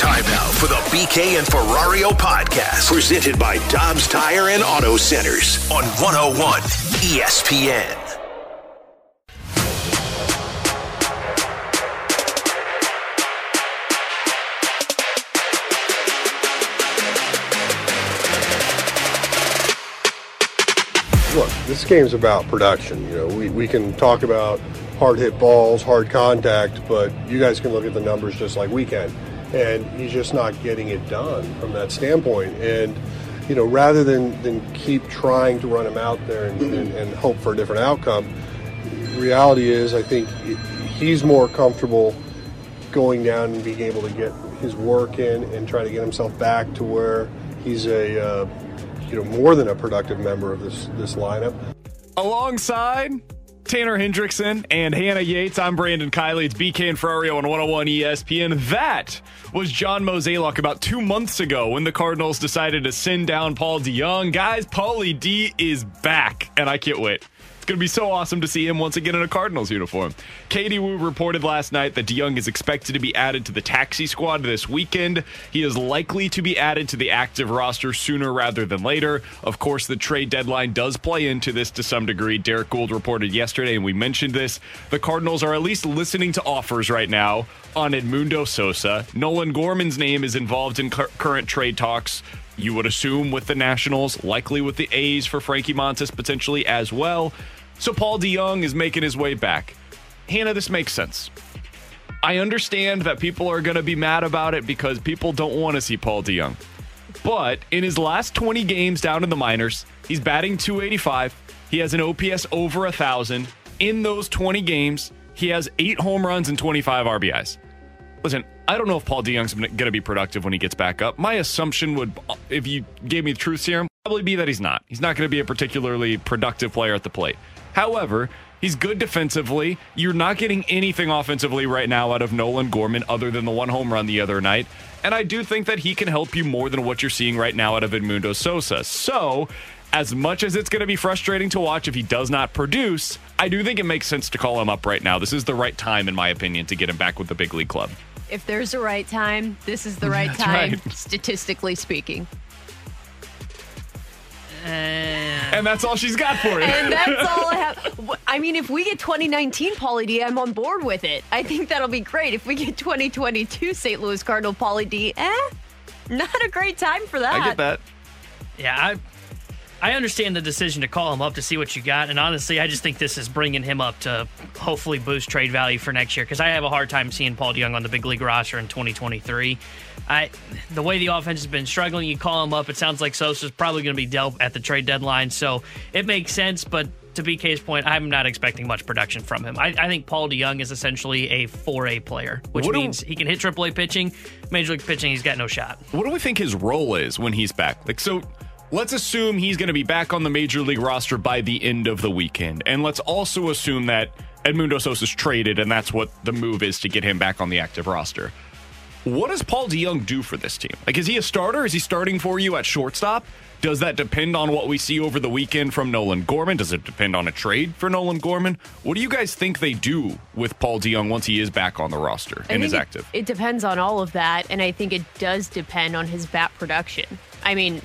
Time now for the BK and Ferrario podcast, presented by Dobbs Tire and Auto Centers on 101 ESPN. look, this game's about production. You know, we, we can talk about hard hit balls, hard contact, but you guys can look at the numbers just like we can. And he's just not getting it done from that standpoint. And, you know, rather than, than keep trying to run him out there and, and, and hope for a different outcome, reality is I think he's more comfortable going down and being able to get his work in and try to get himself back to where he's a uh, you know more than a productive member of this this lineup. Alongside Tanner Hendrickson and Hannah Yates, I'm Brandon Kiley. It's BK and Ferrario on 101 ESPN. That was John Mozeliak about two months ago when the Cardinals decided to send down Paul DeJong. Guys, Paulie D is back, and I can't wait. It's going to be so awesome to see him once again in a Cardinals uniform. Katie Woo reported last night that DeJong is expected to be added to the taxi squad this weekend. He is likely to be added to the active roster sooner rather than later. Of course, the trade deadline does play into this to some degree. Derek Gould reported yesterday, and we mentioned this. The Cardinals are at least listening to offers right now on Edmundo Sosa. Nolan Gorman's name is involved in cur- current trade talks you would assume with the Nationals, likely with the A's for Frankie Montas potentially as well. So Paul DeJong is making his way back. Hannah, this makes sense. I understand that people are going to be mad about it because people don't want to see Paul DeJong. But in his last 20 games down in the minors, he's batting 285. He has an OPS over 1,000. In those 20 games, he has eight home runs and 25 RBIs. Listen, I don't know if Paul DeJong's going to be productive when he gets back up. My assumption would, if you gave me the truth serum, probably be that he's not. He's not going to be a particularly productive player at the plate. However, he's good defensively. You're not getting anything offensively right now out of Nolan Gorman other than the one home run the other night. And I do think that he can help you more than what you're seeing right now out of Edmundo Sosa. So, as much as it's going to be frustrating to watch if he does not produce, I do think it makes sense to call him up right now. This is the right time, in my opinion, to get him back with the big league club. If there's a right time, this is the right That's time, right. statistically speaking. And that's all she's got for you. And that's all I have. I mean, if we get 2019 Pauly D, I'm on board with it. I think that'll be great. If we get 2022 St. Louis Cardinal Pauly D, eh, not a great time for that. I get that. Yeah, I I understand the decision to call him up to see what you got, and honestly, I just think this is bringing him up to hopefully boost trade value for next year because I have a hard time seeing Paul DeJong on the big league roster in 2023. I the way the offense has been struggling, you call him up. It sounds like Sosa's probably going to be dealt at the trade deadline, so it makes sense. But to BK's point, I'm not expecting much production from him. I, I think Paul DeJong is essentially a 4A player, which What means he can hit AAA pitching. Major league pitching, he's got no shot. What do we think his role is when he's back? Like, so let's assume he's going to be back on the major league roster by the end of the weekend. And let's also assume that Edmundo Sosa's traded, and that's what the move is to get him back on the active roster. What does Paul DeJong do for this team? Like, is he a starter? Is he starting for you at shortstop? Does that depend on what we see over the weekend from Nolan Gorman? Does it depend on a trade for Nolan Gorman? What do you guys think they do with Paul DeJong once he is back on the roster I and is think it- active? It, depends on all of that, and I think it does depend on his bat production. I mean,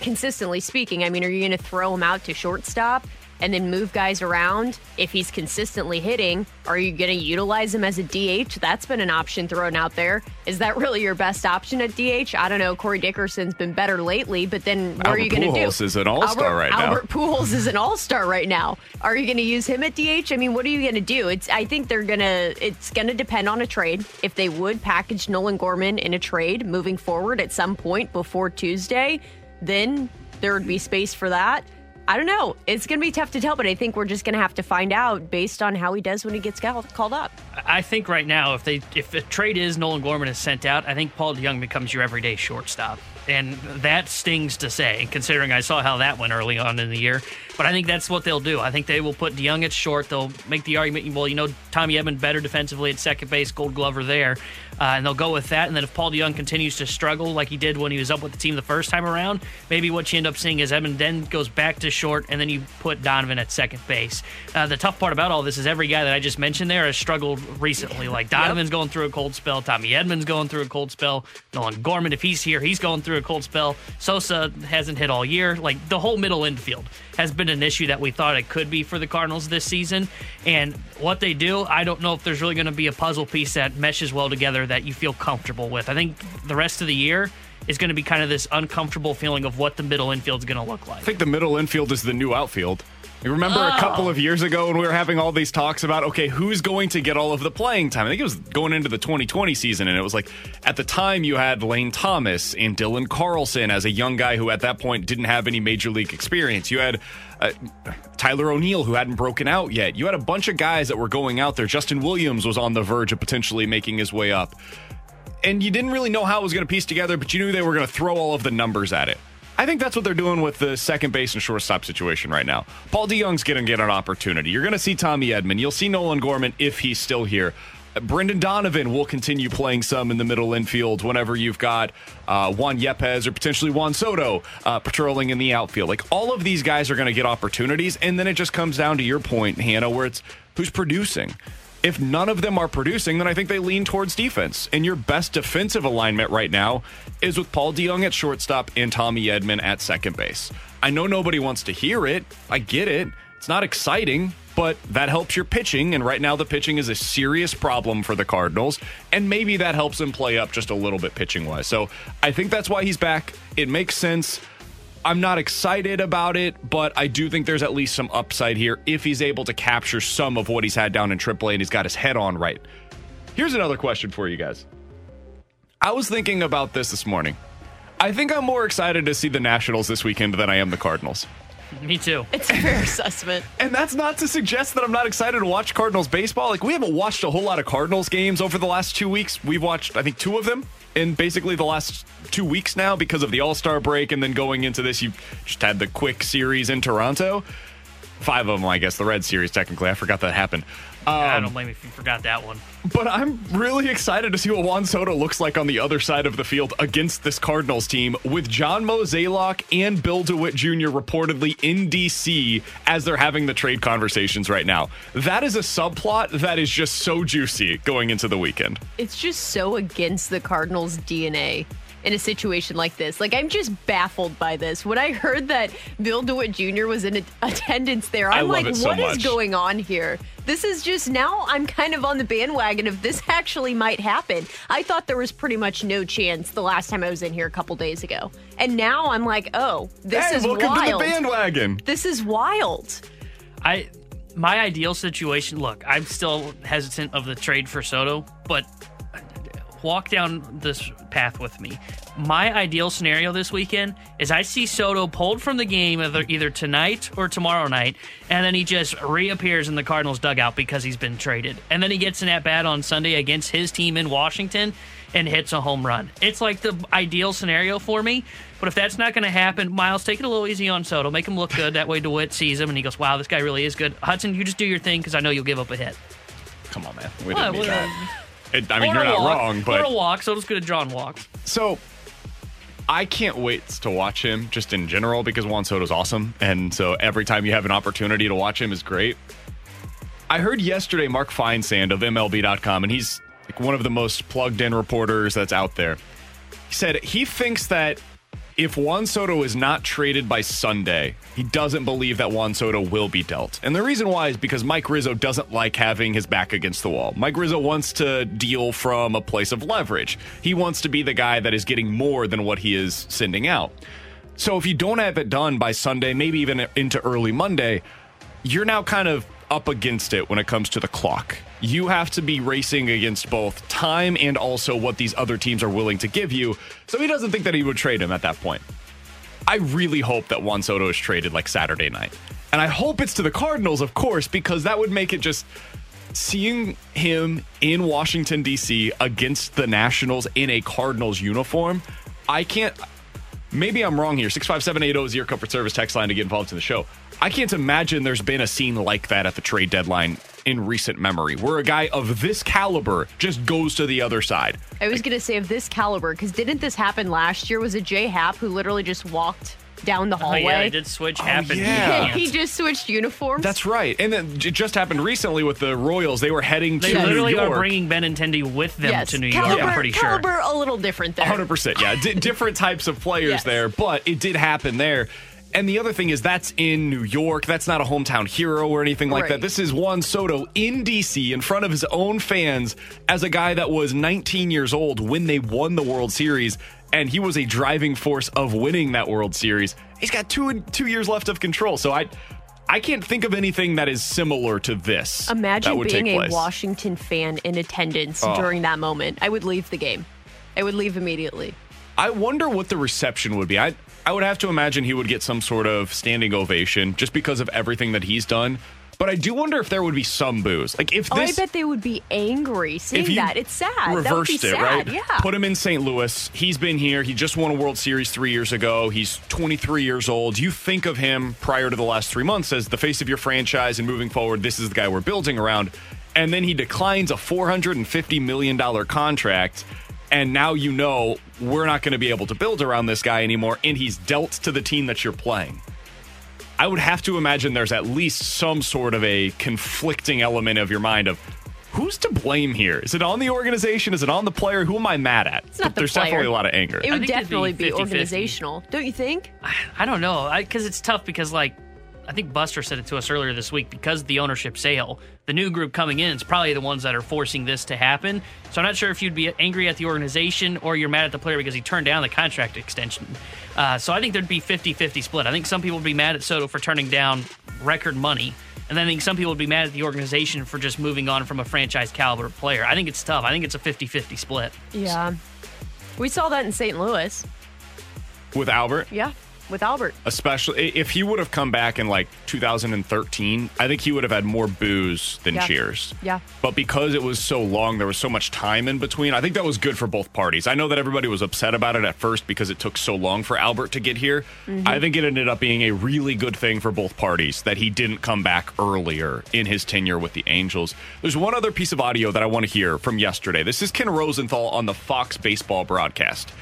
consistently speaking, I mean, are you going to throw him out to shortstop? and then move guys around. If he's consistently hitting, are you going to utilize him as a DH? That's been an option thrown out there. Is that really your best option at DH? I don't know. Corey Dickerson's been better lately, but then what Albert are you going to do? Pujols is an all-star Albert, right now. Albert Pujols is an all-star right now. Are you going to use him at DH? I mean, what are you going to do? It's I think they're going to it's going to depend on a trade. If they would package Nolan Gorman in a trade moving forward at some point before Tuesday, then there would be space for that. I don't know. It's going to be tough to tell, but I think we're just going to have to find out based on how he does when he gets called, up. I think right now, if they if the trade is Nolan Gorman is sent out, I think Paul DeJong becomes your everyday shortstop, and that stings to say, considering I saw how that went early on in the year. But I think that's what they'll do. I think they will put DeJong at short. They'll make the argument, well, you know, Tommy Edman better defensively at second base, Gold Glover there, uh, and they'll go with that. And then if Paul DeJong continues to struggle like he did when he was up with the team the first time around, maybe what you end up seeing is Edman then goes back to short, and then you put Donovan at second base. Uh, the tough part about all this is every guy that I just mentioned there has struggled recently. Like Donovan's going through a cold spell, Tommy Edman's going through a cold spell, Nolan Gorman, if he's here, he's going through a cold spell. Sosa hasn't hit all year. Like the whole middle infield has been an issue that we thought it could be for the Cardinals this season. And what they do, I don't know if there's really going to be a puzzle piece that meshes well together that you feel comfortable with. I think the rest of the year is going to be kind of this uncomfortable feeling of what the middle infield is going to look like. I think the middle infield is the new outfield. You remember a couple of years ago when we were having all these talks about, okay, who's going to get all of the playing time? I think it was going into the 2020 season, and it was like at the time you had Lane Thomas and Dylan Carlson as a young guy who at that point didn't have any major league experience. You had uh, Tyler O'Neill who hadn't broken out yet. You had a bunch of guys that were going out there. Justin Williams was on the verge of potentially making his way up. And you didn't really know how it was going to piece together, but you knew they were going to throw all of the numbers at it. I think that's what they're doing with the second base and shortstop situation right now. Paul DeJong's going to get an opportunity. You're going to see Tommy Edman. You'll see Nolan Gorman if he's still here. Brendan Donovan will continue playing some in the middle infield whenever you've got uh, Juan Yepez or potentially Juan Soto uh, patrolling in the outfield. Like all of these guys are going to get opportunities, and then it just comes down to your point, Hannah, where it's who's producing. If none of them are producing, then I think they lean towards defense. And your best defensive alignment right now is with Paul DeJong at shortstop and Tommy Edman at second base. I know nobody wants to hear it. I get it. It's not exciting, but that helps your pitching. And right now, the pitching is a serious problem for the Cardinals. And maybe that helps him play up just a little bit pitching wise. So I think that's why he's back. It makes sense. I'm not excited about it, but I do think there's at least some upside here if he's able to capture some of what he's had down in AAA and he's got his head on right. Here's another question for you guys. I was thinking about this this morning. I think I'm more excited to see the Nationals this weekend than I am the Cardinals. Me too. It's a fair assessment. And that's not to suggest that I'm not excited to watch Cardinals baseball. Like, we haven't watched a whole lot of Cardinals games over the last two weeks. We've watched, I think, two of them in basically the last two weeks now because of the All Star break. And then going into this, you just had the quick series in Toronto. Five of them, I guess, the Red Series, technically. I forgot that happened. I Um, don't blame you if you forgot that one. But I'm really excited to see what Juan Soto looks like on the other side of the field against this Cardinals team with John Mozeliak and Bill DeWitt Jr. reportedly in DC as they're having the trade conversations right now. That is a subplot that is just so juicy going into the weekend. It's just so against the Cardinals' DNA in a situation like this. Like, I'm just baffled by this. When I heard that Bill DeWitt Jr. was in attendance there, I I'm like, so what is much. going on here? This is just now I'm kind of on the bandwagon of this actually might happen. I thought there was pretty much no chance the last time I was in here a couple days ago. And now I'm like, oh, this hey, is welcome wild. to the bandwagon. This is wild. I my ideal situation. Look, I'm still hesitant of the trade for Soto, but walk down this path with me. My ideal scenario this weekend is I see Soto pulled from the game either, either tonight or tomorrow night, and then he just reappears in the Cardinals dugout because he's been traded, and then he gets an at bat on Sunday against his team in Washington and hits a home run. It's like the ideal scenario for me. But if that's not going to happen, Miles, take it a little easy on Soto. Make him look good. That way DeWitt sees him and he goes, wow, this guy really is good. Hudson, you just do your thing because I know you'll give up a hit. Come on, man. We Well, didn't well, that. Uh, It, I mean, you're not walk. wrong, Or but a walk. so I'm Soto's good at drawing walks. So I can't wait to watch him just in general because Juan Soto's awesome. And so every time you have an opportunity to watch him is great. I heard yesterday Mark Feinsand of MLB.com, and he's like one of the most plugged in reporters that's out there. He said he thinks that if Juan Soto is not traded by Sunday, he doesn't believe that Juan Soto will be dealt. And the reason why is because Mike Rizzo doesn't like having his back against the wall. Mike Rizzo wants to deal from a place of leverage. He wants to be the guy that is getting more than what he is sending out. So if you don't have it done by Sunday, maybe even into early Monday, you're now kind of up against it when it comes to the clock. You have to be racing against both time and also what these other teams are willing to give you. So he doesn't think that he would trade him at that point. I really hope that Juan Soto is traded like Saturday night. And I hope it's to the Cardinals, of course, because that would make it just seeing him in Washington, D.C. against the Nationals in a Cardinals uniform. I can't. Maybe I'm wrong here. 65780 is your comfort service text line to get involved in the show. I can't imagine there's been a scene like that at the trade deadline in recent memory where a guy of this caliber just goes to the other side. I was going to say of this caliber because didn't this happen last year? Was it Jay Happ who literally just walked down the hallway? Oh yeah, I did switch oh, happen. yeah. he just switched uniforms. That's right. And then it just happened recently with the Royals. They were heading They to literally New York. are bringing Benintendi with them yes. to New York. caliber, I'm pretty sure. caliber a little different there. 100%. Yeah. D- different types of players Yes. there, but it did happen there. And the other thing is that's in New York. That's not a hometown hero or anything like that. This is Juan Soto in DC in front of his own fans as a guy that was 19 years old when they won the World Series and he was a driving force of winning that World Series. He's got 2 2 years left of control. So I I can't think of anything that is similar to this. Imagine being a. Oh. Washington fan in attendance oh. during that moment. I would leave the game. I would leave immediately. I wonder what the reception would be. I I would have to imagine he would get some sort of standing ovation just because of everything that he's done. But I do wonder if there would be some booze. Like if Oh, this I bet they would be angry seeing that. It's sad. that would be reversed it, sad. right? Yeah. Put him in St. Louis. He's been here. He just won a World Series three years ago. He's 23 years old. You think of him prior to the last three months as the face of your franchise and moving forward, this is the guy we're building around. And then he declines a $450 million contract. And now you know we're not going to be able to build around this guy anymore. And he's dealt to the team that you're playing. I would have to imagine there's at least some sort of a conflicting element of your mind of who's to blame here? Is it on the organization? Is it on the player? Who am I mad at? It's not the there's player. definitely a lot of anger. It would definitely be be, 50-50. organizational, don't you think? I don't know because it's tough because like I think Buster said it to us earlier this week because the ownership sale, the new group coming in is probably the ones that are forcing this to happen. So I'm not sure if you'd be angry at the organization or you're mad at the player because he turned down the contract extension. Uh, so I think there'd be 50-50 split. I think some people would be mad at Soto for turning down record money. And then I think some people would be mad at the organization for just moving on from a franchise caliber player. I think it's tough. I think it's a 50-50 split. Yeah. We saw that in St. Louis. With Albert, Yeah, with Albert. especially if he would have come back in like 2013, I think he would have had more booze than Yeah. cheers. Yeah. But because it was so long, there was so much time in between. I think that was good for both parties. I know that everybody was upset about it at first because it took so long for Albert to get here. Mm-hmm. I think it ended up being a really good thing for both parties that he didn't come back earlier in his tenure with the Angels. There's one other piece of audio that I want to hear from yesterday. This is Ken Rosenthal on the Fox baseball broadcast.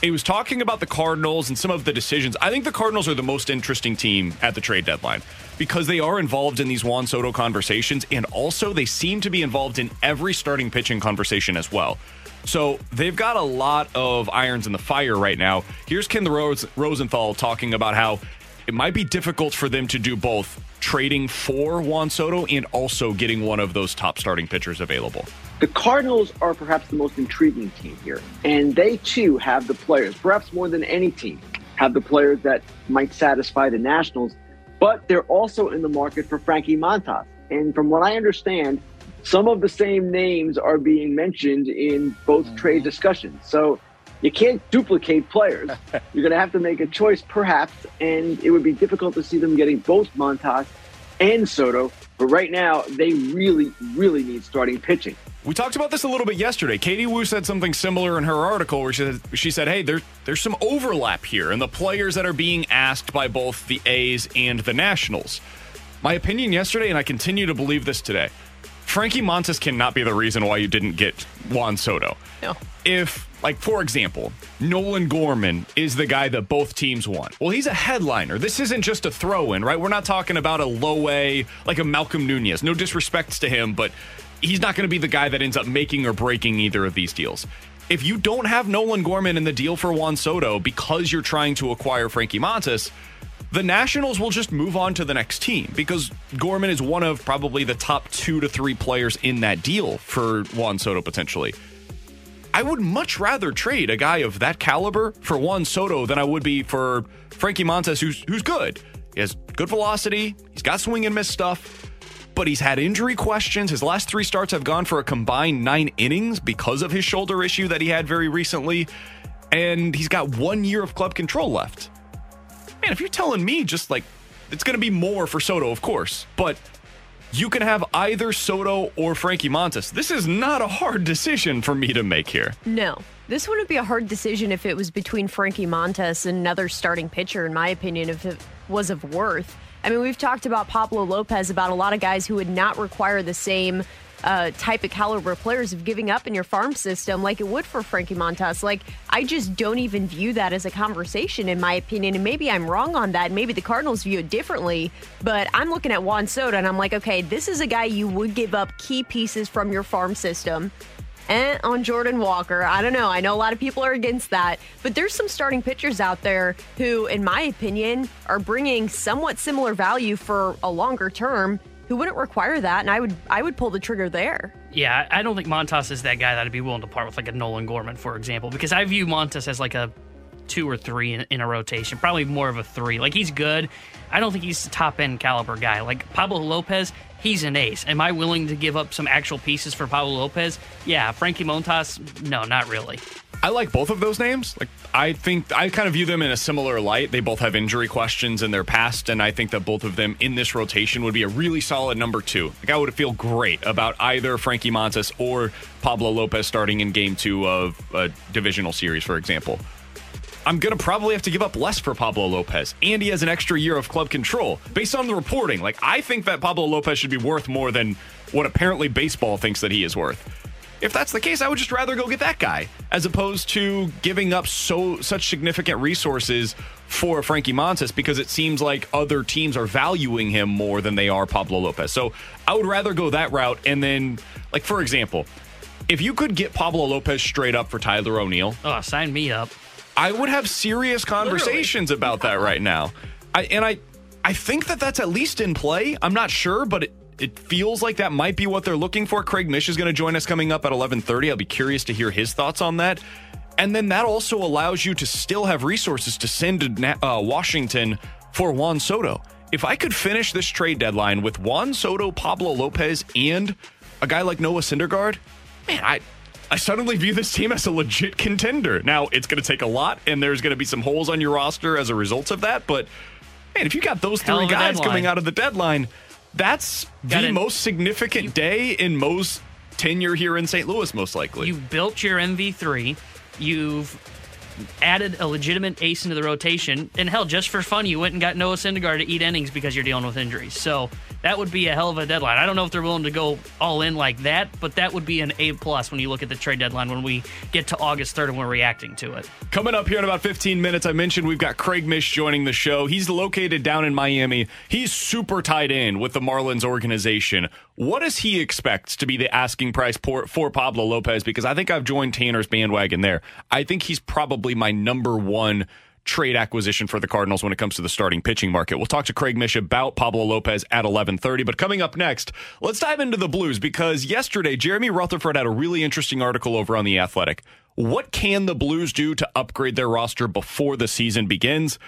He was talking about the Cardinals and some of the decisions. I think the Cardinals are the most interesting team at the trade deadline because they are involved in these Juan Soto conversations, and also they seem to be involved in every starting pitching conversation as well. So they've got a lot of irons in the fire right now. Here's Ken Rose- Rosenthal talking about how it might be difficult for them to do both trading for Juan Soto and also getting one of those top starting pitchers available. The Cardinals are perhaps the most intriguing team here, and they too have the players, perhaps more than any team, have the players that might satisfy the Nationals, but they're also in the market for Frankie Montas. And from what I understand, some of the same names are being mentioned in both mm-hmm. trade discussions. So you can't duplicate players. You're going to have to make a choice, perhaps, and it would be difficult to see them getting both Montas and Soto. But right now, they really, really need starting pitching. We talked about this a little bit yesterday. Katie Woo said something similar in her article where she said, she said "Hey, there, there's some overlap here in the players that are being asked by both the A's and the Nationals." My opinion yesterday, and I continue to believe this today: Frankie Montas cannot be the reason why you didn't get Juan Soto. No. If, like, for example, Nolan Gorman is the guy that both teams want. Well, he's a headliner. This isn't just a throw in, right? We're not talking about a low A like a Malcolm Nunez. No disrespects to him, but he's not going to be the guy that ends up making or breaking either of these deals. if you don't have Nolan Gorman in the deal for Juan Soto because you're trying to acquire Frankie Montas, the Nationals will just move on to the next team because Gorman is one of probably the top two to three players in that deal for Juan Soto potentially. I would much rather trade a guy of that caliber for Juan Soto than I would be for Frankie Montas, who's who's good. He has good velocity. He's got swing and miss stuff, but he's had injury questions. His last three starts have gone for a combined nine innings because of his shoulder issue that he had very recently, and he's got one year of club control left. Man, if you're telling me just like it's going to be more for Soto, of course, but you can have either Soto or Frankie Montas. This is not a hard decision for me to make here. No. This wouldn't be a hard decision if it was between Frankie Montas and another starting pitcher, in my opinion, if it was of worth. I mean, we've talked about Pablo Lopez, about a lot of guys who would not require the same uh, type of caliber players of giving up in your farm system like it would for Frankie Montas. Like, I just don't even view that as a conversation, in my opinion. And maybe I'm wrong on that. Maybe the Cardinals view it differently. But I'm looking at Juan Soto and I'm like, okay, this is a guy you would give up key pieces from your farm system. And on Jordan Walker, I don't know. I know a lot of people are against that, but there's some starting pitchers out there who, in my opinion, are bringing somewhat similar value for a longer term who wouldn't require that, and I would I would pull the trigger there. Yeah, I don't think Montas is that guy that I'd be willing to part with, like a Nolan Gorman, for example, because I view Montas as like a two or three in, in, a rotation, probably more of a three. Like he's good. I don't think he's a top end caliber guy. Like Pablo Lopez, he's an ace. Am I willing to give up some actual pieces for Pablo Lopez? Yeah. Frankie Montas, no, not really. I like both of those names. Like I think I kind of view them in a similar light. They both have injury questions in their past, and I think that both of them in this rotation would be a really solid number two. Like I would feel great about either Frankie Montas or Pablo Lopez starting in game two of a divisional series, for example. I'm going to probably have to give up less for Pablo Lopez. And he has an extra year of club control. Based on the reporting, like I think that Pablo Lopez should be worth more than what apparently baseball thinks that he is worth if that's the case, I would just rather go get that guy as opposed to giving up so such significant resources for Frankie Montas because it seems like other teams are valuing him more than they are Pablo Lopez. So I would rather go that route and then, like for example, if you could get Pablo Lopez straight up for Tyler O'Neill, oh, sign me up. I would have serious conversations Literally. about that right now. I and I I think that that's at least in play. I'm not sure, but it, it feels like that might be what they're looking for. Craig Mish is going to join us coming up at 11:30. I'll be curious to hear his thoughts on that. And then that also allows you to still have resources to send to uh, Washington for Juan Soto. If I could finish this trade deadline with Juan Soto, Pablo Lopez, and a guy like Noah Syndergaard, man, I I suddenly view this team as a legit contender. Now, it's going to take a lot, and there's going to be some holes on your roster as a result of that. But man, if you got those three guys deadline. coming out of the deadline, that's Got the an, most significant you, day in most tenure here in St. Louis, most likely. You built your MV3. You've added a legitimate ace into the rotation. And hell, just for fun, you went and got Noah Syndergaard to eat innings because you're dealing with injuries. So that would be a hell of a deadline. I don't know if they're willing to go all in like that, but that would be an A plus when you look at the trade deadline when we get to August 3rd and we're reacting to it. Coming up here in about 15 minutes, I mentioned we've got Craig Mish joining the show. He's located down in Miami. He's super tied in with the Marlins organization. What does he expect to be the asking price for, for Pablo Lopez? Because I think I've joined Tanner's bandwagon there. I think he's probably my number one trade acquisition for the Cardinals when it comes to the starting pitching market. We'll talk to Craig Mish about Pablo Lopez at 11:30, but coming up next, let's dive into the Blues because yesterday Jeremy Rutherford had a really interesting article over on the Athletic. What can the Blues do to upgrade their roster before the season begins?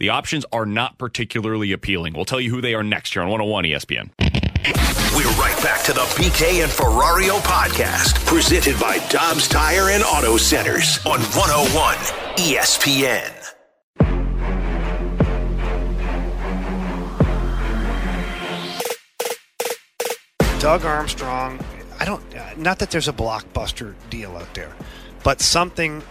The options are not particularly appealing. We'll tell you who they are next year on 101 ESPN. We're right back to the BK and Ferrario podcast, presented by Dobbs Tire and Auto Centers on 101 ESPN. Doug Armstrong, I don't, uh, not that there's a blockbuster deal out there, but something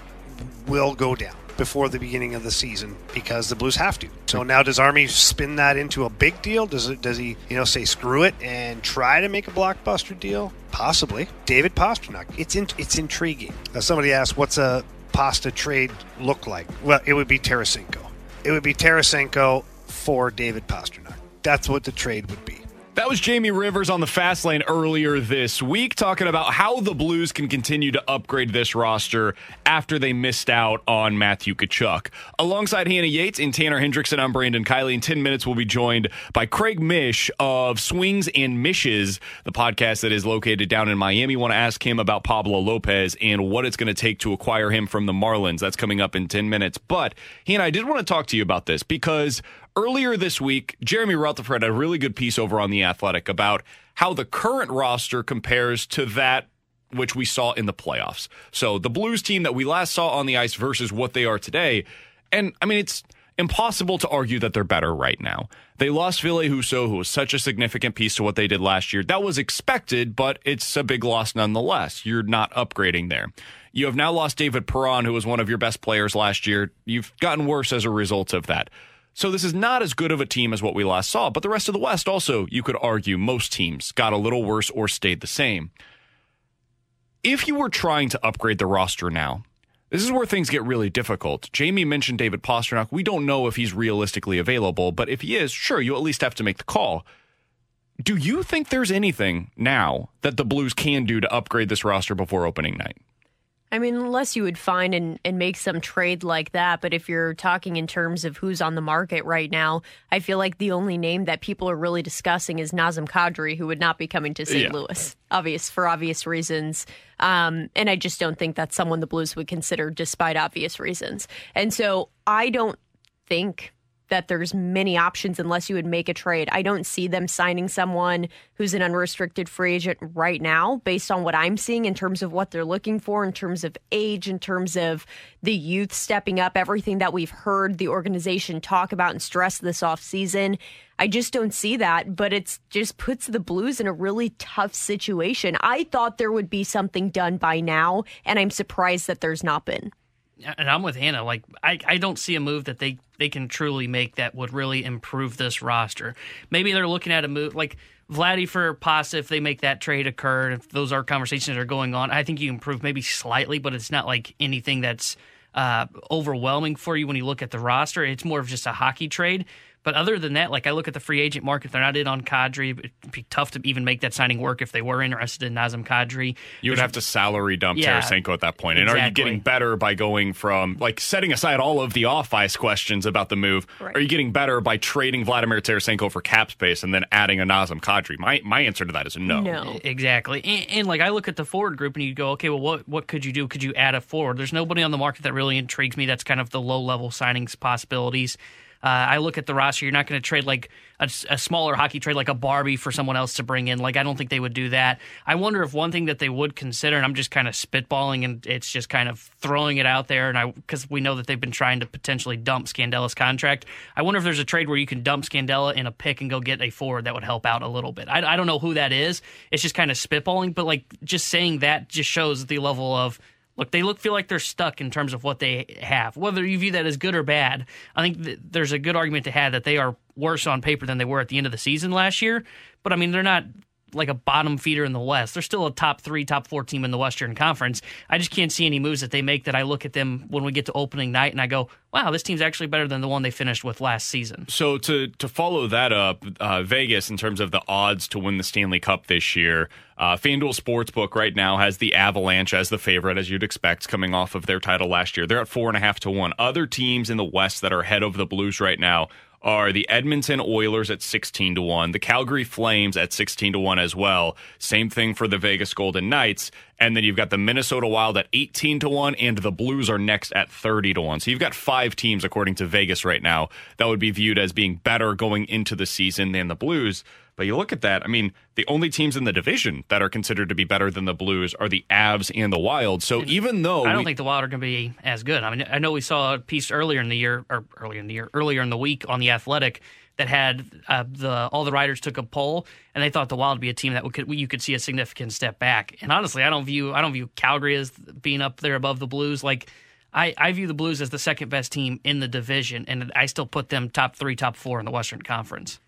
will go down before the beginning of the season because the Blues have to. So now does Army spin that into a big deal? Does it does he, you know, say screw it and try to make a blockbuster deal? Possibly. David Pastrnak. It's in, it's intriguing. Uh, somebody asked what's a pasta trade look like? Well, it would be Tarasenko. It would be Tarasenko for David Pastrnak. That's what the trade would be. That was Jamie Rivers on the fast lane earlier this week, talking about how the Blues can continue to upgrade this roster after they missed out on Matthew Tkachuk. Alongside Hannah Yates and Tanner Hendrickson, I'm Brandon Kiley. In 10 minutes, we'll be joined by Craig Mish of Swings and Mishes, the podcast that is located down in Miami. Want to ask him about Pablo Lopez and what it's going to take to acquire him from the Marlins. That's coming up in 10 minutes. But, Hannah, I did want to talk to you about this because earlier this week, Jeremy Rutherford had a really good piece over on The Athletic about how the current roster compares to that which we saw in the playoffs. So the Blues team that we last saw on the ice versus what they are today. And I mean, it's impossible to argue that they're better right now. They lost Ville Husso, who was such a significant piece to what they did last year. That was expected, but it's a big loss nonetheless. You're not upgrading there. You have now lost David Perron, who was one of your best players last year. You've gotten worse as a result of that. So this is not as good of a team as what we last saw, but the rest of the West also, you could argue, most teams got a little worse or stayed the same. If you were trying to upgrade the roster now, this is where things get really difficult. Jamie mentioned David Pastrnak. We don't know if he's realistically available, but if he is, sure, you at least have to make the call. Do you think there's anything now that the Blues can do to upgrade this roster before opening night? I mean, unless you would find and, and make some trade like that. But if you're talking in terms of who's on the market right now, I feel like the only name that people are really discussing is Nazem Kadri, who would not be coming to St. Yeah. Louis, obvious for obvious reasons. Um, and I just don't think that's someone the Blues would consider, despite obvious reasons. And so I don't think that there's many options unless you would make a trade. I don't see them signing someone who's an unrestricted free agent right now based on what I'm seeing in terms of what they're looking for in terms of age in terms of the youth stepping up everything that we've heard the organization talk about and stress this off season. I just don't see that, but it just puts the Blues in a really tough situation. I thought there would be something done by now and I'm surprised that there's not been. And I'm with Hannah. Like I, I don't see a move that they they can truly make that would really improve this roster. Maybe they're looking at a move like Vladdy for Pasta if they make that trade occur. If those are conversations that are going on, I think you improve maybe slightly, but it's not like anything that's uh, overwhelming for you when you look at the roster. It's more of just a hockey trade. But other than that, like I look at the free agent market, they're not in on Kadri. It'd be tough to even make that signing work if they were interested in Nazem Kadri. You would have to salary dump Yeah. Tarasenko at that point. And are you getting better by going from like setting aside all of the off ice questions about the move? Right. Are you getting better by trading Vladimir Tarasenko for cap space and then adding a Nazem Kadri? My my answer to that is no. No. Exactly. And, and like I look at the forward group and you go, okay, well, what what could you do? Could you add a forward? There's nobody on the market that really intrigues me. That's kind of the low level signings possibilities. Uh, I look at the roster. You're not going to trade like a, a smaller hockey trade like a Barbie for someone else to bring in. Like I don't think they would do that. I wonder if one thing that they would consider, and I'm just kind of spitballing, and it's just kind of throwing it out there, and I because we know that they've been trying to potentially dump Scandella's contract. I wonder if there's a trade where you can dump Scandella in a pick and go get a forward that would help out a little bit. I, I don't know who that is. It's just kind of spitballing, but like just saying that just shows the level of look. They look feel like they're stuck in terms of what they have. Whether you view that as good or bad, I think th- there's a good argument to have that they are worse on paper than they were at the end of the season last year. But I mean, they're not like a bottom feeder in the West. They're still a top three, top four team in the Western Conference. I just can't see any moves that they make that I look at them when we get to opening night and I go, wow, this team's actually better than the one they finished with last season. So to to follow that up, uh, Vegas in terms of the odds to win the Stanley Cup this year, uh, FanDuel Sportsbook right now has the Avalanche as the favorite, as you'd expect, coming off of their title last year. They're at four and a half to one. Other teams in the West that are ahead of the Blues right now are the Edmonton Oilers at 16 to 1, the Calgary Flames at 16 to 1 as well. Same thing for the Vegas Golden Knights. And then you've got the Minnesota Wild at 18 to 1 and the Blues are next at 30 to 1. So you've got five teams according to Vegas right now that would be viewed as being better going into the season than the Blues. But you look at that, I mean, the only teams in the division that are considered to be better than the Blues are the Avs and the Wild. So even though I don't we- think the Wild are going to be as good. I mean, I know we saw a piece earlier in the year, or earlier in the year, earlier in the week on the Athletic that had uh, the all the writers took a poll and they thought the Wild would be a team that would, could you could see a significant step back. And honestly, I don't view I don't view Calgary as being up there above the Blues. Like I, I view the Blues as the second best team in the division, and I still put them top three, top four in the Western Conference.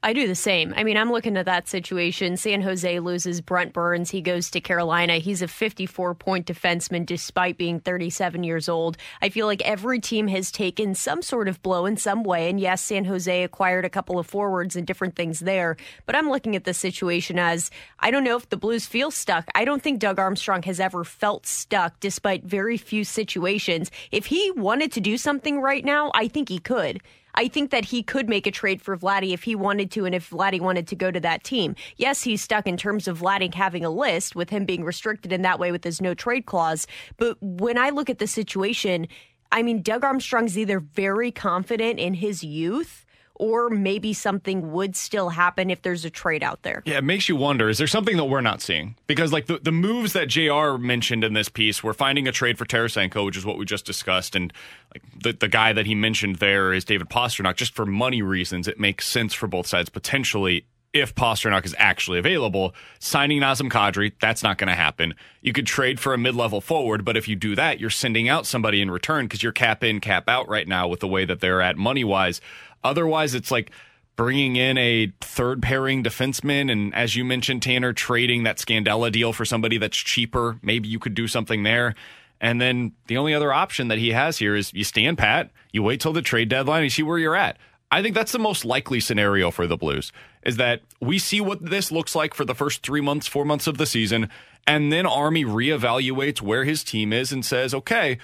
I do the same. I mean, I'm looking at that situation. San Jose loses Brent Burns. He goes to Carolina. He's a 54 point defenseman despite being 37 years old. I feel like every team has taken some sort of blow in some way. And yes, San Jose acquired a couple of forwards and different things there. But I'm looking at the situation as I don't know if the Blues feel stuck. I don't think Doug Armstrong has ever felt stuck despite very few situations. If he wanted to do something right now, I think he could. I think that he could make a trade for Vladdy if he wanted to and if Vladdy wanted to go to that team. Yes, he's stuck in terms of Vladdy having a list with him being restricted in that way with his no trade clause. But when I look at the situation, I mean, Doug Armstrong's either very confident in his youth or maybe something would still happen if there's a trade out there. Yeah, it makes you wonder is there something that we're not seeing? Because, like, the, the moves that JR mentioned in this piece, we're finding a trade for Tarasenko, which is what we just discussed. And, like, the, the guy that he mentioned there is David Pastrnak. Just for money reasons, it makes sense for both sides potentially if Pastrnak is actually available. Signing Nazem Kadri, that's not going to happen. You could trade for a mid level forward, but if you do that, you're sending out somebody in return because you're cap in, cap out right now with the way that they're at money wise. Otherwise, it's like bringing in a third pairing defenseman. And as you mentioned, Tanner, trading that Scandella deal for somebody that's cheaper. Maybe you could do something there. And then the only other option that he has here is you stand pat, you wait till the trade deadline, you see where you're at. I think that's the most likely scenario for the Blues is that we see what this looks like for the first three months, four months of the season, and then Army reevaluates where his team is and says, okay,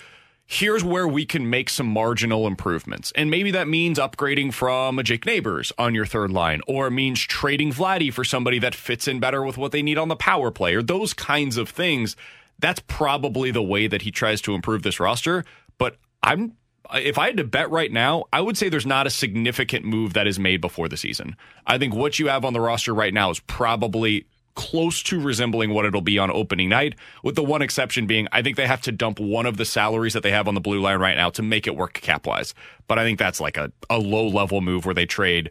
here's where we can make some marginal improvements. And maybe that means upgrading from a Jake Neighbours on your third line, or it means trading Vladdy for somebody that fits in better with what they need on the power play, or those kinds of things. That's probably the way that he tries to improve this roster. But I'm if I had to bet right now, I would say there's not a significant move that is made before the season. I think what you have on the roster right now is probably close to resembling what it'll be on opening night, with the one exception being I think they have to dump one of the salaries that they have on the blue line right now to make it work cap wise. But I think that's like a, a low level move where they trade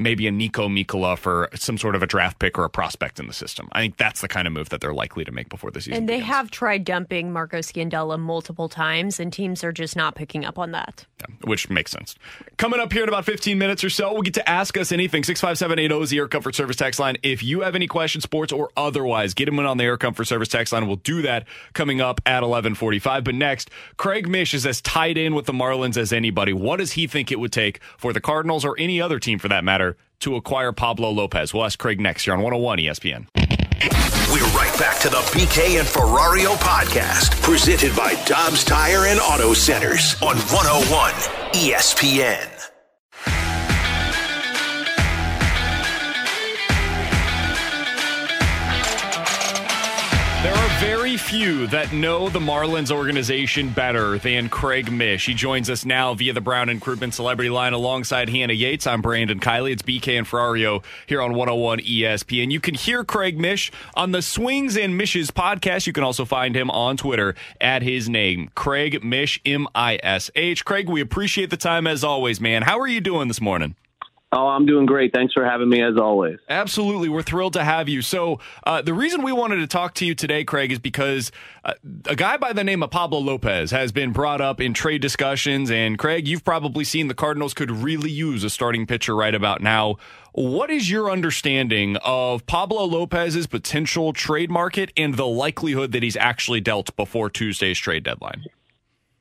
maybe a Niko Mikkola for some sort of a draft pick or a prospect in the system. I think that's the kind of move that they're likely to make before the season. And they begins. have tried dumping Marco Scandella multiple times, and teams are just not picking up on that. Yeah, which makes sense. Coming up here in about 15 minutes or so, we'll get to ask us anything. 65780 is the Air Comfort Service text line. If you have any questions, sports or otherwise, get them in on the Air Comfort Service text line. We'll do that coming up at 1145. But next, Craig Mish is as tied in with the Marlins as anybody. What does he think it would take for the Cardinals or any other team for that matter to acquire Pablo Lopez? We'll ask Craig next here on 101 ESPN. We're right back to the BK and Ferrario podcast, presented by Dobbs Tire and Auto Centers on 101 ESPN. Very few that know the Marlins organization better than Craig Mish. He joins us now via the Brown and Crouppen Celebrity Line alongside Hannah Yates. I'm Brandon Kiley. It's BK and Ferrario here on 101 ESPN. You can hear Craig Mish on the Swings and Mishes podcast. You can also find him on Twitter at his name, Craig Mish, M I S H. Craig, we appreciate the time as always, man. How are you doing this morning? Oh, I'm doing great. Thanks for having me as always. Absolutely. We're thrilled to have you. So, uh, the reason we wanted to talk to you today, Craig, is because uh, a guy by the name of Pablo Lopez has been brought up in trade discussions. And, Craig, you've probably seen the Cardinals could really use a starting pitcher right about now. What is your understanding of Pablo Lopez's potential trade market and the likelihood that he's actually dealt before Tuesday's trade deadline?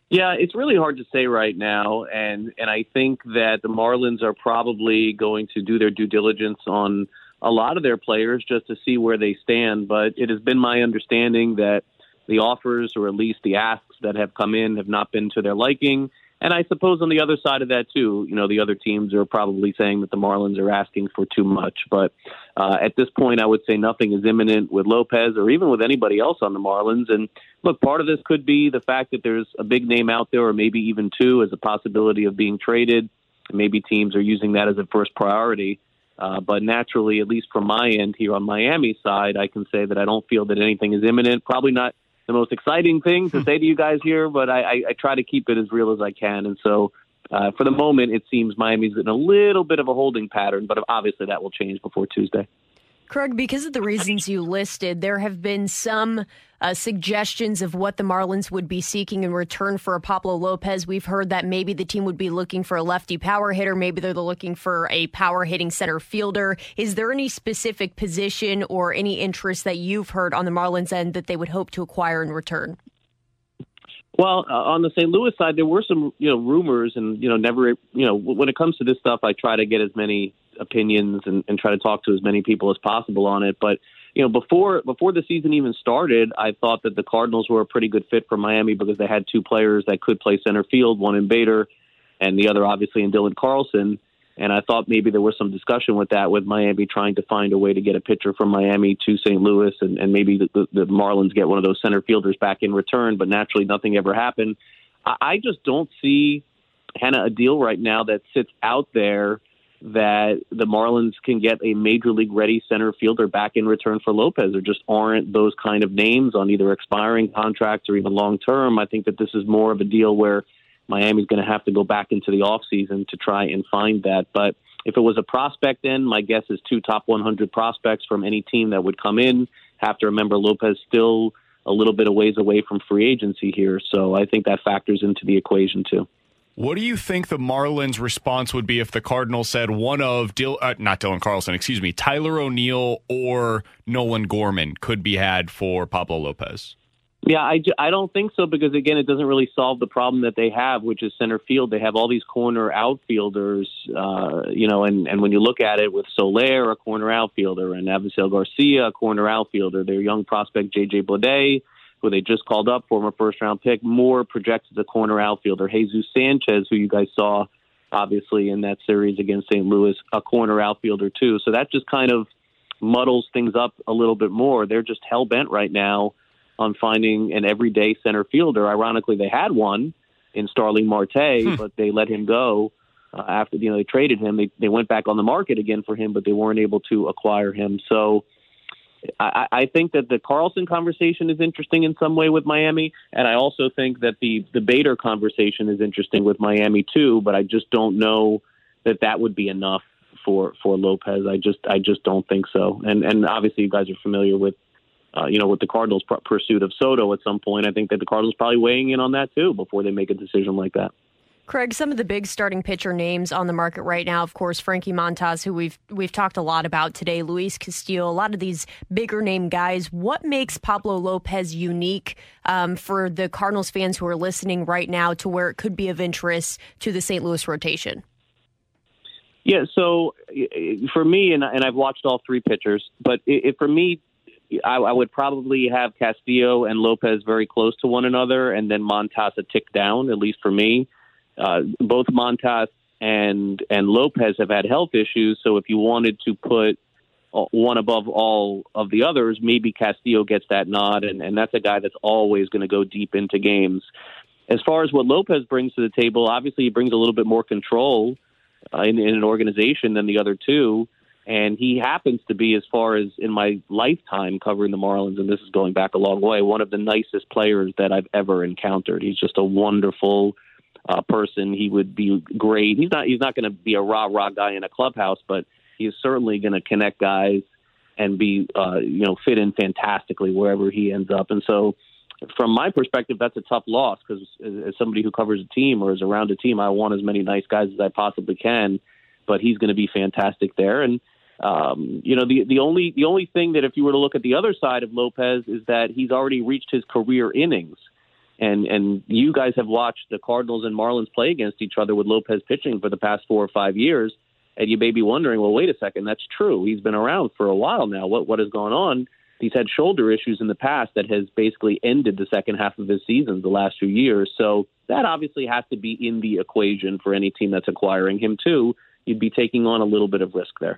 Yeah, it's really hard to say right now, and and I think that the Marlins are probably going to do their due diligence on a lot of their players just to see where they stand. But it has been my understanding that the offers, or at least the asks that have come in, have not been to their liking. And I suppose on the other side of that too, you know, the other teams are probably saying that the Marlins are asking for too much. But uh, at this point, I would say nothing is imminent with Lopez or even with anybody else on the Marlins. And look, part of this could be the fact that there's a big name out there, or maybe even two, as a possibility of being traded. Maybe teams are using that as a first priority. Uh, but naturally, at least from my end here on Miami's side, I can say that I don't feel that anything is imminent. Probably not the most exciting thing to say to you guys here, but I, I, I try to keep it as real as I can. And so uh, for the moment, it seems Miami's in a little bit of a holding pattern, but obviously that will change before Tuesday. Craig, because of the reasons you listed, there have been some uh, suggestions of what the Marlins would be seeking in return for a Pablo Lopez. We've heard that maybe the team would be looking for a lefty power hitter. Maybe they're looking for a power hitting center fielder. Is there any specific position or any interest that you've heard on the Marlins end that they would hope to acquire in return? Well, uh, on the St. Louis side, there were some, you know, rumors, and you know, never, you know, when it comes to this stuff, I try to get as many opinions and, and try to talk to as many people as possible on it. But you know, before before the season even started, I thought that the Cardinals were a pretty good fit for Miami because they had two players that could play center field, one in Bader, and the other obviously in Dylan Carlson. And I thought maybe there was some discussion with that, with Miami trying to find a way to get a pitcher from Miami to St. Louis, and, and maybe the, the, the Marlins get one of those center fielders back in return. But naturally, nothing ever happened. I, I just don't see Hannah a deal right now that sits out there that the Marlins can get a major league ready center fielder back in return for Lopez. There just aren't those kind of names on either expiring contracts or even long term. I think that this is more of a deal where Miami's going to have to go back into the offseason to try and find that. But if it was a prospect in, my guess is two top 100 prospects from any team that would come in. Have to remember Lopez still a little bit of ways away from free agency here. So I think that factors into the equation too. What do you think the Marlins' response would be if the Cardinals said one of Dil- uh, not Dylan Carlson, excuse me, Tyler O'Neill or Nolan Gorman could be had for Pablo Lopez? Yeah, I, I don't think so because again, it doesn't really solve the problem that they have, which is center field. They have all these corner outfielders, uh, you know, and and when you look at it with Soler, a corner outfielder, and Avisail Garcia, a corner outfielder, their young prospect JJ Bleday, who they just called up, former first round pick, more projects as a corner outfielder. Jesus Sanchez, who you guys saw obviously in that series against St. Louis, a corner outfielder too. So that just kind of muddles things up a little bit more. They're just hell bent right now on finding an everyday center fielder. Ironically, they had one in Starling Marte, hmm. but they let him go uh, after you know they traded him. They they went back on the market again for him, but they weren't able to acquire him. So. I, I think that the Carlson conversation is interesting in some way with Miami, and I also think that the the Bader conversation is interesting with Miami too. But I just don't know that that would be enough for for Lopez. I just I just don't think so. And and obviously you guys are familiar with uh, you know, with the Cardinals' pr- pursuit of Soto at some point, I think that the Cardinals probably weighing in on that too before they make a decision like that. Craig, some of the big starting pitcher names on the market right now, of course, Frankie Montas, who we've we've talked a lot about today, Luis Castillo, a lot of these bigger name guys. What makes Pablo Lopez unique um, for the Cardinals fans who are listening right now to where it could be of interest to the St. Louis rotation? Yeah, so for me, and, and I've watched all three pitchers, but it, it, for me, I, I would probably have Castillo and Lopez very close to one another, and then Montas a tick down, at least for me. Uh, both Montas and and Lopez have had health issues, so if you wanted to put one above all of the others, maybe Castillo gets that nod, and, and that's a guy that's always going to go deep into games. As far as what Lopez brings to the table, obviously he brings a little bit more control uh, in, in an organization than the other two and he happens to be, as far as in my lifetime covering the Marlins, and this is going back a long way, one of the nicest players that I've ever encountered. He's just a wonderful uh, person. He would be great. He's not he's not going to be a rah rah guy in a clubhouse, but he's certainly going to connect guys and be uh, you know fit in fantastically wherever he ends up. And so, from my perspective, that's a tough loss because as, as somebody who covers a team or is around a team, I want as many nice guys as I possibly can. But he's going to be fantastic there, and um, you know, the the only the only thing that if you were to look at the other side of Lopez is that he's already reached his career innings. And and you guys have watched the Cardinals and Marlins play against each other with Lopez pitching for the past four or five years, and you may be wondering, well, wait a second, that's true. He's been around for a while now. What what has gone on? He's had shoulder issues in the past that has basically ended the second half of his season the last few years. So that obviously has to be in the equation for any team that's acquiring him too. You'd be taking on a little bit of risk there.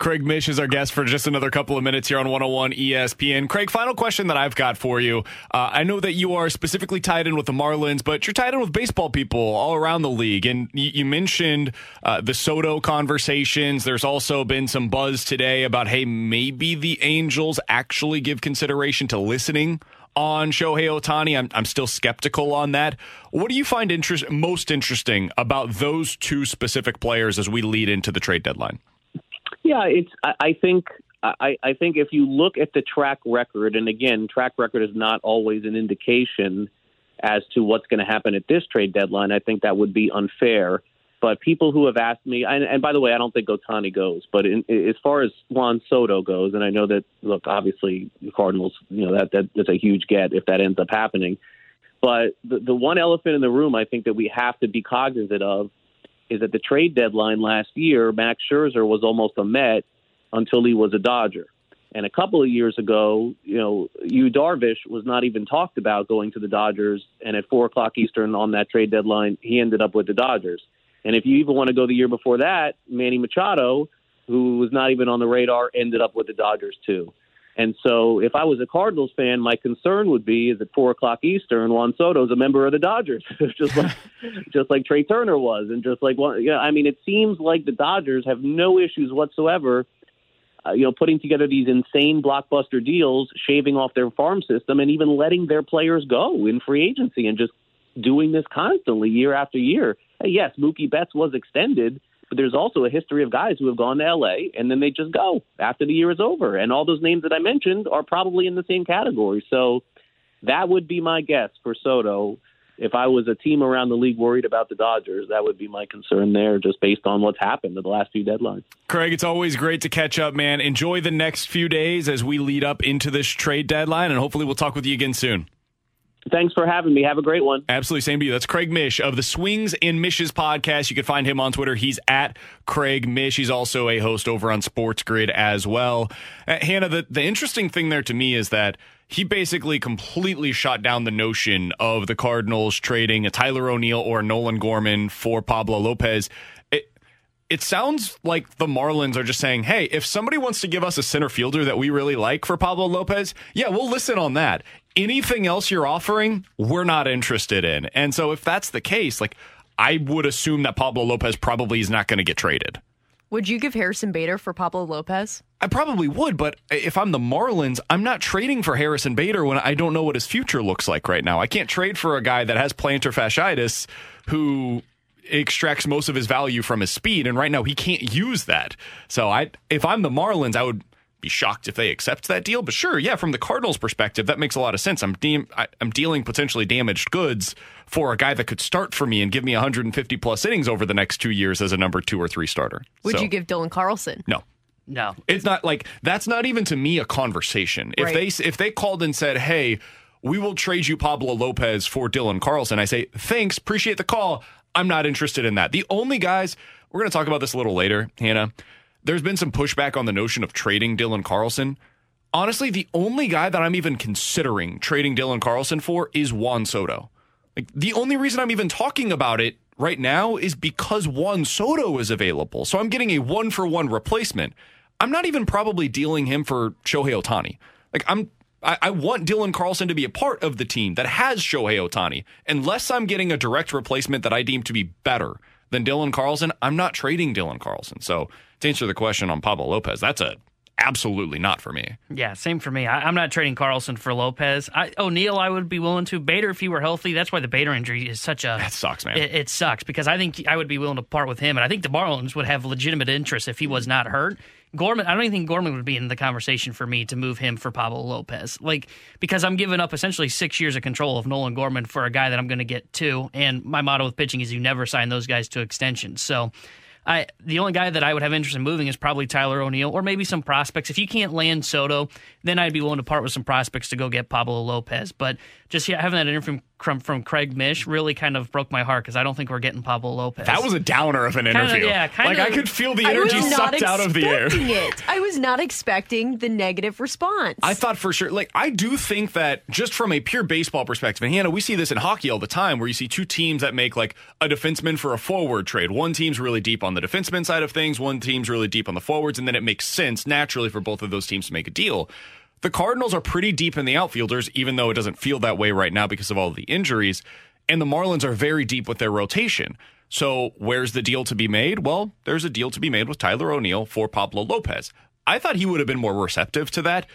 Craig Mish is our guest for just another couple of minutes here on 101 ESPN. Craig, final question that I've got for you. Uh, I know that you are specifically tied in with the Marlins, but you're tied in with baseball people all around the league. And you, you mentioned uh, the Soto conversations. There's also been some buzz today about, hey, maybe the Angels actually give consideration to listening on Shohei Ohtani. I'm, I'm still skeptical on that. What do you find interest, most interesting about those two specific players as we lead into the trade deadline? Yeah, it's. I, I think I, I think if you look at the track record, and again, track record is not always an indication as to what's going to happen at this trade deadline. I think that would be unfair. But people who have asked me, and, and by the way, I don't think Ohtani goes, but in, as far as Juan Soto goes, and I know that look, obviously the Cardinals, you know that, that that's a huge get if that ends up happening. But the, the one elephant in the room I think that we have to be cognizant of is that the trade deadline last year, Max Scherzer was almost a Met until he was a Dodger. And a couple of years ago, you know, Yu Darvish was not even talked about going to the Dodgers. And at four o'clock Eastern on that trade deadline, he ended up with the Dodgers. And if you even want to go the year before that, Manny Machado, who was not even on the radar, ended up with the Dodgers too. And so, if I was a Cardinals fan, my concern would be is at four o'clock Eastern, Juan Soto is a member of the Dodgers, just like just like Trea Turner was, and just like well, yeah. I mean, it seems like the Dodgers have no issues whatsoever uh, you know, putting together these insane blockbuster deals, shaving off their farm system, and even letting their players go in free agency and just doing this constantly year after year. Uh, yes, Mookie Betts was extended, but there's also a history of guys who have gone to LA and then they just go after the year is over. And all those names that I mentioned are probably in the same category. So that would be my guess for Soto if I was a team around the league worried about the Dodgers, that would be my concern there, just based on what's happened in the last few deadlines. Craig, it's always great to catch up, man. Enjoy the next few days as we lead up into this trade deadline, and hopefully we'll talk with you again soon. Thanks for having me. Have a great one. Absolutely. Same to you. That's Craig Mish of the Swings and Mishes podcast. You can find him on Twitter. He's at Craig Mish. He's also a host over on Sports Grid as well. Uh, Hannah, the, the interesting thing there to me is that he basically completely shot down the notion of the Cardinals trading a Tyler O'Neill or Nolan Gorman for Pablo Lopez. It it sounds like the Marlins are just saying, "Hey, if somebody wants to give us a center fielder that we really like for Pablo Lopez, yeah, we'll listen on that. Anything else you're offering, we're not interested in." And so if that's the case, like I would assume that Pablo Lopez probably is not going to get traded. Would you give Harrison Bader for Pablo Lopez? I probably would, but if I'm the Marlins, I'm not trading for Harrison Bader when I don't know what his future looks like right now. I can't trade for a guy that has plantar fasciitis who extracts most of his value from his speed, and right now he can't use that. So I, if I'm the Marlins, I would be shocked if they accept that deal. But sure, yeah, from the Cardinals' perspective, that makes a lot of sense. I'm de- I, am dealing potentially damaged goods for a guy that could start for me and give me 150 plus innings over the next two years as a number two or three starter. Would so, you give Dylan Carlson? No. No, it's not like that's not even to me a conversation. If they if they called and said, "Hey, we will trade you Pablo Lopez for Dylan Carlson," I say, "Thanks, appreciate the call. I'm not interested in that." The only guys we're going to talk about this a little later, Hannah. There's been some pushback on the notion of trading Dylan Carlson. Honestly, the only guy that I'm even considering trading Dylan Carlson for is Juan Soto. Like the only reason I'm even talking about it right now is because Juan Soto is available. So I'm getting a one for one replacement. I'm not even probably dealing him for Shohei Ohtani. Like I'm I, I want Dylan Carlson to be a part of the team that has Shohei Ohtani. Unless I'm getting a direct replacement that I deem to be better than Dylan Carlson, I'm not trading Dylan Carlson. So to answer the question on Pablo Lopez, that's a absolutely not for me. Yeah, same for me. I, I'm not trading Carlson for Lopez. I, O'Neill, I would be willing to. Bader, if he were healthy, that's why the Bader injury is such a. That sucks, man. It, it sucks because I think I would be willing to part with him, and I think the Marlins would have legitimate interest if he was not hurt. Gorman, I don't even think Gorman would be in the conversation for me to move him for Pablo Lopez. Like, because I'm giving up essentially six years of control of Nolan Gorman for a guy that I'm going to get two. And my motto with pitching is you never sign those guys to extensions. So, I the only guy that I would have interest in moving is probably Tyler O'Neill or maybe some prospects. If you can't land Soto, then I'd be willing to part with some prospects to go get Pablo Lopez. But just having that interview from, from Craig Mish really kind of broke my heart because I don't think we're getting Pablo Lopez. That was a downer of an Kinda, interview. yeah, kinda- like I could feel the energy sucked out of the air. expecting It. I was not expecting the negative response. I thought for sure, like, I do think that just from a pure baseball perspective, and Hannah, we see this in hockey all the time where you see two teams that make like a defenseman for a forward trade. One team's really deep on the defenseman side of things, one team's really deep on the forwards, and then it makes sense naturally for both of those teams to make a deal. The Cardinals are pretty deep in the outfielders, even though it doesn't feel that way right now because of all the injuries. And the Marlins are very deep with their rotation. So, where's the deal to be made? Well, there's a deal to be made with Tyler O'Neill for Pablo Lopez. I thought he would have been more receptive to that.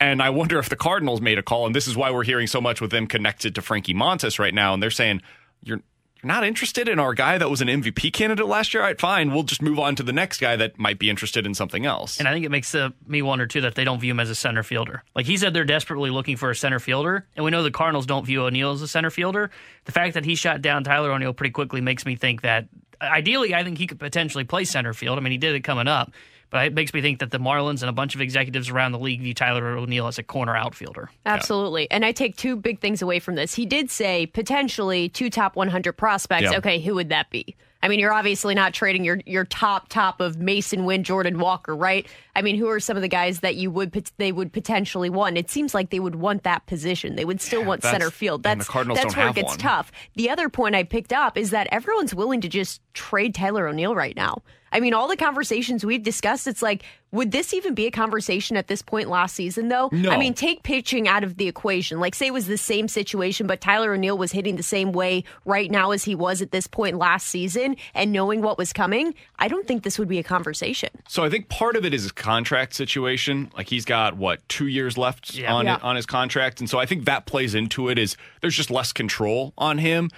And I wonder if the Cardinals made a call, and this is why we're hearing so much with them connected to Frankie Montas right now. And they're saying, You're not interested in our guy that was an MVP candidate last year. All right, fine. We'll just move on to the next guy that might be interested in something else. And I think it makes uh, me wonder too that they don't view him as a center fielder. Like he said, they're desperately looking for a center fielder, and we know the Cardinals don't view O'Neill as a center fielder. The fact that he shot down Tyler O'Neill pretty quickly makes me think that ideally, I think he could potentially play center field. I mean, he did it coming up, but it makes me think that the Marlins and a bunch of executives around the league view Tyler O'Neill as a corner outfielder. Absolutely. And I take two big things away from this. He did say potentially two top 100 prospects. Yeah. Okay, who would that be? I mean, you're obviously not trading your your top top of Masyn Winn, Jordan Walker, right? I mean, who are some of the guys that you would they would potentially want? It seems like they would want that position. They would still want center field. and the That's Cardinals that's don't where it gets one. tough. The other point I picked up is that everyone's willing to just trade Tyler O'Neill right now. I mean, all the conversations we've discussed, it's like, would this even be a conversation at this point last season, though? No. I mean, take pitching out of the equation. Like, say it was the same situation, but Tyler O'Neill was hitting the same way right now as he was at this point last season, and knowing what was coming, I don't think this would be a conversation. So I think part of it is his contract situation. Like he's got what two years left Yeah. on Yeah. on his contract, and so I think that plays into it. Is there's just less control on him.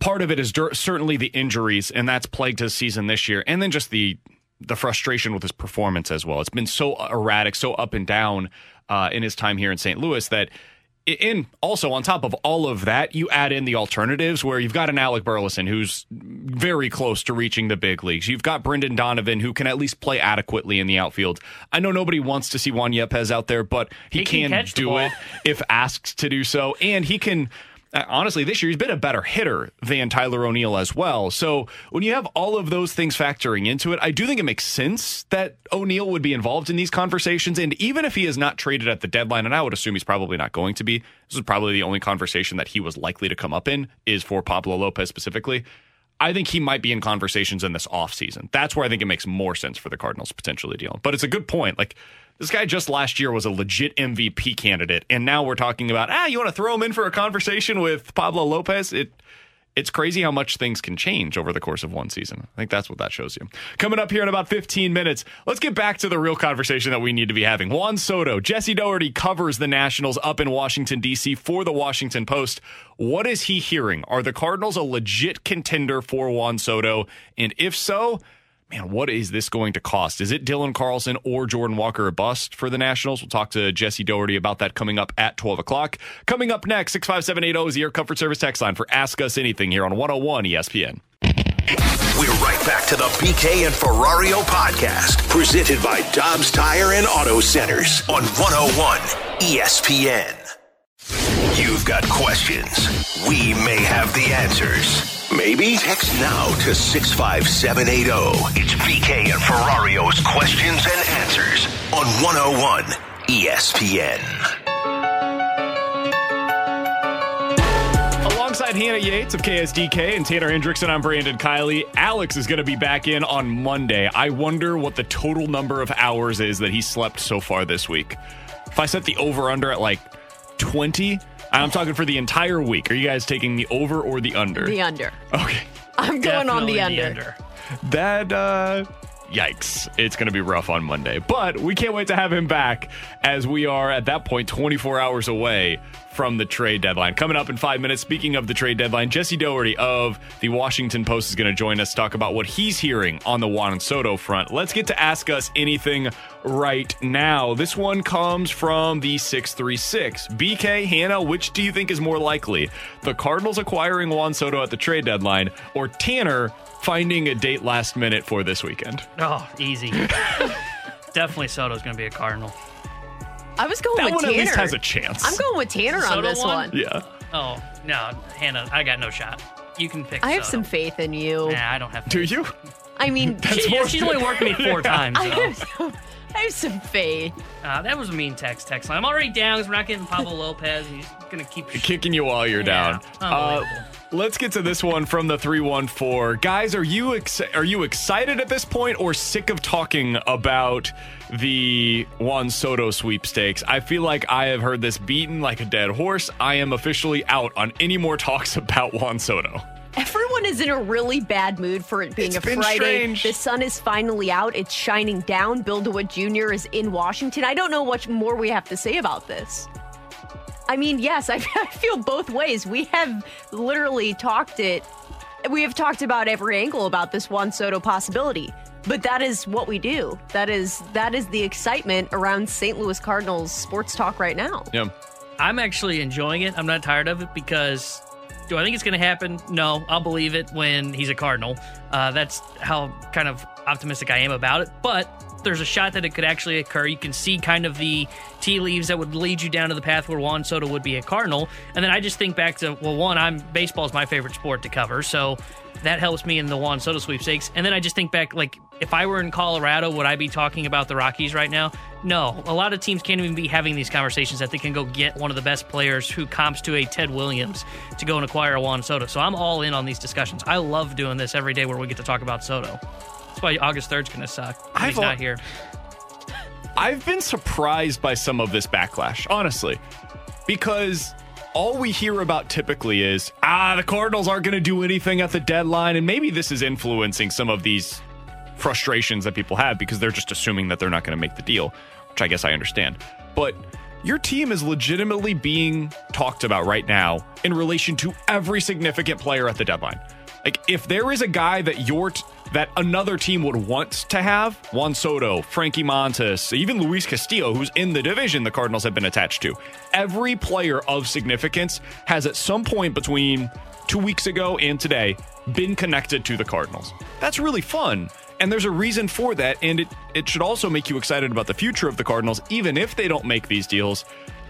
Part of it is dur- certainly the injuries, and that's plagued his season this year, and then just the the frustration with his performance as well. It's been so erratic, so up and down uh, in his time here in St. Louis that. And also on top of all of that, you add in the alternatives where you've got an Alec Burleson who's very close to reaching the big leagues. You've got Brendan Donovan who can at least play adequately in the outfield. I know nobody wants to see Juan Yepez out there, but he, He can can, do it if asked to do so. And he can uh, Uh, honestly, this year he's been a better hitter than Tyler O'Neill as well. So when you have all of those things factoring into it, I do think it makes sense that O'Neill would be involved in these conversations. And even if he is not traded at the deadline, and I would assume he's probably not going to be, this is probably the only conversation that he was likely to come up in is for Pablo Lopez specifically. I think he might be in conversations in this offseason. That's where I think it makes more sense for the Cardinals potentially dealing. But it's a good point. Like this guy just last year was a legit MVP candidate, and now we're talking about ah, you want to throw him in for a conversation with Pablo Lopez? It it's crazy how much things can change over the course of one season. I think that's what that shows you. Coming up here in about 15 minutes, let's get back to the real conversation that we need to be having. Juan Soto, Jesse Dougherty covers the Nationals up in Washington, D.C. for the Washington Post. What is he hearing? Are the Cardinals a legit contender for Juan Soto? And if so, man, what is this going to cost? Is it Dylan Carlson or Jordan Walker a bust for the Nationals? We'll talk to Jesse Dougherty about that coming up at 12 o'clock. Coming up next, 65780 is Air Comfort Service text line for Ask Us Anything here on 101 ESPN. We're right back to the BK and Ferrario podcast, presented by Dobbs Tire and Auto Centers on 101 ESPN. You've got questions. We may have the answers. Maybe text now to 65780. It's BK and Ferrario's questions and answers on 101 ESPN. Alongside Hannah Yates of KSDK and Tanner Hendrickson, I'm Brandon Kiley. Alex is going to be back in on Monday. I wonder what the total number of hours is that he slept so far this week. If I set the over under at like 20, I'm talking for the entire week, are you guys taking the over or the under? The under. okay. I'm going on the Definitely under. That, uh, yikes. It's going to be rough on Monday. But we can't wait to have him back as we are at that point 24 hours away from the trade deadline. Coming up in five minutes, speaking of the trade deadline, Jesse Dougherty of the Washington Post is going to join us talk about what he's hearing on the Juan Soto front. Let's get to Ask Us Anything right now. This one comes from the 636. BK, Hannah, which do you think is more likely? The Cardinals acquiring Juan Soto at the trade deadline or Tanner finding a date last minute for this weekend? Oh, easy. Definitely Soto's going to be a Cardinal. I was going That with one Tanner. at least has a chance. I'm going with Tanner on this one? one. Yeah. Oh, no, Hannah, I got no shot. You can pick I have Soto. some faith in you. Nah, I don't have Do you? I mean, She, yeah, she's only worked me four times. I have, some, I have some faith. Uh, that was a mean text. Text line. I'm already down because we're not getting Pablo Lopez. He's gonna keep. Kicking you while you're Yeah, down. Uh, unbelievable. Let's get to this one from the 314. Guys, are you ex- are you excited at this point or sick of talking about the Juan Soto sweepstakes? I feel like I have heard this beaten like a dead horse. I am officially out on any more talks about Juan Soto. Everyone is in a really bad mood for it being It's a been Friday. strange. The sun is finally out. It's shining down. Bill DeWitt Jr. is in Washington. I don't know what more we have to say about this. I mean, yes, I, I feel both ways. We have literally talked it we have talked about every angle about this Juan Soto possibility, but that is what we do. That is that is the excitement around St. Louis Cardinals sports talk right now. Yeah. I'm actually enjoying it. I'm not tired of it because do I think it's going to happen? No, I'll believe it when he's a Cardinal. Uh, that's how kind of optimistic I am about it. But there's a shot that it could actually occur. You can see kind of the tea leaves that would lead you down to the path where Juan Soto would be a Cardinal. And then I just think back to well, one, I'm baseball is my favorite sport to cover, so that helps me in the Juan Soto sweepstakes. And then I just think back, like if I were in Colorado, would I be talking about the Rockies right now? No, a lot of teams can't even be having these conversations that they can go get one of the best players who comps to a Ted Williams to go and acquire Juan Soto. So I'm all in on these discussions. I love doing this every day where we get to talk about Soto. That's why August 3rd's going to suck. I've He's al- not here. I've been surprised by some of this backlash, honestly, because all we hear about typically is, ah, the Cardinals aren't going to do anything at the deadline. And maybe this is influencing some of these frustrations that people have because they're just assuming that they're not going to make the deal, which I guess I understand. But your team is legitimately being talked about right now in relation to every significant player at the deadline. Like if there is a guy that your t- that another team would want to have, Juan Soto, Frankie Montas, even Luis Castillo, who's in the division the Cardinals have been attached to. Every player of significance has at some point between two weeks ago and today been connected to the Cardinals. That's really fun. And there's a reason for that. And it, it should also make you excited about the future of the Cardinals, even if they don't make these deals.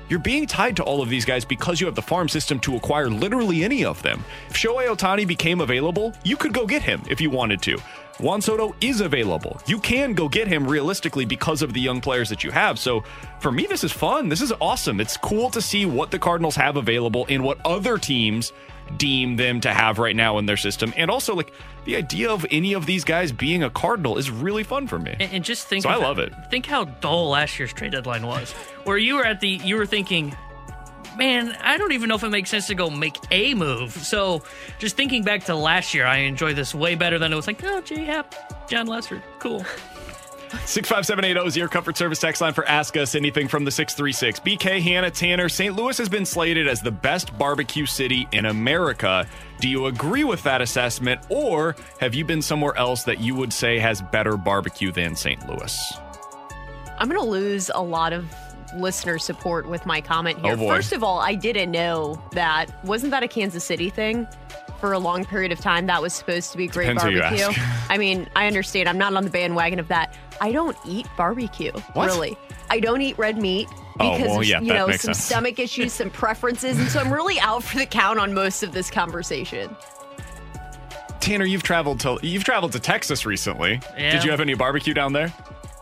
You're being tied to all of these guys because you have the farm system to acquire literally any of them. If Shohei Ohtani became available, you could go get him if you wanted to. Juan Soto is available. You can go get him realistically because of the young players that you have. So for me, this is fun. This is awesome. It's cool to see what the Cardinals have available and what other teams deem them to have right now in their system. And also, like, the idea of any of these guys being a Cardinal is really fun for me. And, and just think, So I love it. Think how dull last year's trade deadline was, where you were at the, you were thinking, man, I don't even know if it makes sense to go make a move. So just thinking back to last year, I enjoy this way better than it was like, oh, J Happ, Jon Lester, cool. 65780 is your comfort service text line for Ask Us Anything from the 636. BK, Hannah, Tanner, St. Louis has been slated as the best barbecue city in America. Do you agree with that assessment, or have you been somewhere else that you would say has better barbecue than St. Louis? I'm going to lose a lot of listener support with my comment here. Oh, boy. First of all, I didn't know that. Wasn't that a Kansas City thing? For a long period of time, that was supposed to be great Depends who you barbecue. ask. I mean, I understand. I'm not on the bandwagon of that. I don't eat barbecue, What? really. I don't eat red meat Oh, because well, of, yeah, you know some sense. stomach issues, some preferences, and so I'm really out for the count on most of this conversation. Tanner, you've traveled to you've traveled to Texas recently. Yeah. Did you have any barbecue down there?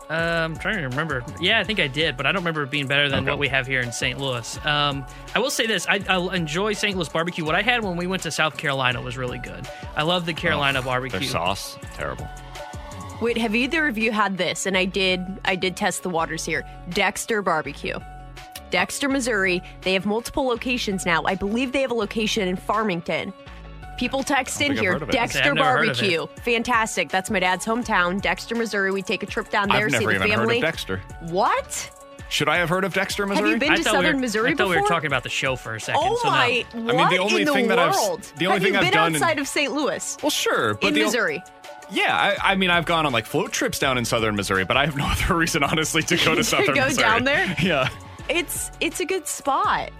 Uh, I'm trying to remember. Yeah, I think I did, but I don't remember it being better than Okay. what we have here in St. Louis. Um, I will say this: I, I enjoy St. Louis barbecue. What I had when we went to South Carolina was really good. I love the Carolina barbecue. Their sauce, terrible. Wait, have either of you had this? And I did. I did test the waters here. Dexter Barbecue, Dexter, Missouri. They have multiple locations now. I believe they have a location in Farmington. People text in here. heard of it. Dexter I've never heard of it. Barbecue, fantastic. That's my dad's hometown, Dexter, Missouri. We take a trip down there, I've see never the even family. heard of Dexter. What? Should I have heard of Dexter, Missouri? Have you been I to thought we Southern were- Missouri I thought we were before? talking about the show for a second. Oh so no. my! What mean, the only in the thing that I've- world? the only have thing you I've been done in- outside of St. Louis? well, sure, but in the o- Missouri. Yeah, I, I mean, I've gone on like float trips down in southern Missouri, but I have no other reason, honestly, to go to southern go Missouri. down there? Yeah. It's it's a good spot.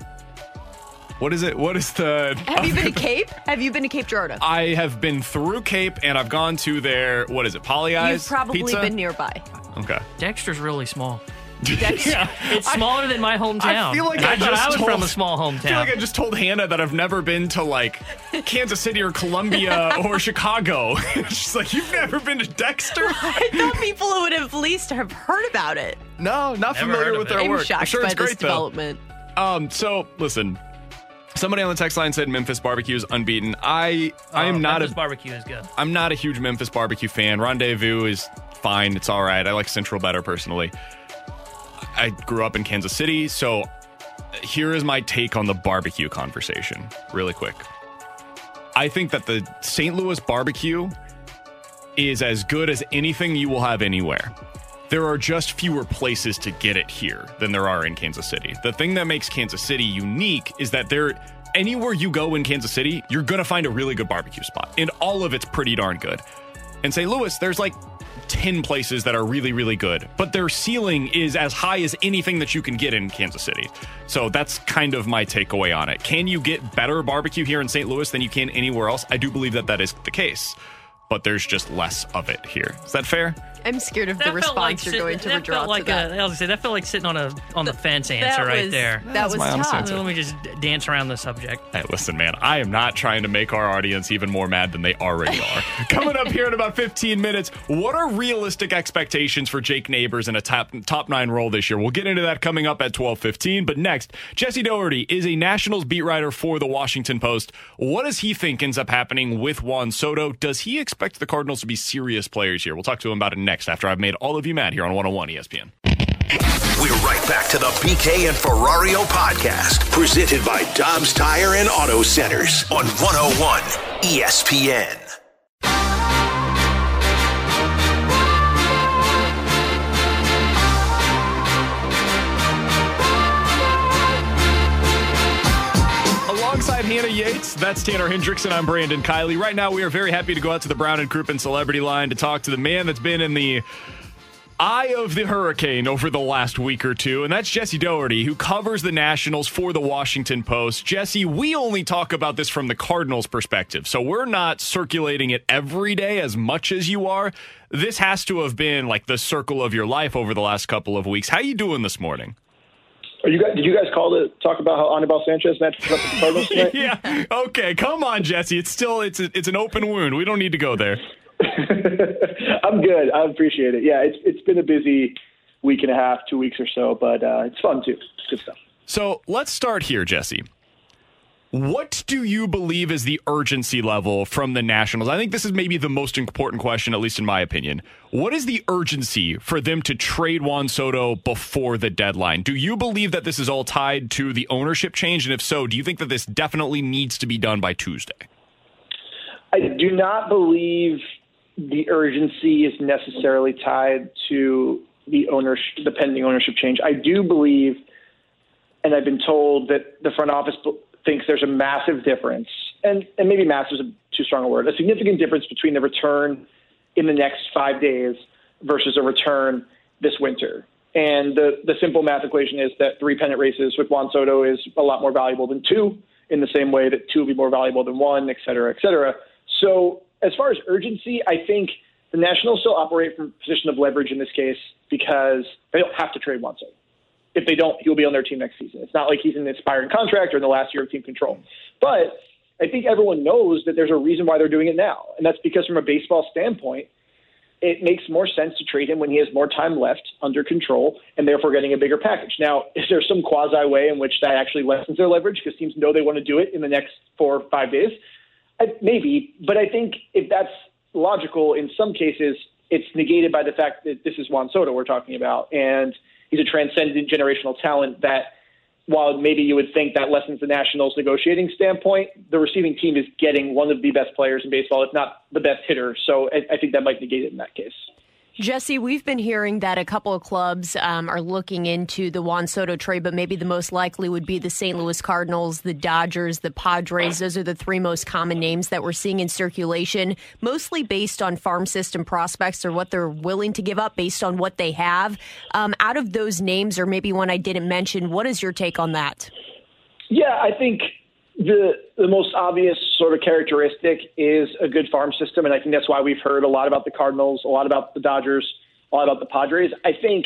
What is it? What is the? Have you been to Cape? Have you been to Cape Girardeau? I have been through Cape and I've gone to their what is it? Pagliai's You've probably Pizza? been nearby. Okay. Dexter's really small. Dexter. Yeah, it's smaller than my hometown. I feel like I, I, thought just I was told, from a small hometown. I feel like I just told Hannah that I've never been to like Kansas City or Columbia or Chicago. She's like, you've never been to Dexter? I thought people would have at least have heard about it. No, not Never familiar heard of with it. their I'm work. I'm shocked sure by it's this great though. development. Um, so listen, somebody on the text line said Memphis barbecue is unbeaten. I I am Oh, not Memphis a barbecue is good. I'm not a huge Memphis barbecue fan. Rendezvous is fine. It's all right. I like Central better personally. I grew up in Kansas City, so here is my take on the barbecue conversation, really quick. I think that the St. Louis barbecue is as good as anything you will have anywhere. There are just fewer places to get it here than there are in Kansas City. The thing that makes Kansas City unique is that there anywhere you go in Kansas City, you're going to find a really good barbecue spot, and all of it's pretty darn good. In St. Louis, there's like 10 places that are really, really good, but their ceiling is as high as anything that you can get in Kansas City. So that's kind of my takeaway on it. Can you get better barbecue here in St. Louis than you can anywhere else? I do believe that that is the case, but there's just less of it here. Is that fair? I'm scared of the That felt response like you're sit- going to that withdraw felt like to that. A, I was say that felt like sitting on a on the fence answer that right was- there. That That's was my tough. answer. Let me just dance around the subject. Hey, listen, man, I am not trying to make our audience even more mad than they already are. Coming up here in about 15 minutes, what are realistic expectations for Jake Neighbours in a top top nine role this year? We'll get into that coming up at 12:15. But next, Jesse Dougherty is a Nationals beat writer for the Washington Post. What does he think ends up happening with Juan Soto? Does he expect the Cardinals to be serious players here? We'll talk to him about it next after I've made all of you mad here on 101 ESPN. We're right back to the BK and Ferrario podcast, presented by Dobbs Tire and Auto Centers on 101 ESPN. Alongside Hannah Yates, that's Tanner Hendrickson. I'm Brandon Kiley. Right now, we are very happy to go out to the Brown and Crouppen Celebrity Line to talk to the man that's been in the eye of the hurricane over the last week or two, and that's Jesse Dougherty, who covers the Nationals for the Washington Post. Jesse, we only talk about this from the Cardinals' perspective, so we're not circulating it every day as much as you are. This has to have been like the circle of your life over the last couple of weeks. How you doing this morning? Are you guys, did you guys call to talk about how Anibal Sanchez matches up with the Cardinals tonight? yeah. Okay. Come on, Jesse. It's still it's a, it's an open wound. We don't need to go there. I'm good. I appreciate it. Yeah, it's it's been a busy week and a half, two weeks or so, but uh, it's fun too. It's good stuff. So let's start here, Jesse. What do you believe is the urgency level from the Nationals? I think this is maybe the most important question, at least in my opinion. What is the urgency for them to trade Juan Soto before the deadline? Do you believe that this is all tied to the ownership change? And if so, do you think that this definitely needs to be done by Tuesday? I do not believe the urgency is necessarily tied to the ownership, the pending ownership change. I do believe, and I've been told that the front office thinks there's a massive difference, and, and maybe massive is a too strong a word, a significant difference between the return in the next five days versus a return this winter. And the, the simple math equation is that three pennant races with Juan Soto is a lot more valuable than two, in the same way that two will be more valuable than one, et cetera, et cetera. So, as far as urgency, I think the Nationals still operate from a position of leverage in this case because they don't have to trade Juan Soto. If they don't, he'll be on their team next season. It's not like he's an expiring contract or in the last year of team control. But I think everyone knows that there's a reason why they're doing it now. And that's because, from a baseball standpoint, it makes more sense to trade him when he has more time left under control and therefore getting a bigger package. Now, is there some quasi way in which that actually lessens their leverage because teams know they want to do it in the next four or five days? I, maybe, but I think if that's logical, in some cases, it's negated by the fact that this is Juan Soto we're talking about, and he's a transcendent generational talent that, while maybe you would think that lessens the Nationals' negotiating standpoint, the receiving team is getting one of the best players in baseball, if not the best hitter. So I, I think that might negate it in that case. Jesse, we've been hearing that a couple of clubs um, are looking into the Juan Soto trade, but maybe the most likely would be the St. Louis Cardinals, the Dodgers, the Padres. Those are the three most common names that we're seeing in circulation, mostly based on farm system prospects or what they're willing to give up based on what they have. Um, out of those names, or maybe one I didn't mention, what is your take on that? Yeah, I think the the most obvious sort of characteristic is a good farm system, and I think that's why we've heard a lot about the Cardinals, a lot about the Dodgers, a lot about the Padres. I think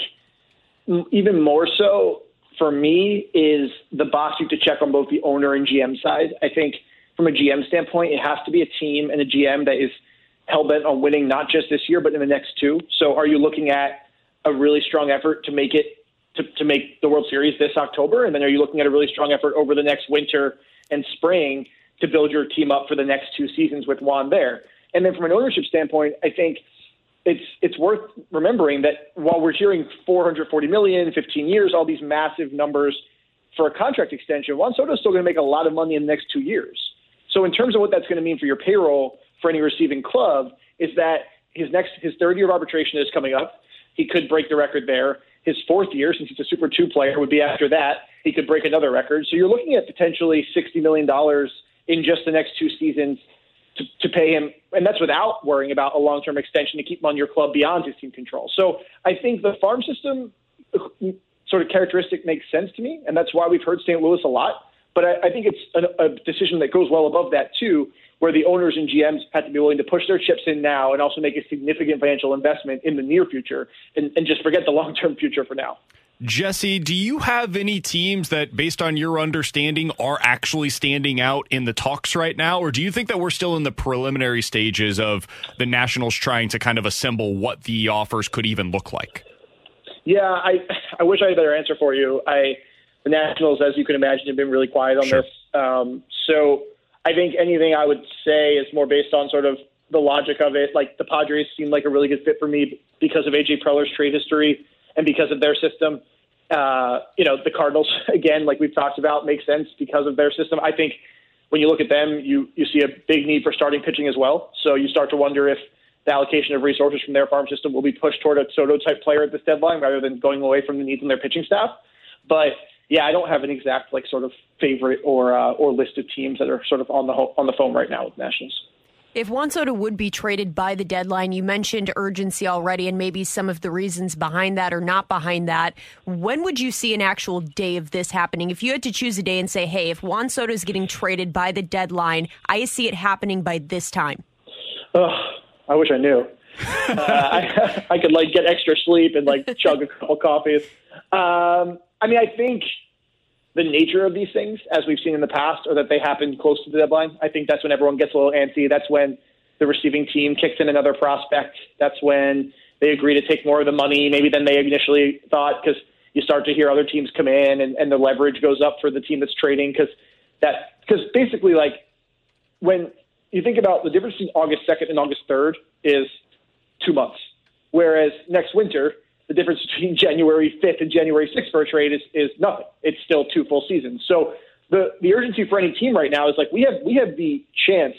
even more so for me is the box you have to check on both the owner and GM side. I think from a GM standpoint, it has to be a team and a GM that is hell bent on winning not just this year but in the next two. So, are you looking at a really strong effort to make it to, to make the World Series this October, and then are you looking at a really strong effort over the next winter and spring to build your team up for the next two seasons with Juan there? And then from an ownership standpoint, I think it's it's worth remembering that while we're hearing 440 million, 15 years, all these massive numbers for a contract extension, Juan Soto is still going to make a lot of money in the next two years. So in terms of what that's going to mean for your payroll for any receiving club, is that his next his third year of arbitration is coming up. He could break the record there. His fourth year, since he's a Super Two player, would be after that. He could break another record. So you're looking at potentially sixty million dollars in just the next two seasons to, to pay him, and that's without worrying about a long-term extension to keep him on your club beyond his team control. So I think the farm system uh, sort of characteristic makes sense to me, and that's why we've heard St. Louis a lot. But I, I think it's a, a decision that goes well above that too, where the owners and GMs have to be willing to push their chips in now and also make a significant financial investment in the near future, and, and just forget the long-term future for now. Jesse, do you have any teams that, based on your understanding, are actually standing out in the talks right now? Or do you think that we're still in the preliminary stages of the Nationals trying to kind of assemble what the offers could even look like? Yeah, I I wish I had a better answer for you. I the Nationals, as you can imagine, have been really quiet on sure. this. Um, so I think anything I would say is more based on sort of the logic of it. Like the Padres seem like a really good fit for me because of AJ Preller's trade history and because of their system. Uh, you know, the Cardinals, again, like we've talked about, make sense because of their system. I think when you look at them, you, you see a big need for starting pitching as well. So you start to wonder if the allocation of resources from their farm system will be pushed toward a Soto type player at this deadline rather than going away from the needs in their pitching staff. But yeah, I don't have an exact like sort of favorite or uh, or list of teams that are sort of on the ho- on the phone right now with Nationals. If Juan Soto would be traded by the deadline, you mentioned urgency already and maybe some of the reasons behind that or not behind that. When would you see an actual day of this happening? If you had to choose a day and say, hey, if Juan Soto is getting traded by the deadline, I see it happening by this time. Oh, I wish I knew. uh, I, I could like get extra sleep and like chug a couple coffees. Um, I mean, I think the nature of these things, as we've seen in the past, are that they happen close to the deadline. I think that's when everyone gets a little antsy. That's when the receiving team kicks in another prospect. That's when they agree to take more of the money, maybe than they initially thought, because you start to hear other teams come in and, and the leverage goes up for the team that's trading. Because that, because basically, like when you think about the difference between August 2nd and August 3rd is two months, whereas next winter the difference between January 5th and January 6th for a trade is, is nothing. It's still two full seasons. So the, the urgency for any team right now is like we have we have the chance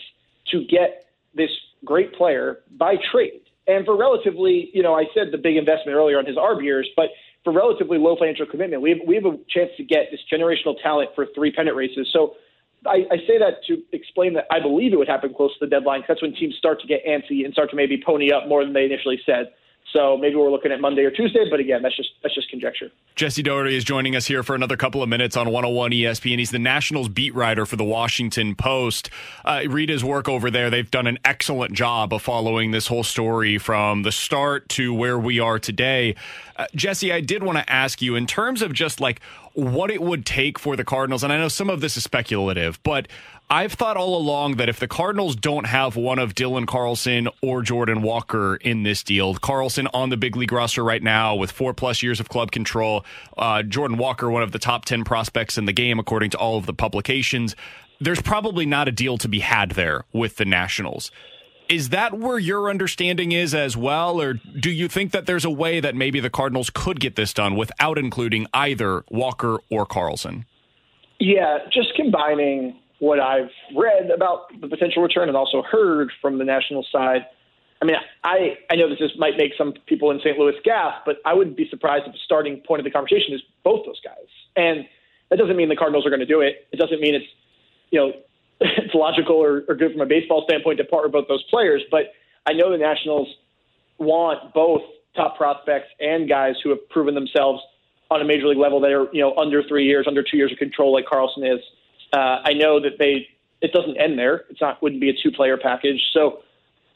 to get this great player by trade. And for relatively, you know, I said the big investment earlier on his ARB years, but for relatively low financial commitment, we have, we have a chance to get this generational talent for three pennant races. So I, I say that to explain that I believe it would happen close to the deadline. That's when teams start to get antsy and start to maybe pony up more than they initially said. So maybe we're looking at Monday or Tuesday, but again, that's just that's just conjecture. Jesse Dougherty is joining us here for another couple of minutes on 101 ESPN. He's the Nationals beat writer for the Washington Post. Uh, read his work over there. They've done an excellent job of following this whole story from the start to where we are today. Uh, Jesse, I did want to ask you in terms of just like what it would take for the Cardinals, and I know some of this is speculative, but I've thought all along that if the Cardinals don't have one of Dylan Carlson or Jordan Walker in this deal, Carlson on the big league roster right now with four plus years of club control, uh, Jordan Walker, one of the top 10 prospects in the game, according to all of the publications, there's probably not a deal to be had there with the Nationals. Is that where your understanding is as well? Or do you think that there's a way that maybe the Cardinals could get this done without including either Walker or Carlson? Yeah, just combining what I've read about the potential return and also heard from the national side, I mean, I, I know this is, might make some people in St. Louis gasp, but I wouldn't be surprised if the starting point of the conversation is both those guys. And that doesn't mean the Cardinals are going to do it. It doesn't mean it's, you know, it's logical or, or good from a baseball standpoint to partner both those players. But I know the Nationals want both top prospects and guys who have proven themselves on a major league level that are, you know, under three years, under two years of control like Carlson is. Uh, I know that they it doesn't end there. It's not wouldn't be a two player package. So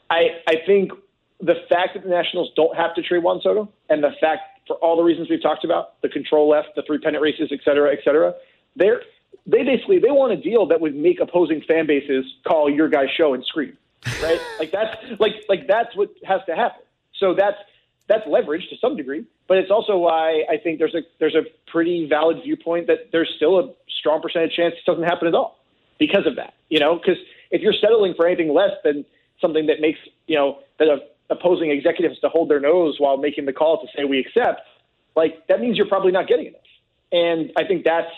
I I think the fact that the Nationals don't have to trade Juan Soto and the fact for all the reasons we've talked about, the control left, the three pennant races, et cetera, et cetera, they're they basically they want a deal that would make opposing fan bases call your guy's show and scream. Right? like that's like like that's what has to happen. So that's that's leverage to some degree, but it's also why I think there's a there's a pretty valid viewpoint that there's still a strong percentage chance it doesn't happen at all because of that. You know, because if you're settling for anything less than something that makes you know that a, opposing executives to hold their nose while making the call to say we accept, like that means you're probably not getting enough. And I think that's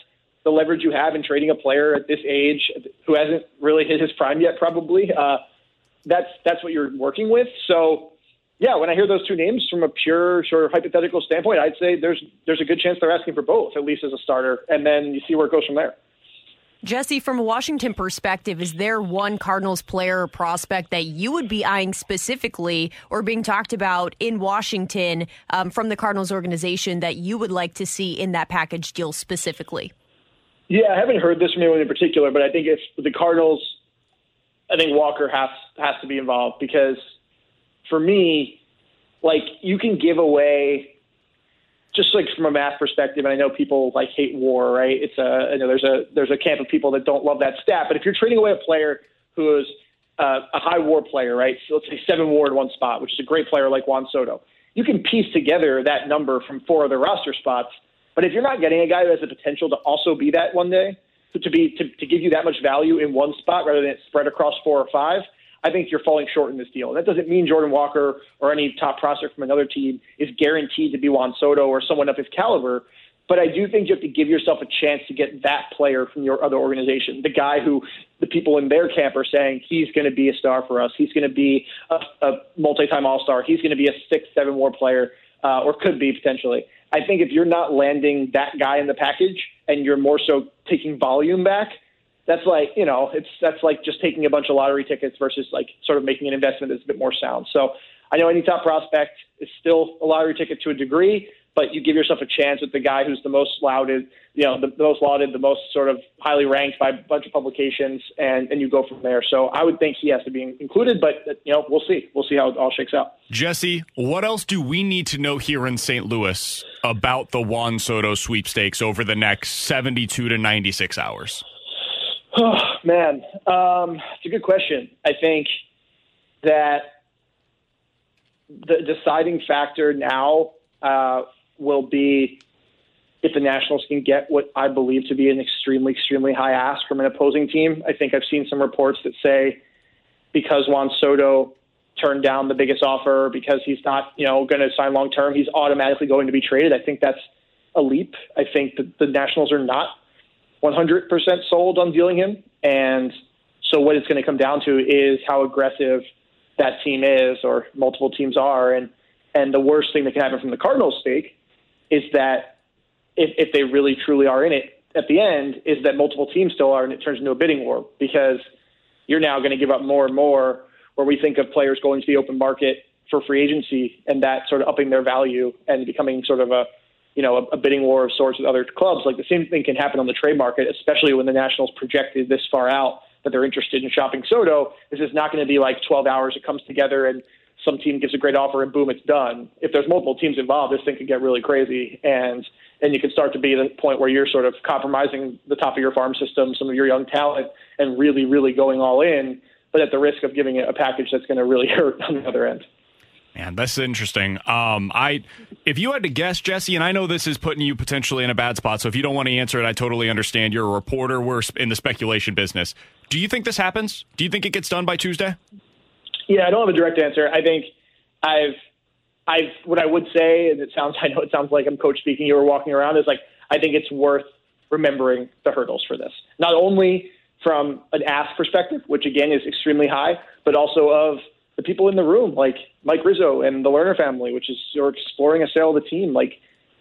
the leverage you have in trading a player at this age who hasn't really hit his prime yet, probably. Uh, that's that's what you're working with. So yeah, when I hear those two names from a pure sort of hypothetical standpoint, I'd say there's there's a good chance they're asking for both, at least as a starter, and then you see where it goes from there. Jesse, from a Washington perspective, is there one Cardinals player or prospect that you would be eyeing specifically or being talked about in Washington um, from the Cardinals organization that you would like to see in that package deal specifically? Yeah, I haven't heard this from anyone in particular, but I think if the Cardinals, I think Walker has has to be involved because for me, like you can give away just like from a math perspective, and I know people like hate war, right? It's a I know there's a there's a camp of people that don't love that stat, but if you're trading away a player who is uh, a high war player, right? So let's say seven war in one spot, which is a great player like Juan Soto, you can piece together that number from four other roster spots. But if you're not getting a guy who has the potential to also be that one day, to be to, to give you that much value in one spot rather than it spread across four or five, I think you're falling short in this deal. And that doesn't mean Jordan Walker or any top prospect from another team is guaranteed to be Juan Soto or someone of his caliber. But I do think you have to give yourself a chance to get that player from your other organization, the guy who the people in their camp are saying he's going to be a star for us. He's going to be a, a multi-time All-Star. He's going to be a six, seven war player, uh, or could be potentially. I think if you're not landing that guy in the package and you're more so taking volume back – that's like you know it's that's like just taking a bunch of lottery tickets versus like sort of making an investment that's a bit more sound. So I know any top prospect is still a lottery ticket to a degree, but you give yourself a chance with the guy who's the most lauded, you know, the, the most lauded, the most sort of highly ranked by a bunch of publications, and and you go from there. So I would think he has to be included, but you know we'll see. We'll see how it all shakes out. Jesse, what else do we need to know here in St. Louis about the Juan Soto sweepstakes over the next seventy-two to ninety-six hours? Oh, man, um, it's a good question. I think that the deciding factor now uh, will be if the Nationals can get what I believe to be an extremely, extremely high ask from an opposing team. I think I've seen some reports that say because Juan Soto turned down the biggest offer because he's not, you know, going to sign long term, he's automatically going to be traded. I think that's a leap. I think that the Nationals are not 100% sold on dealing him. And so what it's going to come down to is how aggressive that team is or multiple teams are. And, and the worst thing that can happen from the Cardinals' stake is that if, if they really truly are in it at the end, is that multiple teams still are and it turns into a bidding war because you're now going to give up more and more where we think of players going to the open market for free agency and that sort of upping their value and becoming sort of a you know, a, a, bidding war of sorts with other clubs. Like the same thing can happen on the trade market, especially when the Nationals projected this far out that they're interested in shopping Soto. This is not going to be like 12 hours. It comes together and some team gives a great offer and boom, it's done. If there's multiple teams involved, this thing could get really crazy and and you can start to be at the point where you're sort of compromising the top of your farm system, some of your young talent, and really, really going all in, but at the risk of giving it a package that's going to really hurt on the other end. Man, that's interesting. Um, I, if you had to guess, Jesse, and I know this is putting you potentially in a bad spot, so if you don't want to answer it, I totally understand. You're a reporter. We're in the speculation business. Do you think this happens? Do you think it gets done by Tuesday? Yeah, I don't have a direct answer. I think I've, I've, what I would say, and it sounds, I know it sounds like I'm coach speaking. You were walking around is like I think it's worth remembering the hurdles for this, not only from an ask perspective, which again is extremely high, but also of the people in the room, like Mike Rizzo and the Lerner family, which is you're exploring a sale of the team. Like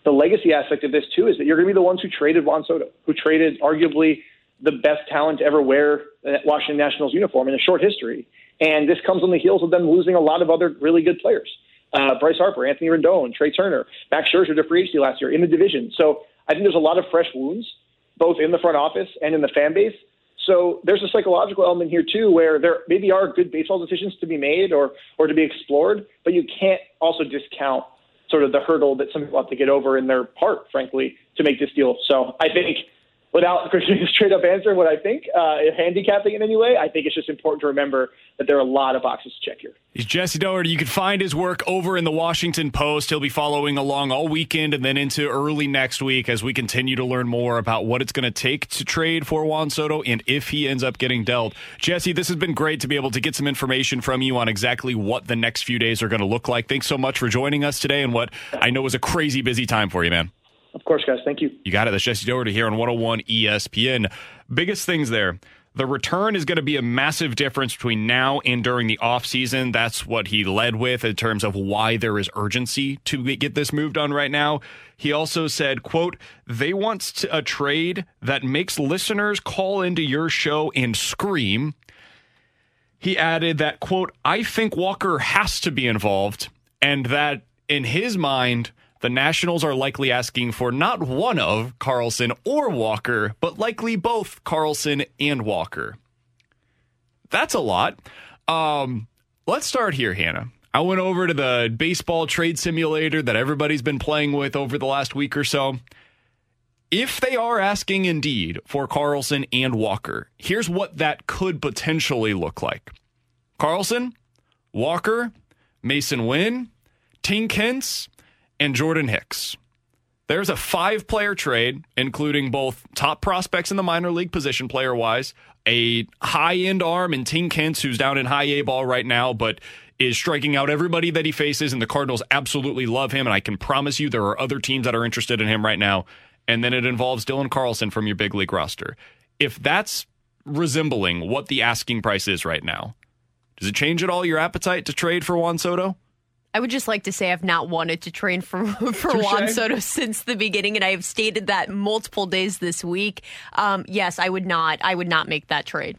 the legacy aspect of this too is that you're going to be the ones who traded Juan Soto, who traded arguably the best talent to ever wear Washington Nationals uniform in a short history. And this comes on the heels of them losing a lot of other really good players. Uh, Bryce Harper, Anthony Rendon, Trea Turner, Max Scherzer to free agency last year in the division. So I think there's a lot of fresh wounds, both in the front office and in the fan base, so there's a psychological element here too, where there maybe are good baseball decisions to be made or or to be explored, but you can't also discount sort of the hurdle that some people have to get over in their part, frankly, to make this deal. So I think without a straight up answer what I think, uh, handicapping in any way, I think it's just important to remember that there are a lot of boxes to check here. He's Jesse Dougherty. You can find his work over in the Washington Post. He'll be following along all weekend and then into early next week as we continue to learn more about what it's going to take to trade for Juan Soto and if he ends up getting dealt. Jesse, this has been great to be able to get some information from you on exactly what the next few days are going to look like. Thanks so much for joining us today and what I know was a crazy busy time for you, man. Of course, guys. Thank you. You got it. That's Jesse Dougherty here on 101 ESPN. Biggest things there. The return is going to be a massive difference between now and during the offseason. That's what he led with in terms of why there is urgency to get this move done right now. He also said, quote, they want a trade that makes listeners call into your show and scream. He added that, quote, I think Walker has to be involved and that in his mind, the Nationals are likely asking for not one of Carlson or Walker, but likely both Carlson and Walker. That's a lot. Um, let's start here, Hannah. I went over to the baseball trade simulator that everybody's been playing with over the last week or so. If they are asking indeed for Carlson and Walker, here's what that could potentially look like Carlson, Walker, Masyn Winn, Tink Hence, and Jordan Hicks. There's a five player trade, including both top prospects in the minor league position player wise, a high end arm in Tink Hence, who's down in high A ball right now, but is striking out everybody that he faces, and the Cardinals absolutely love him. And I can promise you there are other teams that are interested in him right now. And then it involves Dylan Carlson from your big league roster. If that's resembling what the asking price is right now, does it change at all your appetite to trade for Juan Soto? I would just like to say I've not wanted to train for for Touché. Juan Soto since the beginning, and I have stated that multiple days this week. Um, yes, I would not. I would not make that trade.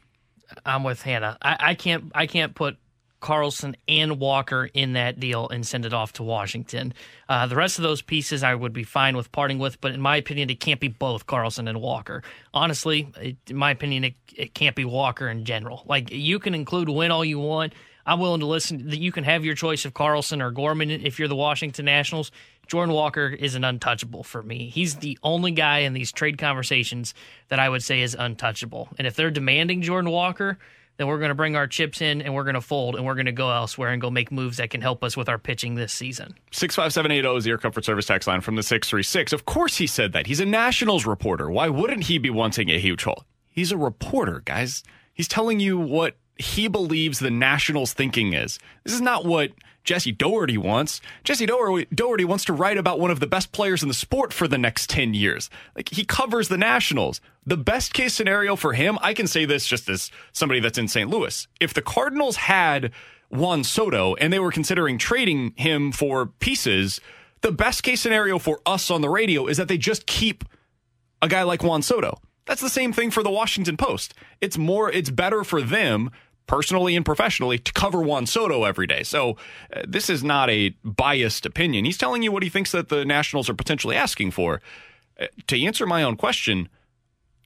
I'm with Hannah. I, I can't. I can't put Carlson and Walker in that deal and send it off to Washington. Uh, the rest of those pieces I would be fine with parting with, but in my opinion, it can't be both Carlson and Walker. Honestly, it, in my opinion, it, it can't be Walker in general. Like you can include Winn all you want. I'm willing to listen. That you can have your choice of Carlson or Gorman if you're the Washington Nationals. Jordan Walker is an untouchable for me. He's the only guy in these trade conversations that I would say is untouchable. And if they're demanding Jordan Walker, then we're going to bring our chips in and we're going to fold and we're going to go elsewhere and go make moves that can help us with our pitching this season. 65780 is your comfort service tax line from the 636. Of course he said that. He's a Nationals reporter. Why wouldn't he be wanting a huge haul? He's a reporter, guys. He's telling you what he believes the Nationals' thinking is. This is not what Jesse Dougherty wants. Jesse Dougherty wants to write about one of the best players in the sport for the next 10 years. Like he covers the Nationals. The best case scenario for him, I can say this just as somebody that's in St. Louis. If the Cardinals had Juan Soto and they were considering trading him for pieces, the best case scenario for us on the radio is that they just keep a guy like Juan Soto. That's the same thing for the Washington Post. It's more it's better for them personally and professionally to cover Juan Soto every day. So uh, this is not a biased opinion. He's telling you what he thinks that the Nationals are potentially asking for. Uh, to answer my own question,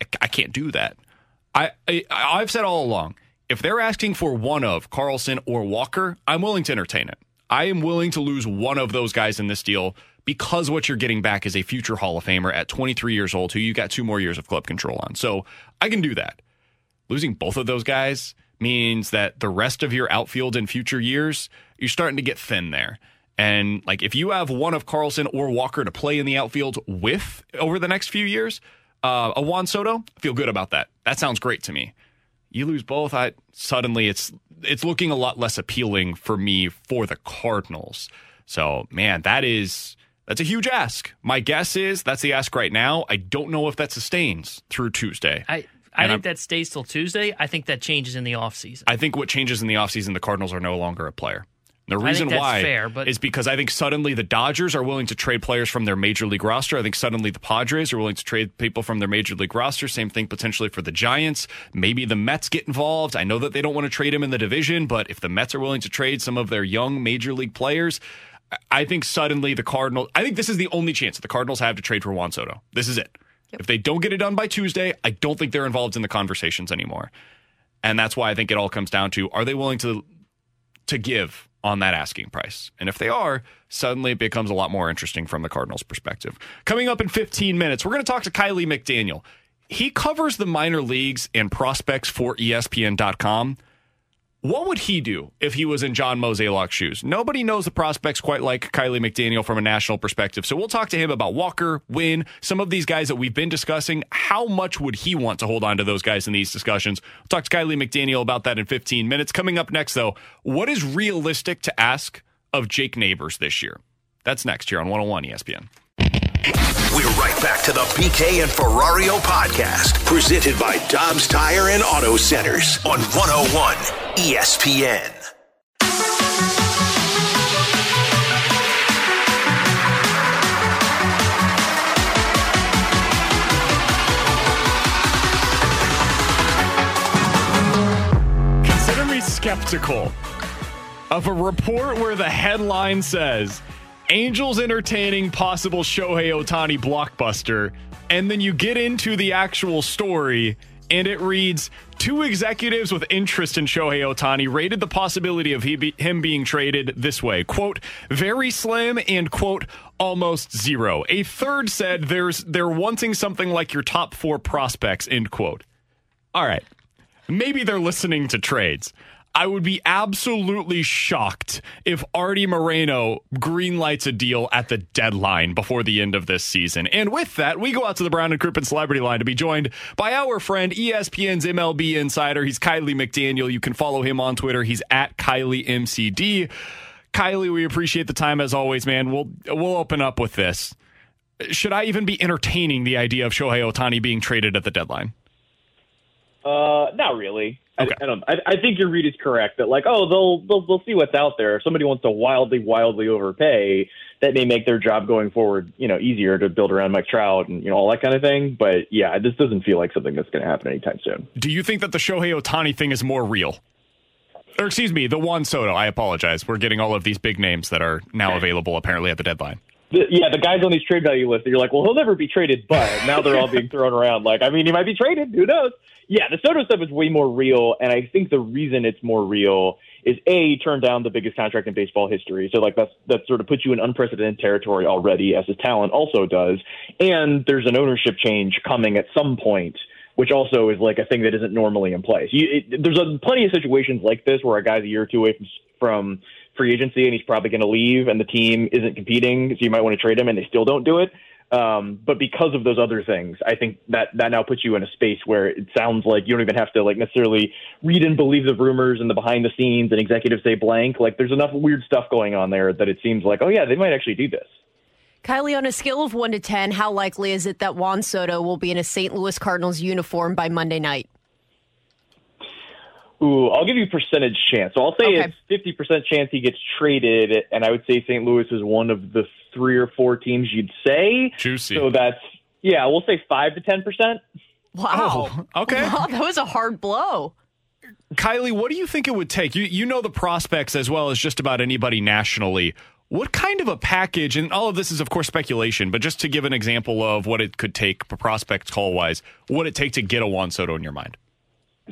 I, I can't do that. I, I I've said all along, if they're asking for one of Carlson or Walker, I'm willing to entertain it. I am willing to lose one of those guys in this deal because what you're getting back is a future Hall of Famer at 23 years old who you got two more years of club control on. So I can do that. Losing both of those guys means that the rest of your outfield in future years, you're starting to get thin there. And like if you have one of Carlson or Walker to play in the outfield with over the next few years, uh, a Juan Soto, feel good about that. That sounds great to me. You lose both, I suddenly it's it's looking a lot less appealing for me for the Cardinals. So man, that is that's a huge ask. My guess is that's the ask right now. I don't know if that sustains through Tuesday. I I think I'm, that stays till Tuesday. I think that changes in the offseason. I think what changes in the offseason, the Cardinals are no longer a player. The reason why fair, but... is because I think suddenly the Dodgers are willing to trade players from their major league roster. I think suddenly the Padres are willing to trade people from their major league roster. Same thing potentially for the Giants. Maybe the Mets get involved. I know that they don't want to trade him in the division, but if the Mets are willing to trade some of their young major league players, I think suddenly the Cardinals. I think this is the only chance that the Cardinals have to trade for Juan Soto. This is it. If they don't get it done by Tuesday, I don't think they're involved in the conversations anymore. And that's why I think it all comes down to are they willing to to give on that asking price? And if they are, suddenly it becomes a lot more interesting from the Cardinals' perspective. Coming up in 15 minutes, we're going to talk to Kiley McDaniel. He covers the minor leagues and prospects for ESPN.com. What would he do if he was in John Mozeliak's shoes? Nobody knows the prospects quite like Kiley McDaniel from a national perspective. So we'll talk to him about Walker, Winn, some of these guys that we've been discussing. How much would he want to hold on to those guys in these discussions? We'll talk to Kiley McDaniel about that in 15 minutes. Coming up next, though, what is realistic to ask of Jake Neighbours this year? That's next here on 101 ESPN. We're right back to the BK and Ferrario podcast, presented by Dobbs Tire and Auto Centers on 101 ESPN. Consider me skeptical of a report where the headline says Angels entertaining possible Shohei Ohtani blockbuster, and then you get into the actual story and it reads two executives with interest in Shohei Ohtani rated the possibility of be, him being traded this way quote very slim and quote almost zero. A third said there's they're wanting something like your top four prospects end quote. All right. Maybe they're listening to trades. I would be absolutely shocked if Artie Moreno greenlights a deal at the deadline before the end of this season. And with that, we go out to the Brown and Crouppen Celebrity Line to be joined by our friend ESPN's MLB insider. He's Kiley McDaniel. You can follow him on Twitter. He's at Kiley MCD. Kiley, we appreciate the time as always, man. We'll we'll open up with this. Should I even be entertaining the idea of Shohei Ohtani being traded at the deadline? Uh, not really. I, I don't. I, I think your read is correct that like, oh, they'll they'll they'll see what's out there. If somebody wants to wildly, wildly overpay, that may make their job going forward, you know, easier to build around Mike Trout and you know all that kind of thing. But yeah, this doesn't feel like something that's going to happen anytime soon. Do you think that the Shohei Ohtani thing is more real? Or excuse me, the Juan Soto. I apologize. We're getting all of these big names that are now available apparently at the deadline. The, yeah, the guys on these trade value lists, you're like, well, he'll never be traded, but now they're all being thrown around. Like, I mean, he might be traded. Who knows? Yeah, the Soto stuff is way more real, and I think the reason it's more real is a turned down the biggest contract in baseball history. So like that's that sort of puts you in unprecedented territory already, as his talent also does. And there's an ownership change coming at some point which also is like a thing that isn't normally in place. You, it, there's a, plenty of situations like this where a guy's a year or two away from, from free agency and he's probably going to leave and the team isn't competing, so you might want to trade him and they still don't do it. Um, but because of those other things, I think that that now puts you in a space where it sounds like you don't even have to like necessarily read and believe the rumors and the behind the scenes and executives say blank. Like there's enough weird stuff going on there that it seems like, oh yeah, they might actually do this. Kiley, on a scale of 1 to 10, how likely is it that Juan Soto will be in a St. Louis Cardinals uniform by Monday night? Ooh, I'll give you percentage chance. So I'll say Okay. it's 50% chance he gets traded, and I would say St. Louis is one of the three or four teams you'd say. Juicy. So that's, yeah, we'll say 5 to 10%. Wow. Oh, okay. Wow, that was a hard blow. Kiley, what do you think it would take? You you know the prospects as well as just about anybody nationally. What kind of a package, and all of this is of course speculation, but just to give an example of what it could take prospects call wise, what would it take to get a Juan Soto in your mind?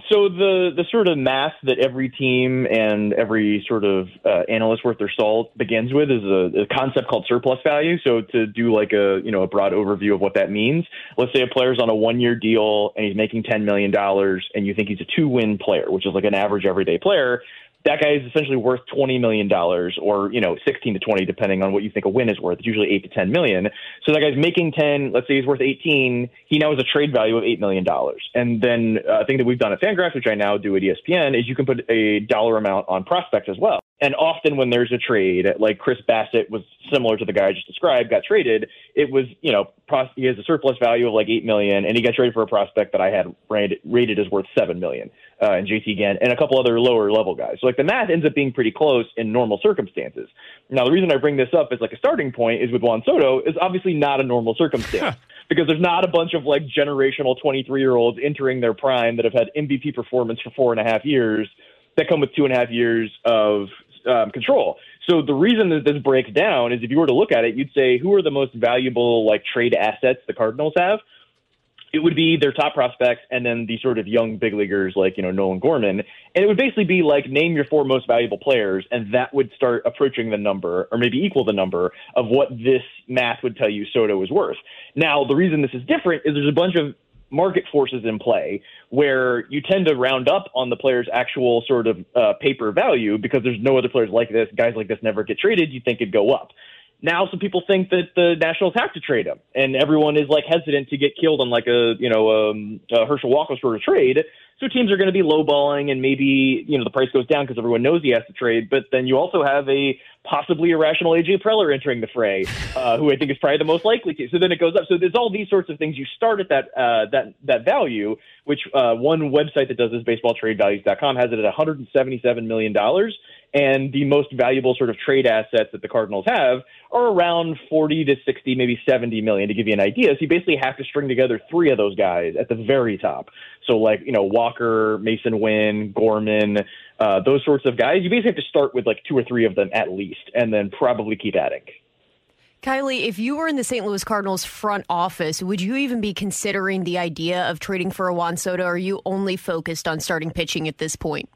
So the the sort of math that every team and every sort of uh, analyst worth their salt begins with is a, a concept called surplus value. So to do like a you know a broad overview of what that means, let's say a player's on a one year deal and he's making ten million dollars, and you think he's a two win player, which is like an average everyday player. That guy is essentially worth twenty million dollars, or you know, sixteen to twenty, depending on what you think a win is worth. It's usually eight to ten million. So that guy's making ten. Let's say he's worth eighteen. He now has a trade value of eight million dollars. And then uh, a thing that we've done at Fangraphs, which I now do at ESPN, is you can put a dollar amount on prospects as well. And often when there's a trade, like Chris Bassitt was similar to the guy I just described, got traded. It was, you know, he has a surplus value of like eight million, and he got traded for a prospect that I had rated, rated as worth seven million, uh, and JT Ginn and a couple other lower level guys. So like the math ends up being pretty close in normal circumstances. Now the reason I bring this up as like a starting point is with Juan Soto is obviously not a normal circumstance. Because there's not a bunch of like generational 23 year olds entering their prime that have had MVP performance for four and a half years that come with two and a half years of um, control. So the reason that this breaks down is if you were to look at it, you'd say who are the most valuable like trade assets the Cardinals have? It would be their top prospects and then the sort of young big leaguers like, you know, Nolan Gorman. And it would basically be like name your four most valuable players and that would start approaching the number or maybe equal the number of what this math would tell you Soto is worth. Now, the reason this is different is there's a bunch of market forces in play where you tend to round up on the player's actual sort of uh, paper value because there's no other players like this. Guys like this never get traded. You think it'd go up. Now some people think that the Nationals have to trade him, and everyone is like hesitant to get killed on like a you know um, a Herschel Walker sort of trade. So teams are going to be lowballing, and maybe you know the price goes down because everyone knows he has to trade. But then you also have a possibly irrational AJ Preller entering the fray, uh, who I think is probably the most likely to. So then it goes up. So there's all these sorts of things. You start at that uh, that that value, which uh, one website that does this, baseballtradevalues.com, has it at 177 million dollars and the most valuable sort of trade assets that the Cardinals have are around 40 to 60, maybe 70 million to give you an idea. So you basically have to string together three of those guys at the very top. So like, you know, Walker, Masyn Winn, Gorman, uh, those sorts of guys. You basically have to start with like two or three of them at least, and then probably keep adding. Kiley, if you were in the St. Louis Cardinals front office, would you even be considering the idea of trading for a Juan Soto? Or are you only focused on starting pitching at this point?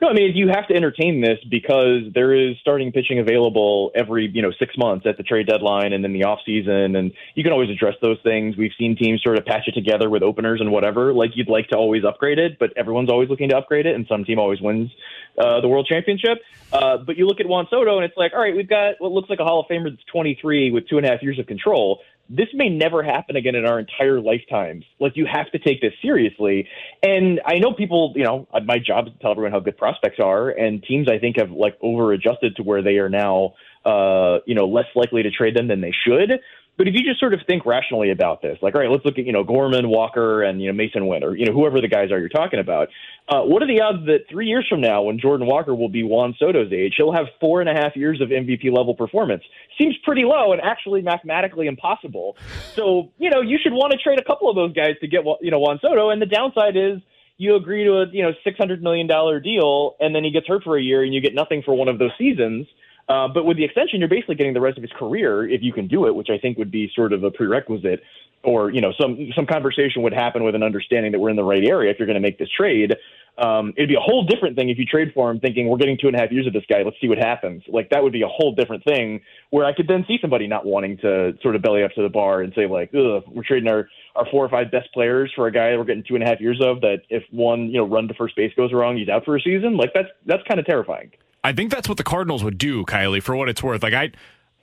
No, I mean you have to entertain this because there is starting pitching available every you know six months at the trade deadline and in the off season, and you can always address those things. We've seen teams sort of patch it together with openers and whatever. Like you'd like to always upgrade it, but everyone's always looking to upgrade it, and some team always wins uh, the world championship. Uh, but you look at Juan Soto, and it's like, all right, we've got what looks like a Hall of Famer that's 23 with two and a half years of control this may never happen again in our entire lifetimes. Like you have to take this seriously. And I know people, you know, my job is to tell everyone how good prospects are, and teams I think have like over adjusted to where they are now, uh, you know, less likely to trade them than they should. But if you just sort of think rationally about this, like, all right, let's look at, you know, Gorman, Walker, and, you know, Masyn Winn, or, you know, whoever the guys are you're talking about. Uh, what are the odds that three years from now, when Jordan Walker will be Juan Soto's age, he'll have four and a half years of MVP level performance? Seems pretty low and actually mathematically impossible. So, you know, you should want to trade a couple of those guys to get, you know, Juan Soto. And the downside is, you agree to a you know six hundred million dollar deal, and then he gets hurt for a year, and you get nothing for one of those seasons. Uh, but with the extension, you're basically getting the rest of his career if you can do it, which I think would be sort of a prerequisite. Or you know, some some conversation would happen with an understanding that we're in the right area if you're going to make this trade. Um, it'd be a whole different thing if you trade for him, thinking we're getting two and a half years of this guy. Let's see what happens. Like that would be a whole different thing where I could then see somebody not wanting to sort of belly up to the bar and say like, Ugh, we're trading our our four or five best players for a guy that we're getting two and a half years of. That if one you know run to first base goes wrong, he's out for a season. Like that's that's kind of terrifying. I think that's what the Cardinals would do, Kiley, for what it's worth. Like I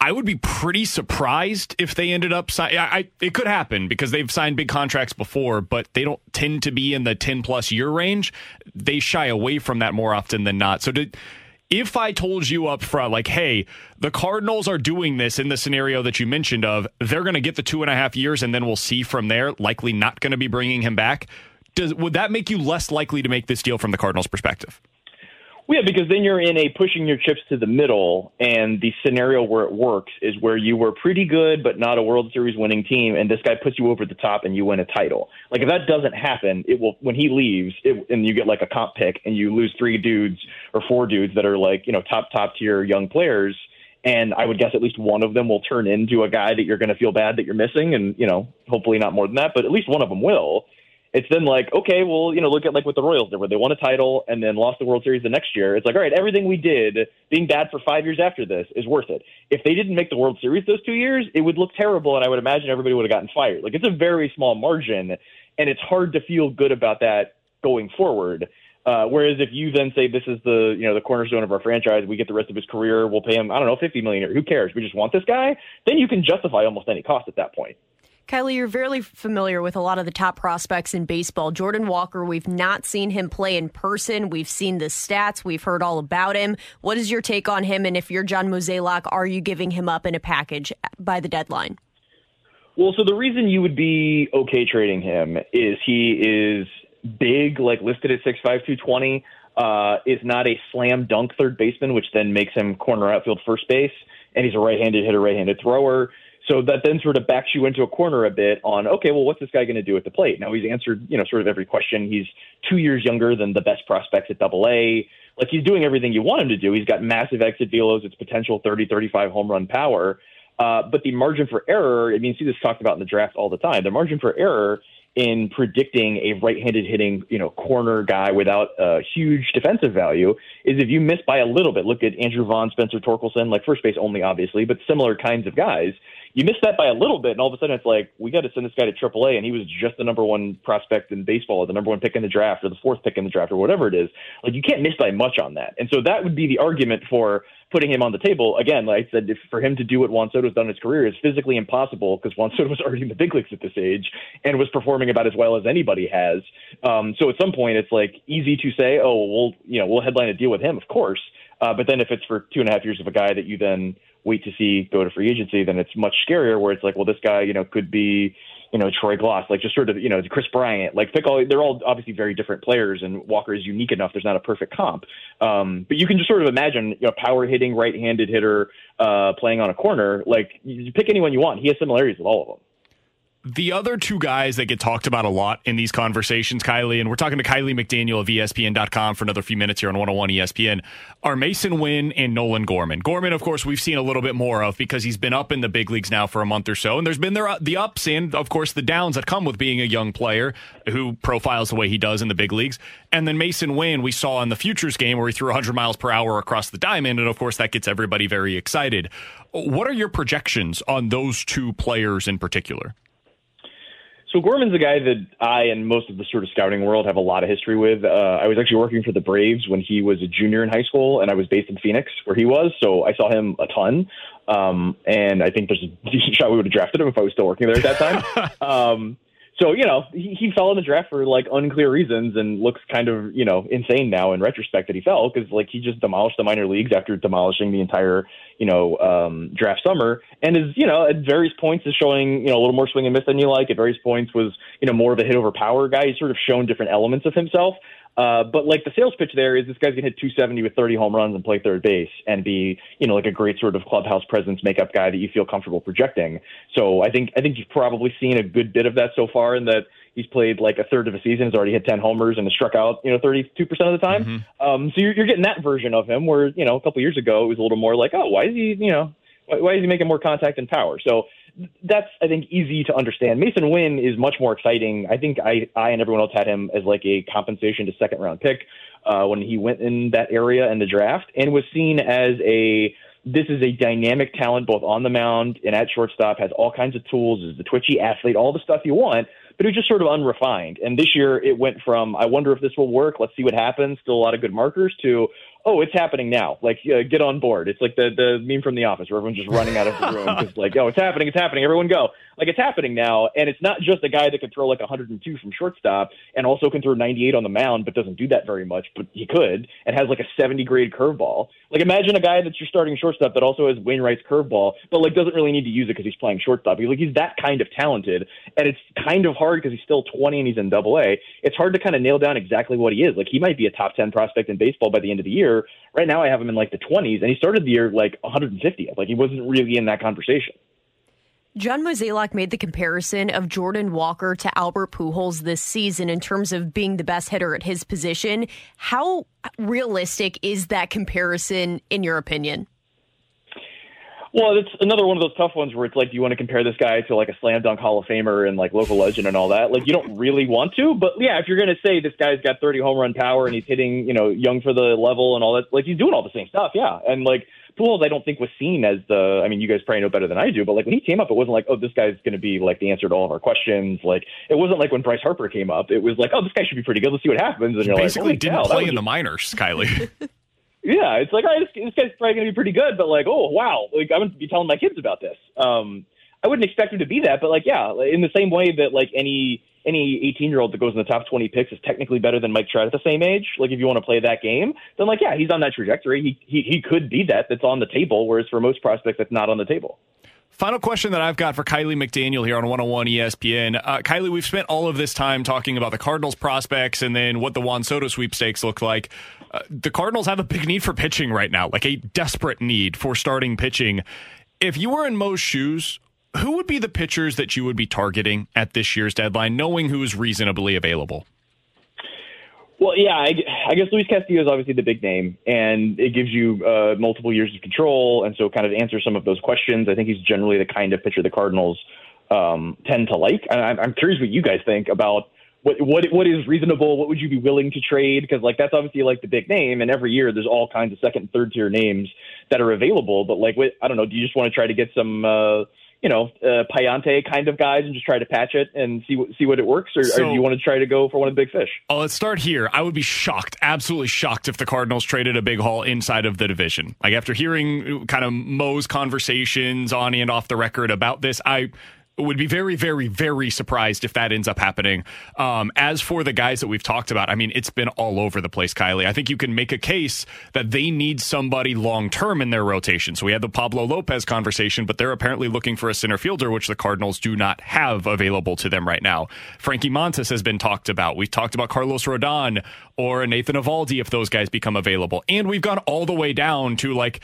I would be pretty surprised if they ended up signing. I, it could happen because they've signed big contracts before, but they don't tend to be in the 10 plus year range. They shy away from that more often than not. So did, if I told you up front, like, hey, the Cardinals are doing this in the scenario that you mentioned of, they're going to get the two and a half years and then we'll see from there, likely not going to be bringing him back. Does, would that make you less likely to make this deal from the Cardinals' perspective? Well, yeah, because then you're in a pushing your chips to the middle, and the scenario where it works is where you were pretty good but not a World Series winning team, and this guy puts you over the top and you win a title. Like if that doesn't happen, it will when he leaves, it, and you get like a comp pick, and you lose three dudes or four dudes that are like you know top top tier young players. And I would guess at least one of them will turn into a guy that you're going to feel bad that you're missing, and you know, hopefully not more than that, but at least one of them will it's then like, okay, well, you know, look at like what the Royals did, where they won a title and then lost the World Series the next year. It's like, all right, everything we did, being bad for five years after this, is worth it. If they didn't make the World Series those two years, it would look terrible, and I would imagine everybody would have gotten fired. Like, it's a very small margin, and it's hard to feel good about that going forward. Uh, whereas if you then say this is the you know the cornerstone of our franchise, we get the rest of his career, we'll pay him I don't know fifty million. Who cares? We just want this guy. Then you can justify almost any cost at that point. Kiley, you're very familiar with a lot of the top prospects in baseball. Jordan Walker, we've not seen him play in person. We've seen the stats. We've heard all about him. What is your take on him? And if you're John Mozeliak, are you giving him up in a package by the deadline? Well, so the reason you would be okay trading him is he is big, like listed at 6'5", 220, uh, is not a slam dunk third baseman, which then makes him corner outfield first base, and he's a right-handed hitter, right-handed thrower. So that then sort of backs you into a corner a bit on, okay, well, what's this guy going to do at the plate? Now he's answered, you know, sort of every question. He's two years younger than the best prospects at double A. Like he's doing everything you want him to do. He's got massive exit velos, its potential 30, 35 home run power. Uh, but the margin for error, I mean, you see this talked about in the draft all the time. The margin for error in predicting a right-handed hitting, you know, corner guy without a huge defensive value is if you miss by a little bit. Look at Andrew Vaughn, Spencer Torkelson, like first base only, obviously, but similar kinds of guys you miss that by a little bit, and all of a sudden it's like we got to send this guy to AAA, and he was just the number one prospect in baseball, or the number one pick in the draft, or the fourth pick in the draft, or whatever it is. Like you can't miss by much on that, and so that would be the argument for putting him on the table. Again, like I said, if for him to do what Juan Soto's done in his career is physically impossible because Juan Soto was already in the big leagues at this age and was performing about as well as anybody has. Um, so at some point, it's like easy to say, oh, we'll you know we'll headline a deal with him, of course. Uh, but then if it's for two and a half years of a guy that you then wait to see go to free agency, then it's much scarier. Where it's like, well, this guy, you know, could be, you know, Troy Glaus, like just sort of, you know, Kris Bryant, like pick all. They're all obviously very different players, and Walker is unique enough. There's not a perfect comp, um, but you can just sort of imagine, you know, power hitting right-handed hitter uh, playing on a corner. Like you pick anyone you want. He has similarities with all of them. The other two guys that get talked about a lot in these conversations, Kiley, and we're talking to Kiley McDaniel of ESPN.com for another few minutes here on 101 ESPN, are Masyn Winn and Nolan Gorman. Gorman, of course, we've seen a little bit more of because he's been up in the big leagues now for a month or so. And there's been there, uh, the ups and, of course, the downs that come with being a young player who profiles the way he does in the big leagues. And then Masyn Winn, we saw in the Futures game where he threw 100 miles per hour across the diamond. And, of course, that gets everybody very excited. What are your projections on those two players in particular? So Gorman's a guy that I and most of the sort of scouting world have a lot of history with. Uh, I was actually working for the Braves when he was a junior in high school, and I was based in Phoenix where he was. So I saw him a ton, um, and I think there's a decent shot we would have drafted him if I was still working there at that time. um, so you know he, he fell in the draft for like unclear reasons and looks kind of you know insane now in retrospect that he fell because like he just demolished the minor leagues after demolishing the entire you know um, draft summer. And is you know at various points is showing you know a little more swing and miss than you like. At various points was you know more of a hit over power guy. He's sort of shown different elements of himself uh, but like the sales pitch there is this guy's gonna hit 270 with 30 home runs and play third base and be you know like a great sort of clubhouse presence makeup guy that you feel comfortable projecting. So I think I think you've probably seen a good bit of that so far in that he's played like a third of a season, has already hit 10 homers and has struck out you know 32 percent of the time. Mm-hmm. Um, so you're, you're getting that version of him where you know a couple years ago it was a little more like oh why is he you know why, why is he making more contact and power? So that's I think easy to understand. Mason Winn is much more exciting. I think I I and everyone else had him as like a compensation to second round pick uh, when he went in that area in the draft and was seen as a this is a dynamic talent both on the mound and at shortstop has all kinds of tools is the twitchy athlete all the stuff you want but it was just sort of unrefined and this year it went from i wonder if this will work let's see what happens still a lot of good markers to oh, it's happening now. Like, uh, get on board. It's like the the meme from The Office where everyone's just running out of the room because like, oh, it's happening, it's happening. Everyone go. Like, it's happening now, and it's not just a guy that can throw like 102 from shortstop and also can throw 98 on the mound, but doesn't do that very much. But he could and has like a 70 grade curveball. Like, imagine a guy that's your starting shortstop that also has Wainwright's curveball, but like doesn't really need to use it because he's playing shortstop. He's like he's that kind of talented, and it's kind of hard because he's still 20 and he's in Double A. It's hard to kind of nail down exactly what he is. Like, he might be a top 10 prospect in baseball by the end of the year. Right now, I have him in like the 20s, and he started the year like 150th. Like he wasn't really in that conversation. John Mozeliak made the comparison of Jordan Walker to Albert Pujols this season in terms of being the best hitter at his position. How realistic is that comparison, in your opinion? Well, it's another one of those tough ones where it's like, do you want to compare this guy to like a slam dunk Hall of Famer and like local legend and all that? Like, you don't really want to, but yeah, if you're going to say this guy's got 30 home run power and he's hitting, you know, young for the level and all that, like he's doing all the same stuff, yeah. And like Pujols, I don't think was seen as the. I mean, you guys probably know better than I do, but like when he came up, it wasn't like, oh, this guy's going to be like the answer to all of our questions. Like it wasn't like when Bryce Harper came up. It was like, oh, this guy should be pretty good. Let's see what happens. And you're like, basically like, didn't play in the minors, Kiley. Yeah, it's like, all right, this, this guy's probably going to be pretty good, but like, oh wow, like I'm going to be telling my kids about this. Um, I wouldn't expect him to be that, but like, yeah, in the same way that like any any 18 year old that goes in the top 20 picks is technically better than Mike Trout at the same age. Like, if you want to play that game, then like, yeah, he's on that trajectory. He he he could be that. That's on the table. Whereas for most prospects, that's not on the table. Final question that I've got for Kiley McDaniel here on 101 ESPN. Uh, Kiley, we've spent all of this time talking about the Cardinals prospects and then what the Juan Soto sweepstakes look like. The Cardinals have a big need for pitching right now, like a desperate need for starting pitching. If you were in Mo's shoes, who would be the pitchers that you would be targeting at this year's deadline, knowing who is reasonably available? Well, yeah, I, I guess Luis Castillo is obviously the big name, and it gives you uh, multiple years of control, and so kind of answer some of those questions. I think he's generally the kind of pitcher the Cardinals um, tend to like. And I'm, I'm curious what you guys think about what what what is reasonable? What would you be willing to trade? Because like that's obviously like the big name, and every year there's all kinds of second, and third tier names that are available. But like, what, I don't know. Do you just want to try to get some? Uh, you know, uh, Payante kind of guys and just try to patch it and see what see what it works, or, So- or do you want to try to go for one of the big fish? Oh, let's start here. I would be shocked, absolutely shocked, if the Cardinals traded a big haul inside of the division. Like after hearing kind of Mo's conversations on and off the record about this, I would be very, very, very surprised if that ends up happening. Um, as for the guys that we've talked about, I mean, it's been all over the place, Kiley. I think you can make a case that they need somebody long term in their rotation. So we had the Pablo Lopez conversation, but they're apparently looking for a center fielder, which the Cardinals do not have available to them right now. Frankie Montas has been talked about. We've talked about Carlos Rodon or Nathan Eovaldi if those guys become available. And we've gone all the way down to like,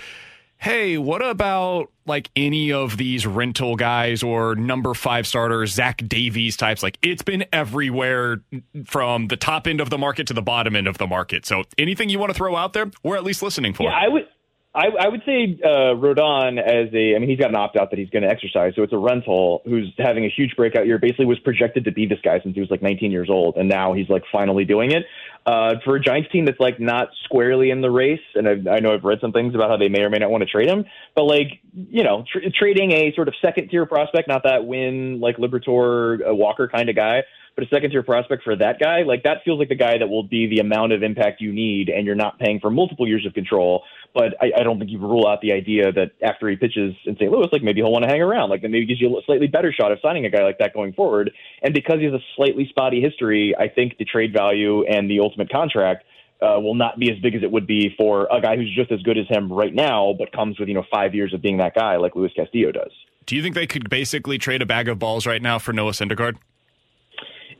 hey, what about like any of these rental guys or number five starters, Zach Davies types? Like it's been everywhere from the top end of the market to the bottom end of the market. So anything you want to throw out there, we're at least listening for. Yeah, I would. I, I would say uh, Rodon as a. I mean, he's got an opt out that he's going to exercise, so it's a rental who's having a huge breakout year. Basically, was projected to be this guy since he was like 19 years old, and now he's like finally doing it. Uh, for a Giants team that's like not squarely in the race, and I've, I know I've read some things about how they may or may not want to trade him, but like you know, tr- trading a sort of second tier prospect, not that win like Liberatore uh, Walker kind of guy, but a second tier prospect for that guy, like that feels like the guy that will be the amount of impact you need, and you're not paying for multiple years of control. But I, I don't think you rule out the idea that after he pitches in St. Louis, like maybe he'll want to hang around, like that maybe gives you a slightly better shot of signing a guy like that going forward. And because he has a slightly spotty history, I think the trade value and the ultimate contract. Uh, will not be as big as it would be for a guy who's just as good as him right now, but comes with you know five years of being that guy like Luis Castillo does. Do you think they could basically trade a bag of balls right now for Noah Syndergaard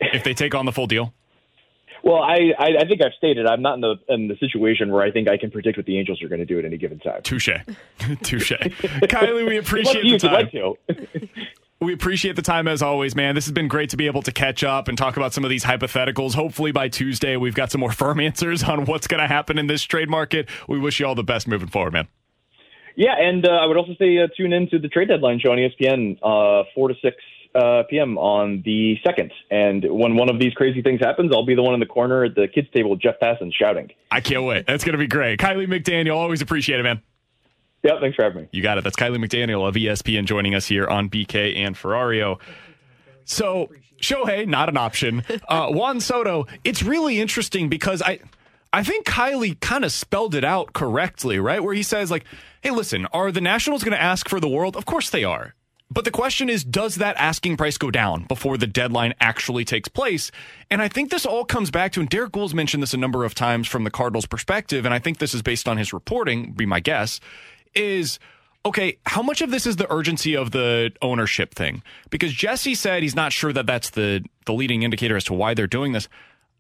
if they take on the full deal? Well, I, I I think I've stated I'm not in the in the situation where I think I can predict what the Angels are going to do at any given time. Touche, touche. Kiley, we appreciate you the time. like. We appreciate the time as always, man. This has been great to be able to catch up and talk about some of these hypotheticals. Hopefully by Tuesday, we've got some more firm answers on what's going to happen in this trade market. We wish you all the best moving forward, man. Yeah, and uh, I would also say uh, tune in to the trade deadline show on ESPN, uh, four to six uh, p.m. on the second. And when one of these crazy things happens, I'll be the one in the corner at the kids' table with Jeff Passan shouting. I can't wait. That's going to be great. Kiley McDaniel, always appreciate it, man. Yeah, thanks for having me. You got it. That's Kiley McDaniel of ESPN joining us here on BK and Ferrario. So Shohei, not an option. Uh, Juan Soto, it's really interesting because I, I think Kiley kind of spelled it out correctly, right? Where he says like, "Hey, listen, are the Nationals going to ask for the world? Of course they are." But the question is, does that asking price go down before the deadline actually takes place? And I think this all comes back to, and Derrick Goold's mentioned this a number of times from the Cardinals' perspective, and I think this is based on his reporting, be my guess, is okay, how much of this is the urgency of the ownership thing? Because Jesse said he's not sure that that's the, the leading indicator as to why they're doing this.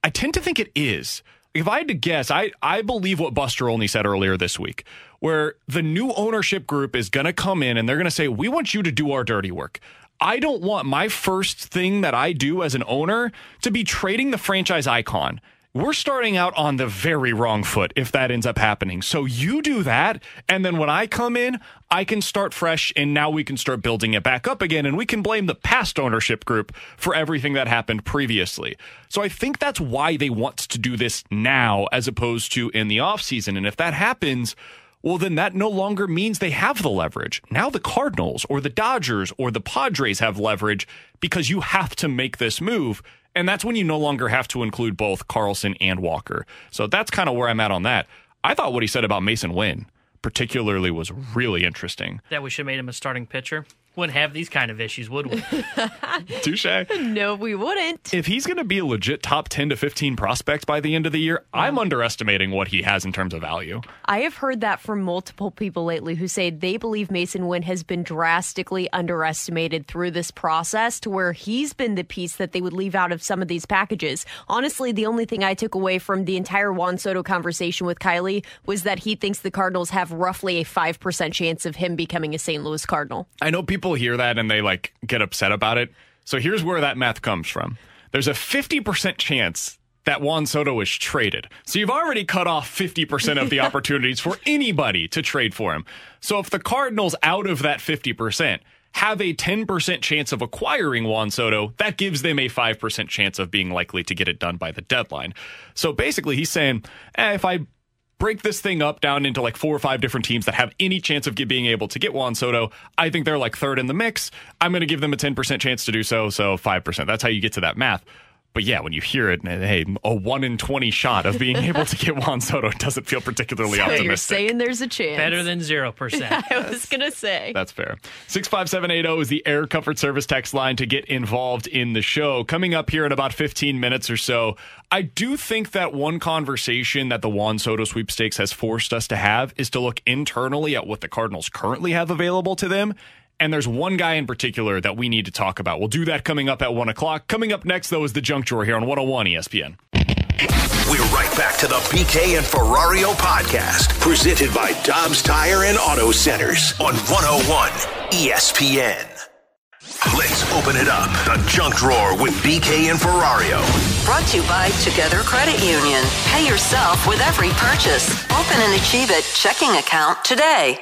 I tend to think it is. If I had to guess, I, I believe what Buster Olney said earlier this week, where the new ownership group is going to come in and they're going to say, We want you to do our dirty work. I don't want my first thing that I do as an owner to be trading the franchise icon. We're starting out on the very wrong foot if that ends up happening. So you do that. And then when I come in, I can start fresh and now we can start building it back up again. And we can blame the past ownership group for everything that happened previously. So I think that's why they want to do this now as opposed to in the offseason. And if that happens, well, then that no longer means they have the leverage. Now the Cardinals or the Dodgers or the Padres have leverage because you have to make this move. And that's when you no longer have to include both Carlson and Walker. So that's kind of where I'm at on that. I thought what he said about Masyn Winn particularly was really interesting. That we should have made him a starting pitcher. Wouldn't have these kind of issues, would we? Touche. No, we wouldn't. If he's going to be a legit top 10 to 15 prospect by the end of the year, I'm underestimating what he has in terms of value. I have heard that from multiple people lately who say they believe Masyn Winn has been drastically underestimated through this process to where he's been the piece that they would leave out of some of these packages. Honestly, the only thing I took away from the entire Juan Soto conversation with Kiley was that he thinks the Cardinals have roughly a 5% chance of him becoming a St. Louis Cardinal. I know people hear that and they like get upset about it. So here's where that math comes from. There's a 50% chance that Juan Soto is traded. So you've already cut off 50% of the opportunities for anybody to trade for him. So if the Cardinals out of that 50% have a 10% chance of acquiring Juan Soto, that gives them a 5% chance of being likely to get it done by the deadline. So basically he's saying, eh, if I break this thing up down into like four or five different teams that have any chance of get, being able to get Juan Soto, I think they're like third in the mix. I'm going to give them a 10% chance to do so, so 5%. That's how you get to that math. But yeah, when you hear it, hey, a one in twenty shot of being able to get Juan Soto doesn't feel particularly So optimistic. you're saying there's a chance. Better than 0%. I was gonna say. That's fair. 65780 is the Air Comfort Service text line to get involved in the show. Coming up here in about 15 minutes or so, I do think that one conversation that the Juan Soto sweepstakes has forced us to have is to look internally at what the Cardinals currently have available to them. And there's one guy in particular that we need to talk about. We'll do that coming up at 1 o'clock. Coming up next, though, is the junk drawer here on 101 ESPN. We're right back to the BK and Ferrario podcast, presented by Dobbs Tire and Auto Centers on 101 ESPN. Let's open it up. The junk drawer with BK and Ferrario. Brought to you by Together Credit Union. Pay yourself with every purchase. Open an Achieve It checking account today.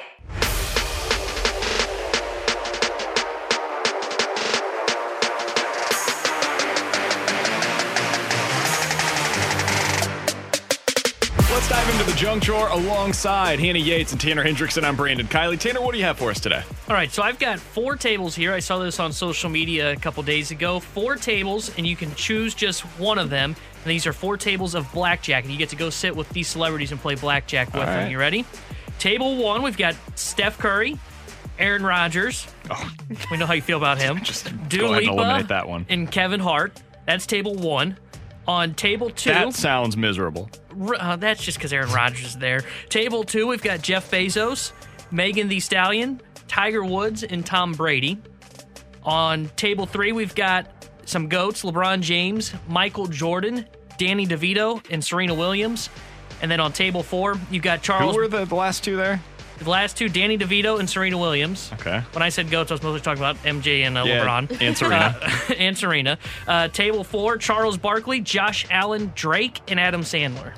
Let's dive into the junk drawer alongside Hannah Yates and Tanner Hendrickson. I'm Brandon Kiley. Tanner, what do you have for us today? All right, so I've got four tables here. I saw this on social media a couple days ago. Four tables, and you can choose just one of them. And these are four tables of blackjack, and you get to go sit with these celebrities and play blackjack with All them. You ready? Table one, we've got Steph Curry, Aaron Rodgers. Oh. We know how you feel about him. Just Dua go ahead and eliminate that one. And Kevin Hart. That's table one. On table two, That sounds miserable. Uh, that's just because Aaron Rodgers is there. Table two, we've got Jeff Bezos, Megan the Stallion, Tiger Woods, and Tom Brady. On table three, we've got some goats: LeBron James, Michael Jordan, Danny DeVito, and Serena Williams. And then on table four, you've got Charles. Who were the, the last two there? the last two, Danny DeVito and Serena Williams. Okay. When I said goats, I was mostly talking about MJ and uh, Yeah, LeBron. and Serena. Uh, and Serena. Uh, table four, Charles Barkley, Josh Allen, Drake, and Adam Sandler.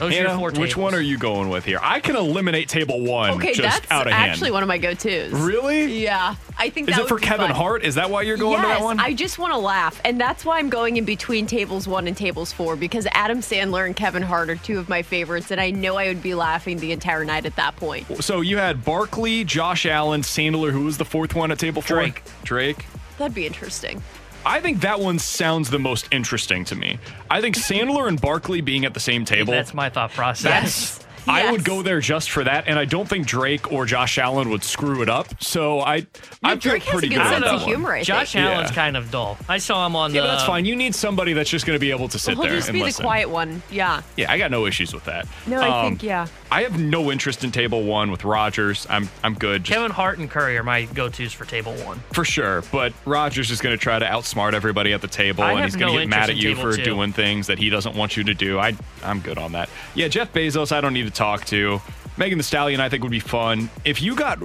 Those are four tables. which one are you going with here? I can eliminate table one Okay, just that's out of hand. actually one of my go-tos. Really? Yeah, I think Is that it for would be Kevin fun. Hart? Is that why you're going yes, to that one? I just want to laugh, and that's why I'm going in between tables one and tables four because Adam Sandler and Kevin Hart are two of my favorites, and I know I would be laughing the entire night at that point. so you had Barkley, Josh Allen, Sandler. Who was the fourth one at table four? Drake. Drake. That'd be interesting. I think that one sounds the most interesting to me. I think Sandler and Barkley being at the same table. That's my thought process. That's I would go there just for that, and I don't think Drake or Josh Allen would screw it up. So I, I feel Drake has a pretty good good I about don't sense of humor, I Josh think. Allen's Yeah. kind of dull. I saw him on Yeah, the. but that's fine. You need somebody that's just going to be able to sit He'll there just and be listen. the quiet one. Yeah. Yeah, I got no issues with that. No, I Um, think yeah. I have no interest in table one with Rogers. I'm I'm good just Kevin Hart and Curry are my go-tos for table one. for sure. But Rogers is going to try to outsmart everybody at the table, I and have he's going to no get mad at in you table for two. doing things that he doesn't want you to do. I I'm good on that. Yeah, Jeff Bezos, I don't need to talk to. Megan Thee Stallion, I think would be fun. If you got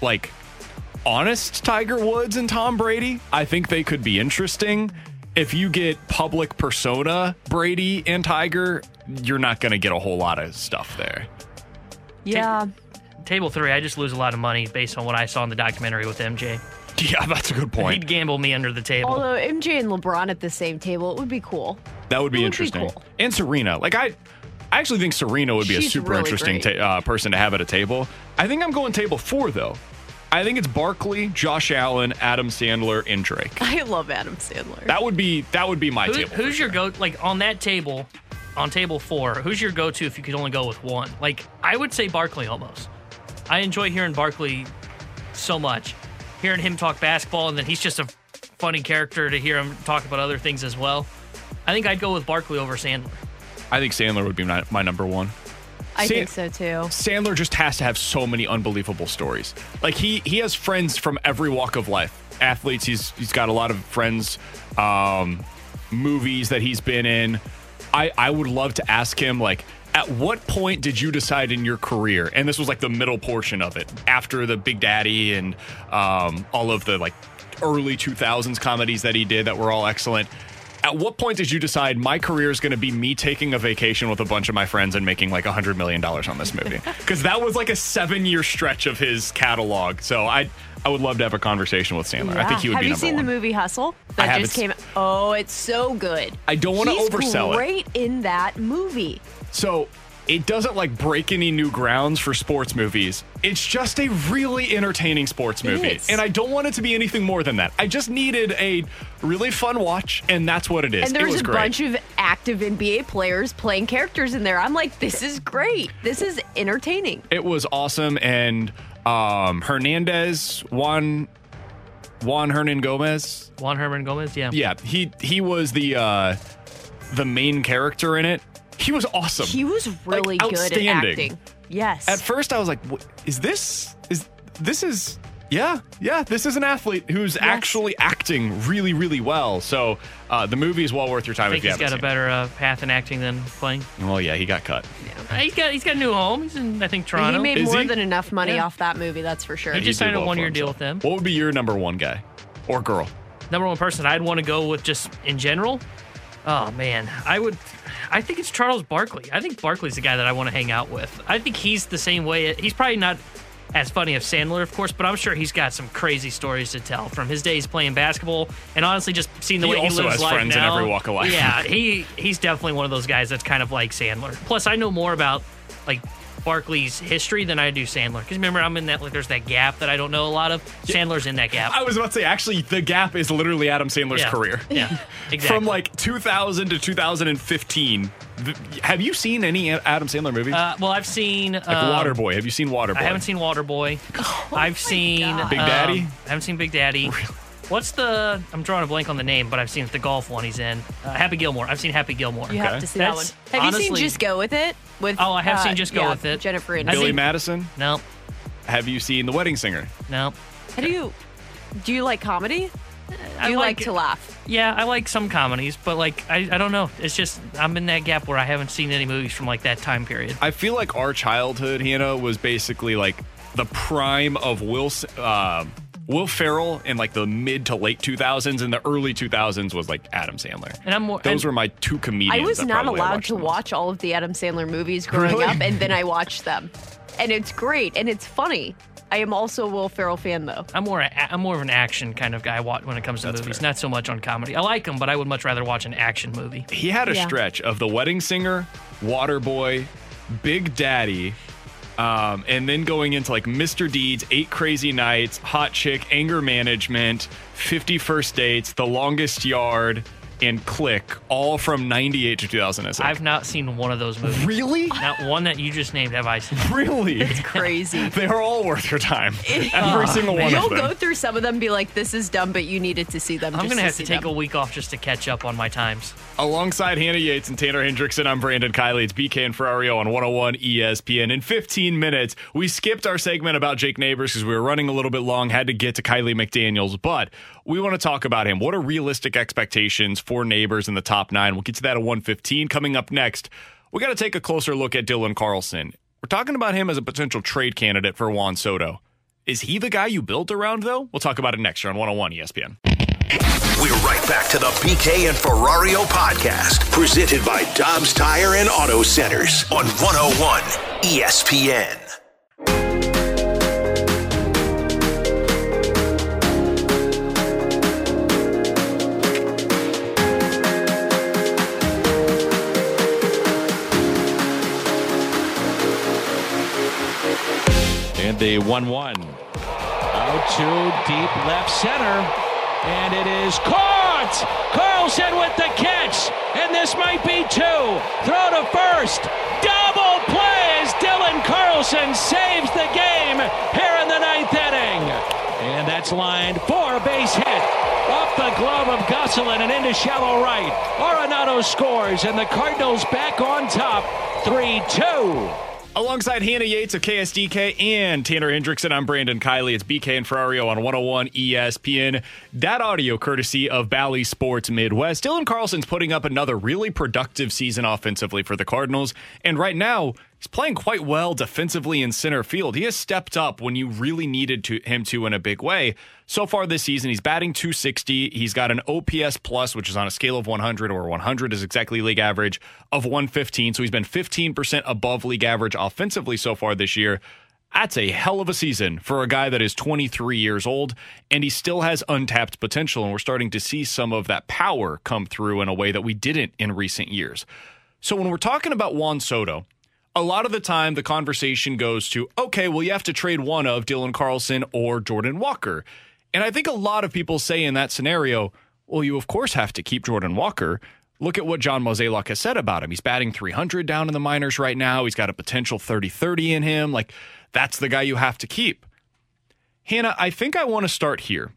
like honest Tiger Woods and Tom Brady, I think they could be interesting. If you get public persona Brady and Tiger, you're not going to get a whole lot of stuff there. Yeah. Table three, I just lose a lot of money based on what I saw in the documentary with MJ. Yeah, that's a good point. He'd gamble me under the table. Although MJ and LeBron at the same table, it would be cool. That would be That would be interesting. cool. And Serena, like I, I actually think Serena would be a super really interesting ta- uh, person to have at a table. I think I'm going table four though. I think it's Barkley, Josh Allen, Adam Sandler, and Drake. I love Adam Sandler. That would be that would be my Who- table. who's your go? Like on that table, on table four, who's your go-to if you could only go with one? Like I would say Barkley almost. I enjoy hearing Barkley so much, hearing him talk basketball, and then he's just a funny character to hear him talk about other things as well. I think I'd go with Barkley over Sandler. I think Sandler would be my, my number one. I think so too. Sandler just has to have so many unbelievable stories. Like he he has friends from every walk of life. Athletes, he's he's got a lot of friends, um, movies that he's been in. I I would love to ask him like at what point did you decide in your career and this was like the middle portion of it after the big daddy and um, all of the like early 2000s comedies that he did that were all excellent At what point did you decide my career is going to be me taking a vacation with a bunch of my friends and making like a hundred million dollars on this movie? Because that was like a seven-year stretch of his catalog. So I, I would love to have a conversation with Sandler. I think he would Have be Have you seen one. the movie Hustle I that haven't just came? Oh, it's so good. I don't wanna He's oversell it. Great in that movie. So it doesn't like break any new grounds for sports movies. It's just a really entertaining sports movie. And I don't want it to be anything more than that. I just needed a really fun watch, and that's what it is. And it there's was a great. bunch of active NBA players playing characters in there. I'm like, this is great. This is entertaining. it was awesome. And um, Hernandez, Juan Juan Hernan Gomez. Juan Herman Gomez, yeah. Yeah, he he was the uh, the main character in it. He was awesome. He was really Like, good at outstanding. acting. Yes. At first, I was like, "Is this is this is yeah yeah this is an athlete who's actually acting really really well." So uh, the movie is well worth your I time think if you he's haven't got a better uh, path in acting than playing. Well, yeah, he got cut. Uh, He's got he's got a new home. He's in I think Toronto. he made Is more he? than enough money Yeah. off that movie, that's for sure. He just did signed a well for one year deal with them. What would be your number one guy or girl? Number one person I'd want to go with just in general. Oh man, I would. I think it's Charles Barkley. I think Barkley's the guy that I want to hang out with. I think he's the same way. He's probably not as funny as Sandler, of course, but I'm sure he's got some crazy stories to tell from his days playing basketball, and honestly, just seeing the He way he also lives has life friends in every walk of life. Yeah, he he's definitely one of those guys that's kind of like Sandler. Plus, I know more about like Barkley's history than I do Sandler. Because remember, I'm in that like there's that gap that I don't know a lot of. Sandler's in that gap. I was about to say, actually, the gap is literally Adam Sandler's Yeah. career. Yeah, exactly. From like 2000 to 2015. th- Have you seen any Adam Sandler movies? Uh, well, I've seen like um, Waterboy. Have you seen Waterboy? I haven't seen Waterboy. I've seen God. Big Daddy? um, I haven't seen Big Daddy. What's the? I'm drawing a blank on the name, but I've seen the golf one he's in. Uh, Happy Gilmore. I've seen Happy Gilmore. You have Okay. to see that one. That's Have you seen Just Go With It? With Oh, I have uh, seen Just Go yeah, With It. Jennifer I Aniston. Billy seen- Madison? No, Have you seen The Wedding Singer? no. How do you do you like comedy? Do I you like, like to laugh? Yeah, I like some comedies, but like I, I don't know. It's just I'm in that gap where I haven't seen any movies from like that time period. I feel like our childhood, Hannah, was basically like the prime of Will S- uh, Will Ferrell in like the mid to late 2000s, and the early 2000s was like Adam Sandler. And I'm more. Those and- were my two comedians. I was that not allowed to most. watch all of the Adam Sandler movies growing Really? up, and then I watched them, and it's great and it's funny. I am also a Will Ferrell fan though. I'm more a, I'm more of an action kind of guy when it comes to That's movies, fair. not so much on comedy. I like them, but I would much rather watch an action movie. He had a Yeah. stretch of The Wedding Singer, Waterboy, Big Daddy, um, and then going into like Mr. Deeds, Eight Crazy Nights, Hot Chick, Anger Management, 50 First Dates, The Longest Yard, and Click, all from 98 to 2006. I've not seen one of those movies. really? Not one that you just named have I seen. Really? It's crazy. they are all worth your time. Every single one of them. You'll of them. go through some of them, and be like, "This is dumb," but you needed to see them. I'm gonna have to take them. a week off just to catch up on my times. Alongside Hannah Yates and Tanner Hendrickson, I'm Brandon Kiley. It's BK and Ferrario on 101 ESPN. In 15 minutes, we skipped our segment about Jake Neighbours because we were running a little bit long, had to get to Kiley McDaniels, but we want to talk about him. What are realistic expectations for Neighbours in the top nine? We'll get to that at 115. Coming up next, we got to take a closer look at Dylan Carlson. We're talking about him as a potential trade candidate for Juan Soto. Is he the guy you built around, though? We'll talk about it next year on 101 ESPN. We're right back to the BK and Ferrario podcast, presented by Dobbs Tire and Auto Centers on 101 ESPN. The 1 1. Out to deep left center. And it is caught! Carlson with the catch. And this might be two. Throw to first. Double play as Dylan Carlson saves the game here in the ninth inning. And that's lined for a base hit. Off the glove of Gosselin and into shallow right. Arenado scores, and the Cardinals back on top 3 2. Alongside Hannah Yates of KSDK and Tanner Hendrickson, I'm Brandon Kiley. It's BK and Ferrario on 101 ESPN. That audio courtesy of Bally Sports Midwest. Dylan Carlson's putting up another really productive season offensively for the Cardinals. And right now, He's playing quite well defensively in center field. He has stepped up when you really needed to, him to in a big way. So far this season, he's batting 260. He's got an OPS plus, which is on a scale of 100, or 100 is exactly league average, of 115. So he's been 15% above league average offensively so far this year. That's a hell of a season for a guy that is 23 years old, and he still has untapped potential. And we're starting to see some of that power come through in a way that we didn't in recent years. So when we're talking about Juan Soto, a lot of the time the conversation goes to, okay, well, you have to trade one of Dylan Carlson or Jordan Walker. And I think a lot of people say in that scenario, well, you of course have to keep Jordan Walker. Look at what John Mozeliak has said about him. He's batting 300 down in the minors right now. He's got a potential 30 30 in him. Like, that's the guy you have to keep. Hannah, I think I want to start here.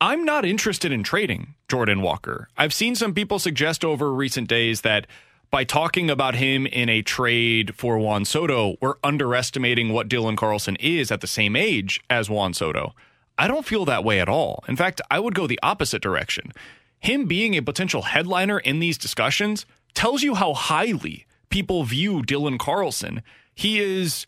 I'm not interested in trading Jordan Walker. I've seen some people suggest over recent days that by talking about him in a trade for Juan Soto, we're underestimating what Dylan Carlson is at the same age as Juan Soto. I don't feel that way at all. In fact, I would go the opposite direction. Him being a potential headliner in these discussions tells you how highly people view Dylan Carlson. He is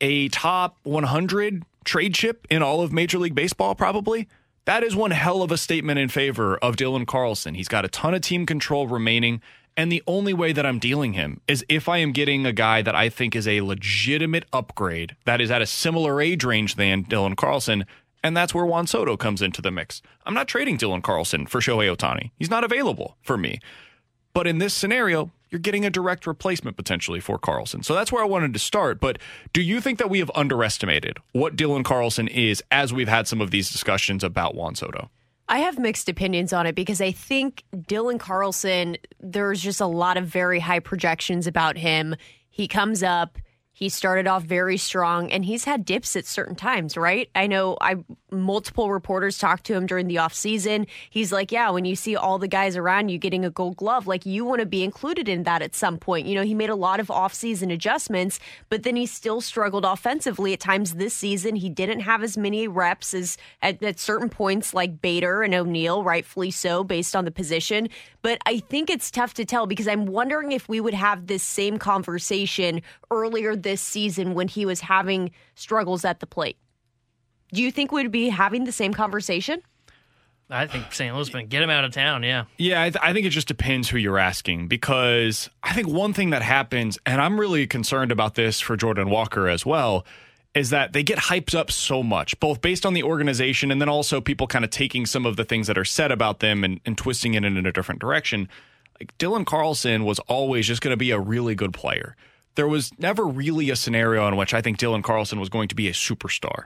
a top 100 trade chip in all of Major League Baseball, probably. That is one hell of a statement in favor of Dylan Carlson. He's got a ton of team control remaining. And the only way that I'm dealing him is if I am getting a guy that I think is a legitimate upgrade that is at a similar age range than Dylan Carlson. And that's where Juan Soto comes into the mix. I'm not trading Dylan Carlson for Shohei Ohtani. He's not available for me. But in this scenario, you're getting a direct replacement potentially for Carlson. So that's where I wanted to start. But do you think that we have underestimated what Dylan Carlson is as we've had some of these discussions about Juan Soto? I have mixed opinions on it because I think Dylan Carlson, there's just a lot of very high projections about him. He comes up, he started off very strong and he's had dips at certain times, right? I know I multiple reporters talked to him during the offseason. He's like, Yeah, when you see all the guys around you getting a gold glove, like you want to be included in that at some point. You know, he made a lot of offseason adjustments, but then he still struggled offensively at times this season. He didn't have as many reps as at, at certain points like Bader and O'Neill, rightfully so, based on the position. But I think it's tough to tell because I'm wondering if we would have this same conversation earlier this season when he was having struggles at the plate. Do you think we'd be having the same conversation? I think St. Louis been get him out of town. Yeah. Yeah, I, th- I, think it just depends who you're asking because I think one thing that happens, and I'm really concerned about this for Jordan Walker as well, is that they get hyped up so much, both based on the organization and then also people kind of taking some of the things that are said about them and, and twisting it in a different direction. Like Dylan Carlson was always just going to be a really good player. There was never really a scenario in which I think Dylan Carlson was going to be a superstar.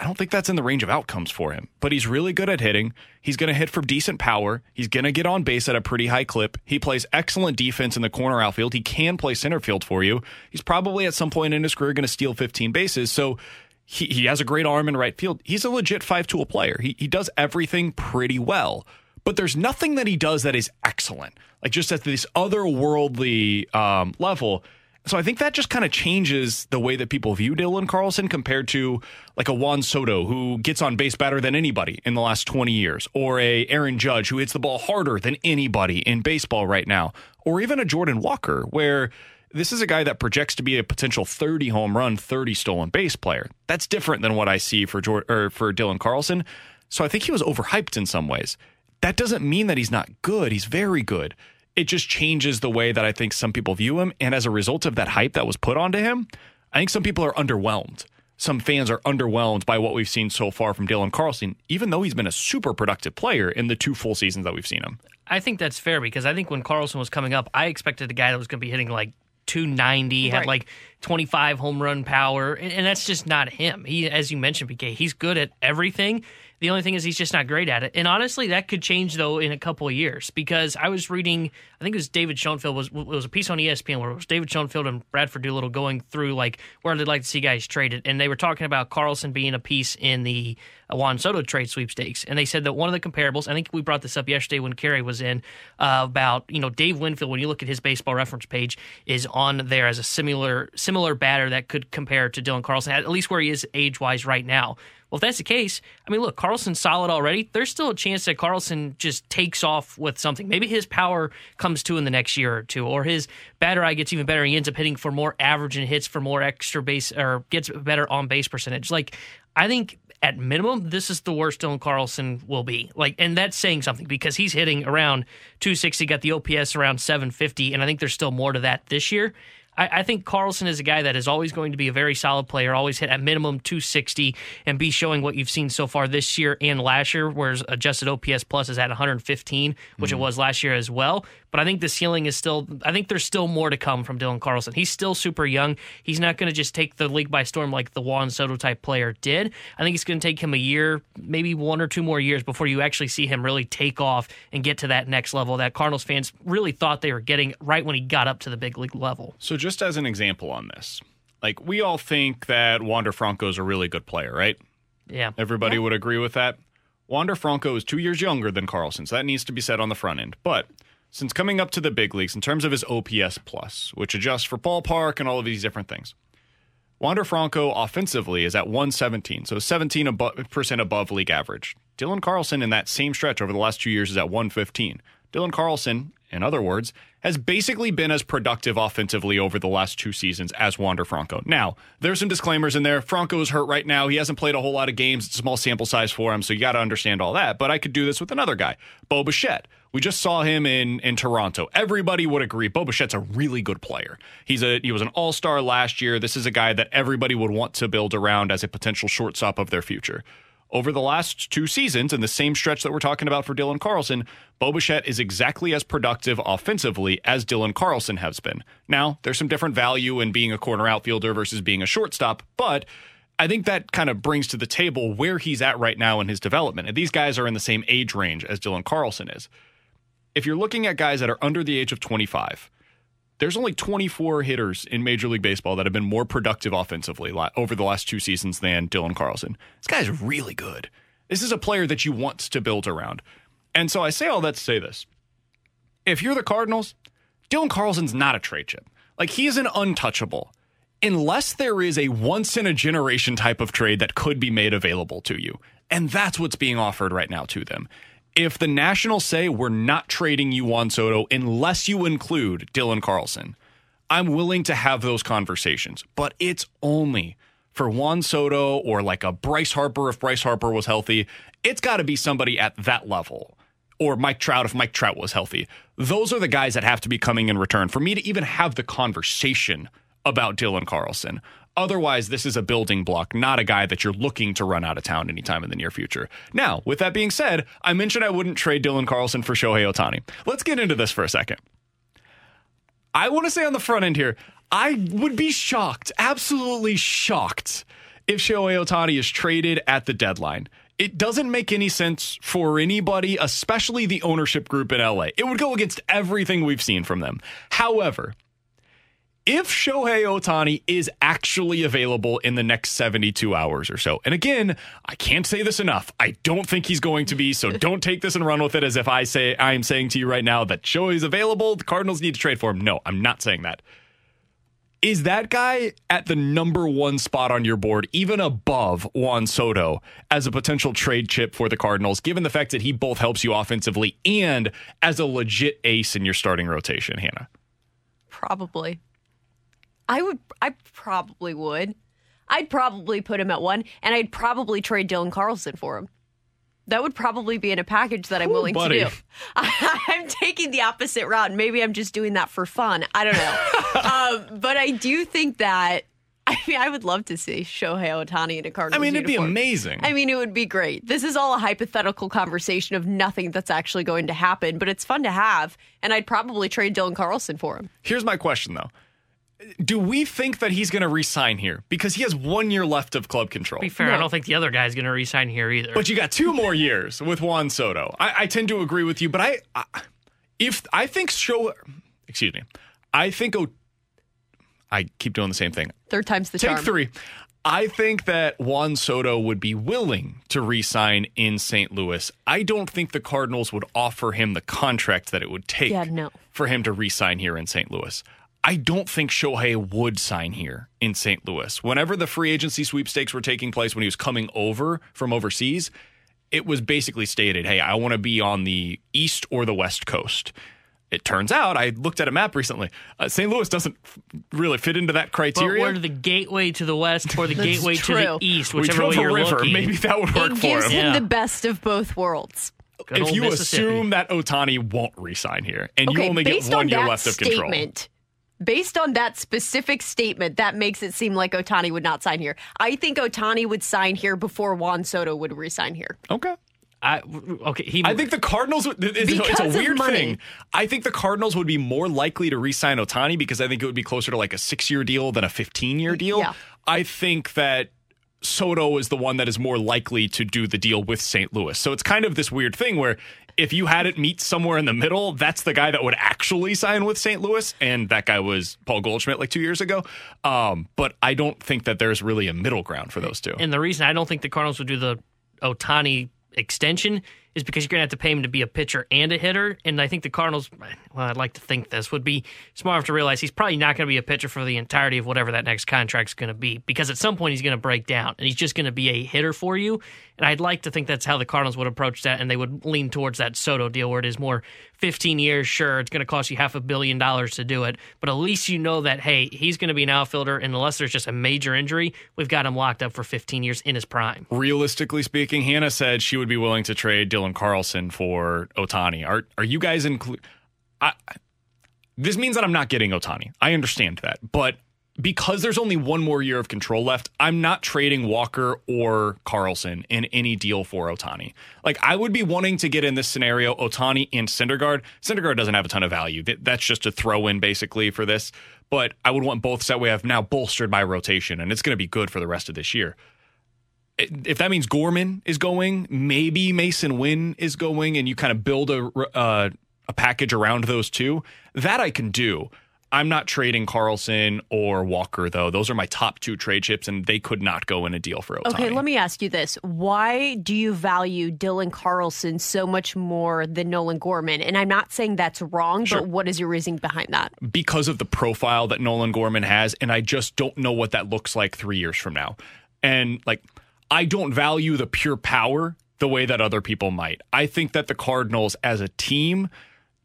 I don't think that's in the range of outcomes for him, but he's really good at hitting. He's going to hit from decent power. He's going to get on base at a pretty high clip. He plays excellent defense in the corner outfield. He can play center field for you. He's probably at some point in his career going to steal 15 bases. So he, he has a great arm in right field. He's a legit five tool player. He, he does everything pretty well, but there's nothing that he does that is excellent. Like just at this otherworldly um, level. So I think that just kind of changes the way that people view Dylan Carlson compared to like a Juan Soto who gets on base better than anybody in the last 20 years, or a Aaron Judge who hits the ball harder than anybody in baseball right now, or even a Jordan Walker where this is a guy that projects to be a potential 30 home run, 30 stolen base player. That's different than what I see for Jordan, or for Dylan Carlson. So I think he was overhyped in some ways. That doesn't mean that he's not good. He's very good it just changes the way that I think some people view him. And as a result of that hype that was put onto him, I think some people are underwhelmed. Some fans are underwhelmed by what we've seen so far from Dylan Carlson, even though he's been a super productive player in the two full seasons that we've seen him. I think that's fair because I think when Carlson was coming up, I expected a guy that was going to be hitting like 290, right. had like 25 home run power, and, and, that's just not him. He, as you mentioned, PK, he's good at everything. The only thing is he's just not great at it. And honestly, that could change though in a couple of years because I was reading, I think it was David Schoenfeld was it was a piece on ESPN where it was David Schoenfeld and Bradford Doolittle going through like where they'd like to see guys traded, and they were talking about Carlson being a piece in the Juan Soto trade sweepstakes, and they said that one of the comparables. I think we brought this up yesterday when Kerry was in uh, about you know Dave Winfield. When you look at his baseball reference page, is on there as a similar similar batter that could compare to Dylan Carlson at least where he is age wise right now Well, if that's the case, I mean, look, Carlson's solid already. There's still a chance that Carlson just takes off with something. Maybe his power comes to in the next year or two, or his batter eye gets even better. He ends up hitting for more average and hits for more extra base, or gets better on base percentage. Like, I think at minimum, this is the worst Dylan Carlson will be. Like, and that's saying something because he's hitting around 260, got the OPS around 750, and I think there's still more to that this year. I, I, think Carlson is a guy that is always going to be a very solid player, always hit at minimum 260 and be showing what you've seen so far this year and last year, whereas adjusted OPS plus is at 115, which mm-hmm. it was last year as well. But I think the ceiling is still, I think there's still more to come from Dylan Carlson. He's still super young. He's not going to just take the league by storm like the Juan Soto type player did. I think it's going to take him a year, maybe one or two more years before you actually see him really take off and get to that next level that Cardinals fans really thought they were getting right when he got up to the big league level. So, just as an example on this, like we all think that Wander Franco is a really good player, right? Yeah. Everybody yeah. would agree with that. Wander Franco is two years younger than Carlson, so that needs to be said on the front end. But since coming up to the big leagues in terms of his OPS plus, which adjusts for ballpark and all of these different things. Wander Franco offensively is at 117, so 17% above, above league average. Dylan Carlson in that same stretch over the last two years is at 115. Dylan Carlson, in other words, has basically been as productive offensively over the last two seasons as Wander Franco. Now, there's some disclaimers in there. Franco is hurt right now. He hasn't played a whole lot of games. It's a small sample size for him, so you got to understand all that. But I could do this with another guy, Bo Bichette. We just saw him in in Toronto. Everybody would agree Bo Bichette's a really good player. He's a he was an all-star last year. This is a guy that everybody would want to build around as a potential shortstop of their future over the last two seasons in the same stretch that we're talking about for Dylan Carlson, Bo Bichette is exactly as productive offensively as Dylan Carlson has been. Now, there's some different value in being a corner outfielder versus being a shortstop, but I think that kind of brings to the table where he's at right now in his development. And these guys are in the same age range as Dylan Carlson is. If you're looking at guys that are under the age of 25, there's only 24 hitters in Major League Baseball that have been more productive offensively over the last two seasons than Dylan Carlson. This guy's really good. This is a player that you want to build around. And so I say all that to say this. If you're the Cardinals, Dylan Carlson's not a trade chip. Like he is an untouchable unless there is a once in a generation type of trade that could be made available to you. And that's what's being offered right now to them if the Nationals say we're not trading you Juan Soto unless you include Dylan Carlson, I'm willing to have those conversations, but it's only for Juan Soto or like a Bryce Harper if Bryce Harper was healthy. It's got to be somebody at that level. Or Mike Trout if Mike Trout was healthy. Those are the guys that have to be coming in return for me to even have the conversation about Dylan Carlson. Otherwise, this is a building block, not a guy that you're looking to run out of town anytime in the near future. Now, with that being said, I mentioned I wouldn't trade Dylan Carlson for Shohei Ohtani. Let's get into this for a second. I want to say on the front end here, I would be shocked, absolutely shocked, if Shohei Ohtani is traded at the deadline. It doesn't make any sense for anybody, especially the ownership group in LA. It would go against everything we've seen from them. However, if Shohei Ohtani is actually available in the next 72 hours or so. And again, I can't say this enough. I don't think he's going to be, so don't take this and run with it as if I say I am saying to you right now that Shohei is available, the Cardinals need to trade for him. No, I'm not saying that. Is that guy at the number one spot on your board, even above Juan Soto, as a potential trade chip for the Cardinals, given the fact that he both helps you offensively and as a legit ace in your starting rotation, Hannah? Probably. I would. I probably would. I'd probably put him at one, and I'd probably trade Dylan Carlson for him. That would probably be in a package that I'm Ooh, willing buddy. to do. I, am taking the opposite route. Maybe I'm just doing that for fun. I don't know. um, but I do think that. I mean, I would love to see Shohei Ohtani in a Cardinals. I mean, it'd uniform. be amazing. I mean, it would be great. This is all a hypothetical conversation of nothing that's actually going to happen, but it's fun to have. And I'd probably trade Dylan Carlson for him. Here's my question, though do we think that he's going to resign here because he has one year left of club control? To be fair, no. I don't think the other guy's going to resign here either. But you got two more years with Juan Soto. I, I tend to agree with you, but I, I, if I think show, excuse me, I think oh, I keep doing the same thing. Third time's the Take charm. three. I think that Juan Soto would be willing to re-sign in St. Louis. I don't think the Cardinals would offer him the contract that it would take yeah, no. for him to re-sign here in St. Louis. I don't think Shohei would sign here in St. Louis. Whenever the free agency sweepstakes were taking place when he was coming over from overseas, it was basically stated, hey, I want to be on the East or the West Coast. It turns out, I looked at a map recently. Uh, St. Louis doesn't f- really fit into that But criteria. we're the gateway to the west or the That's gateway to the east, we whichever drove way a you're river. looking. Maybe that would work It for gives him. him Yeah. the best of both worlds. Good if you assume that Ohtani won't resign here and you only get based one on year left of control. Statement, based on that specific statement, that makes it seem like Ohtani would not sign here. I think Ohtani would sign here before Juan Soto would resign here. Okay. I, okay, he. I think the Cardinals. would- It's, it's Because a of weird money. thing. I think the Cardinals would be more likely to re-sign Ohtani because I think it would be closer to like a six-year deal than a fifteen-year deal. Yeah. I think that Soto is the one that is more likely to do the deal with St. Louis. So it's kind of this weird thing where if you had it meet somewhere in the middle, that's the guy that would actually sign with St. Louis, and that guy was Paul Goldschmidt like two years ago. Um, but I don't think that there's really a middle ground for those two. And the reason I don't think the Cardinals would do the Ohtani extension is because you're going to have to pay him to be a pitcher and a hitter. And I think the Cardinals, well, I'd like to think this would be smart enough to realize he's probably not going to be a pitcher for the entirety of whatever that next contract's going to be because at some point he's going to break down and he's just going to be a hitter for you. And I'd like to think that's how the Cardinals would approach that and they would lean towards that Soto deal where it is more 15 years. Sure, it's going to cost you half a billion dollars to do it, but at least you know that, hey, he's going to be an outfielder. And unless there's just a major injury, we've got him locked up for 15 years in his prime. realistically speaking, Hannah said she would be willing to trade Dylan Carlson for Ohtani. Are are you guys include? This means that I'm not getting Ohtani. I understand that, but because there's only one more year of control left, I'm not trading Walker or Carlson in any deal for Ohtani. Like I would be wanting to get in this scenario Ohtani and Syndergaard. Syndergaard doesn't have a ton of value. That's just a throw in basically for this. But I would want both that way I've now bolstered my rotation and it's going to be good for the rest of this year if that means Gorman is going, maybe Masyn Winn is going, and you kind of build a uh, a package around those two, that I can do. I'm not trading Carlson or Walker though; those are my top two trade chips, and they could not go in a deal for Ohtani. Okay, let me ask you this. Why do you value Dylan Carlson so much more than Nolan Gorman? And I'm not saying that's wrong, Sure. but what is your reasoning behind that? because of the profile that Nolan Gorman has, and I just don't know what that looks like three years from now. And like, I don't value the pure power the way that other people might. I think that the Cardinals as a team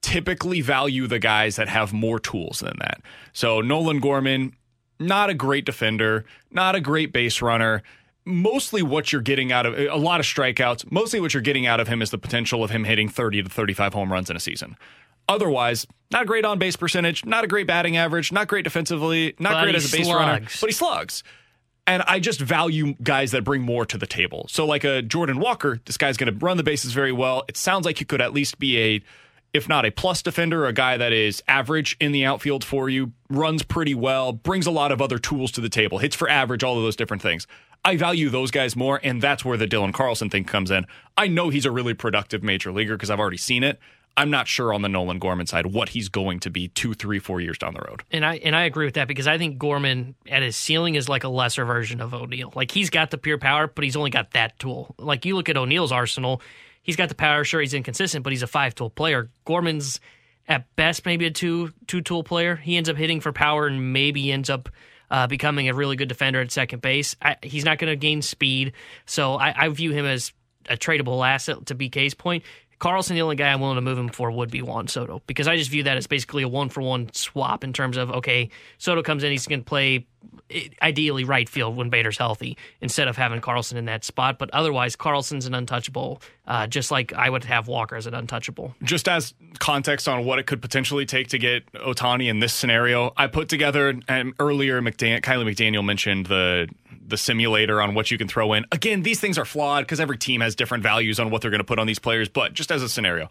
typically value the guys that have more tools than that. So Nolan Gorman, not a great defender, not a great base runner. Mostly what you're getting out of a lot of strikeouts, mostly what you're getting out of him is the potential of him hitting 30 to 35 home runs in a season. Otherwise, not a great on base percentage, not a great batting average, not great defensively, not But great as a base runner, but he slugs. And I just value guys that bring more to the table. So, like a Jordan Walker, this guy's going to run the bases very well. It sounds like he could at least be a, if not a plus defender, a guy that is average in the outfield for you, runs pretty well, brings a lot of other tools to the table, hits for average, all of those different things. I value those guys more, and that's where the Dylan Carlson thing comes in. I know he's a really productive major leaguer because I've already seen it. I'm not sure on the Nolan Gorman side what he's going to be two, three, four years down the road. And I and I agree with that because I think Gorman at his ceiling is like a lesser version of O'Neill. Like he's got the pure power, but he's only got that tool. Like you look at O'Neill's arsenal, he's got the power. Sure, he's inconsistent, but he's a five tool player. Gorman's at best maybe a two two tool player. He ends up hitting for power and maybe ends up. Uh, becoming a really good defender at second base. I, he's not going to gain speed, so I, I view him as a tradable asset. To BK's point, Carlson, the only guy I'm willing to move him for would be Juan Soto because I just view that as basically a one for one swap in terms of okay, Soto comes in, he's going to play eh, ideally right field when Bader's healthy instead of having Carlson in that spot. But otherwise, Carlson's an untouchable, uh, just like I would have Walker as an untouchable. just as context on what it could potentially take to get Ohtani in this scenario, I put together and earlier McDan- Kiley McDaniel mentioned the the simulator on what you can throw in. Again, these things are flawed because every team has different values on what they're going to put on these players, but just as a scenario,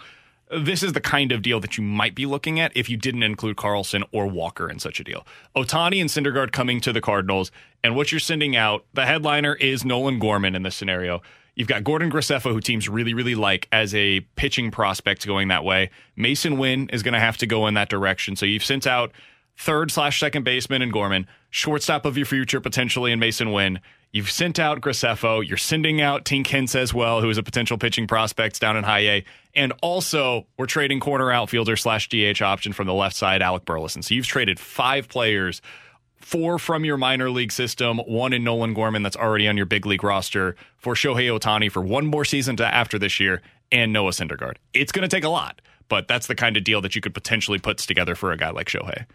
this is the kind of deal that you might be looking at if you didn't include Carlson or Walker in such a deal. Ohtani and Syndergaard coming to the Cardinals, and what you're sending out, the headliner is Nolan Gorman in this scenario. You've got Gordon Graceffo, who teams really, really like as a pitching prospect going that way. Masyn Winn is going to have to go in that direction. So you've sent out third slash second baseman and Gorman, shortstop of your future potentially in Masyn Winn. You've sent out Graceffo. You're sending out Tink Hence as well, who is a potential pitching prospect down in high A. And also, we're trading corner outfielder slash DH option from the left side, Alec Burleson. So you've traded five players, four from your minor league system, one in Nolan Gorman that's already on your big league roster for Shohei Ohtani for one more season to after this year, and Noah Syndergaard. It's going to take a lot, but that's the kind of deal that you could potentially put together for a guy like Shohei.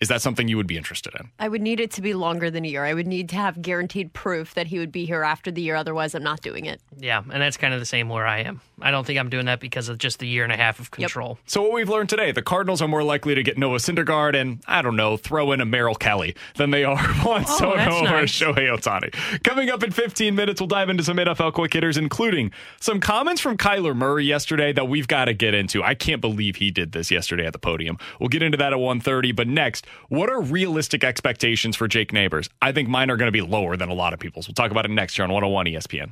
Is that something you would be interested in? I would need it to be longer than a year. I would need to have guaranteed proof that he would be here after the year. Otherwise, I'm not doing it. Yeah, and that's kind of the same where I am. I don't think I'm doing that because of just the year and a half of control. Yep. So what we've learned today, the Cardinals are more likely to get Noah Syndergaard and I don't know, throw in a Merrill Kelly than they are Juan Oh, Soto that's or. Shohei Ohtani. Coming up in 15 minutes, we'll dive into some NFL quick hitters, including some comments from Kyler Murray yesterday that we've got to get into. I can't believe he did this yesterday at the podium. We'll get into that at 1:30. But next, what are realistic expectations for Jake Neighbours? I think mine are going to be lower than a lot of people's. We'll talk about it next here on 101 ESPN.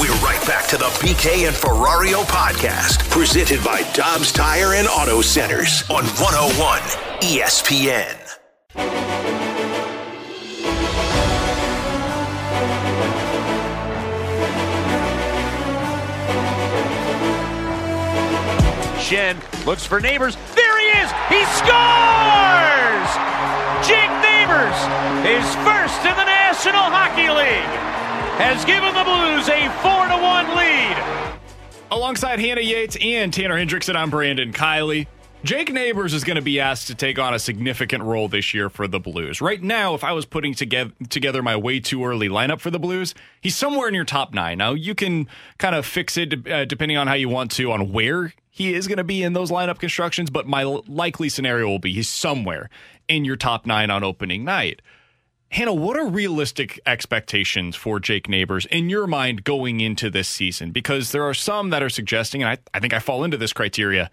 We're right back to the BK and Ferrario podcast, presented by Dobbs Tire and Auto Centers on 101 ESPN. Schenn looks for Neighbours. There he is. He scores! Jake Neighbours, his first in the National Hockey League, has given the Blues a 4 to 1 lead. Alongside Hannah Yates and Tanner Hendrickson, I'm Brandon Kiley. Jake Neighbours is going to be asked to take on a significant role this year for the Blues. Right now, if I was putting together, together my way too early lineup for the Blues, he's somewhere in your top nine. Now, you can kind of fix it uh, depending on how you want to on where he is going to be in those lineup constructions, but my likely scenario will be he's somewhere in your top nine on opening night. Hannah, what are realistic expectations for Jake Neighbours in your mind going into this season? Because there are some that are suggesting, and I, I think I fall into this criteria,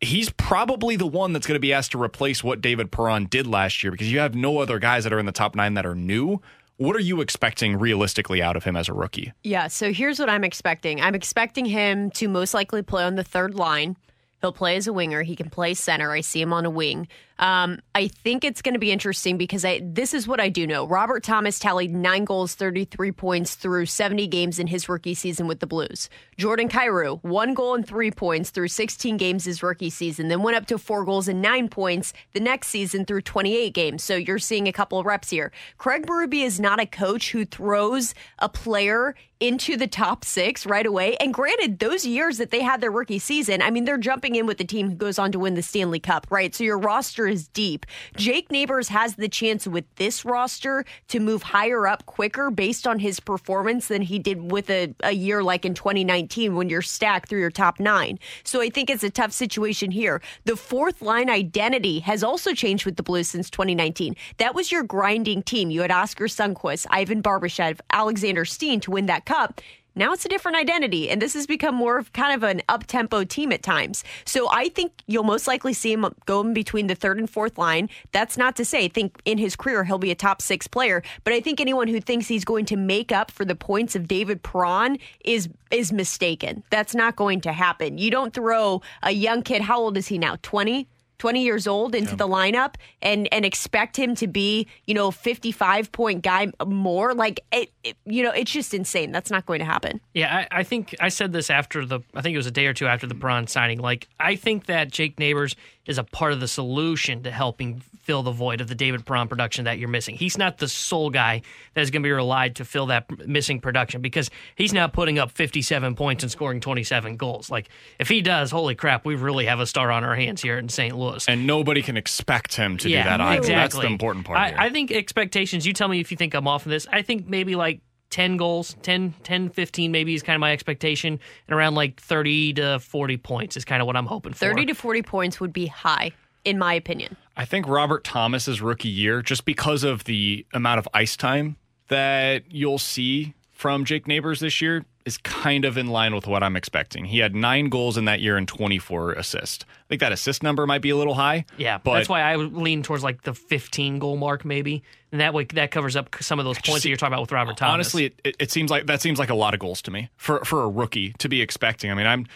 he's probably the one that's going to be asked to replace what David Perron did last year because you have no other guys that are in the top nine that are new. What are you expecting realistically out of him as a rookie? Yeah, so here's what I'm expecting. I'm expecting him to most likely play on the third line. He'll play as a winger. He can play center. I see him on a wing. Um, I think it's going to be interesting because I this is what I do know. Robert Thomas tallied nine goals, 33 points through 70 games in his rookie season with the Blues. Jordan Kyrou, one goal and three points through 16 games his rookie season, then went up to four goals and nine points the next season through 28 games. So you're seeing a couple of reps here. Craig Berube is not a coach who throws a player into the top six right away. And granted, those years that they had their rookie season, I mean, they're jumping in with the team who goes on to win the Stanley Cup, right? So your roster is deep. Jake Neighbours has the chance with this roster to move higher up quicker based on his performance than he did with a, a year like in 2019 when you're stacked through your top nine. So I think it's a tough situation here. The fourth line identity has also changed with the Blues since 2019. That was your grinding team. You had Oskar Sundqvist, Ivan Barbashev, Alexander Steen to win that cup. Now it's a different identity, and this has become more of kind of an up tempo team at times. So I think you'll most likely see him go in between the third and fourth line. That's not to say I think in his career he'll be a top six player, but I think anyone who thinks he's going to make up for the points of David Perron is is mistaken. That's not going to happen. You don't throw a young kid. How old is he now? Twenty. 20 years old into the lineup and and expect him to be you know 55 point guy more like it, it- you know it's just insane that's not going to happen Yeah, I, I think I said this after the. I think it was a day or two after the Perron signing. Like, I think that Jake Neighbours is a part of the solution to helping fill the void of the David Perron production that you're missing. He's not the sole guy that is going to be relied to fill that missing production because he's now putting up 57 points and scoring 27 goals. Like, if he does, holy crap, we really have a star on our hands here in St. Louis. And nobody can expect him to yeah, do that either. Exactly. That's the important part I, here. I think expectations, you tell me if you think I'm off of this. I think maybe like 10 goals, 10, 10, 15 maybe is kind of my expectation. And around like 30 to 40 points is kind of what I'm hoping for. 30 to 40 points would be high in my opinion I think Robert Thomas's rookie year, just because of the amount of ice time that you'll see from Jake Neighbours this year, is kind of in line with what I'm expecting. He had nine goals in that year and 24 assists. I think that assist number might be a little high. Yeah, but that's why I lean towards like the 15 goal mark maybe. And that way that covers up some of those points that you're talking about with Robert Thomas. honestly, it, it, it seems like that seems like a lot of goals to me for for a rookie to be expecting. I mean, I'm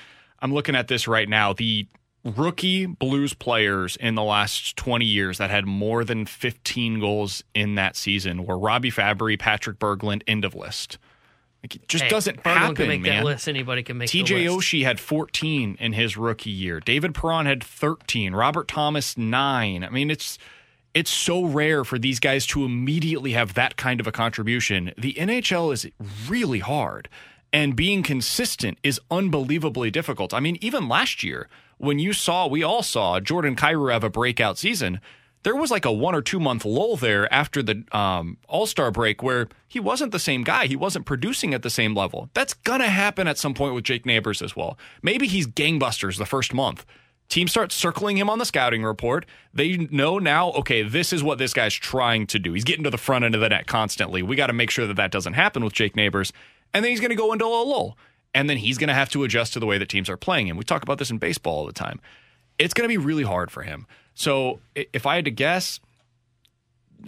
I'm looking at this right now. The rookie Blues players in the last 20 years that had more than 15 goals in that season were Robby Fabbri, Patrick Berglund, end of list. Like, it just Hey, doesn't happen, can make man. that list. Anybody can make the TJ. Oshie had 14 in his rookie year. David Perron had 13. Robert Thomas 9. I mean, it's it's so rare for these guys to immediately have that kind of a contribution. The NHL is really hard, and being consistent is unbelievably difficult. I mean, even last year, when you saw, we all saw Jordan Kyrou have a breakout season. There was like a one or two month lull there after the um, All Star break where he wasn't the same guy. He wasn't producing at the same level. That's going to happen at some point with Jake Neighbours as well. Maybe he's gangbusters the first month. Teams start circling him on the scouting report. They know now, okay, this is what this guy's trying to do. He's getting to the front end of the net constantly. We got to make sure that that doesn't happen with Jake Neighbours. And then he's going to go into a lull. And then he's going to have to adjust to the way that teams are playing him. We talk about this in baseball all the time. It's going to be really hard for him. So if I had to guess,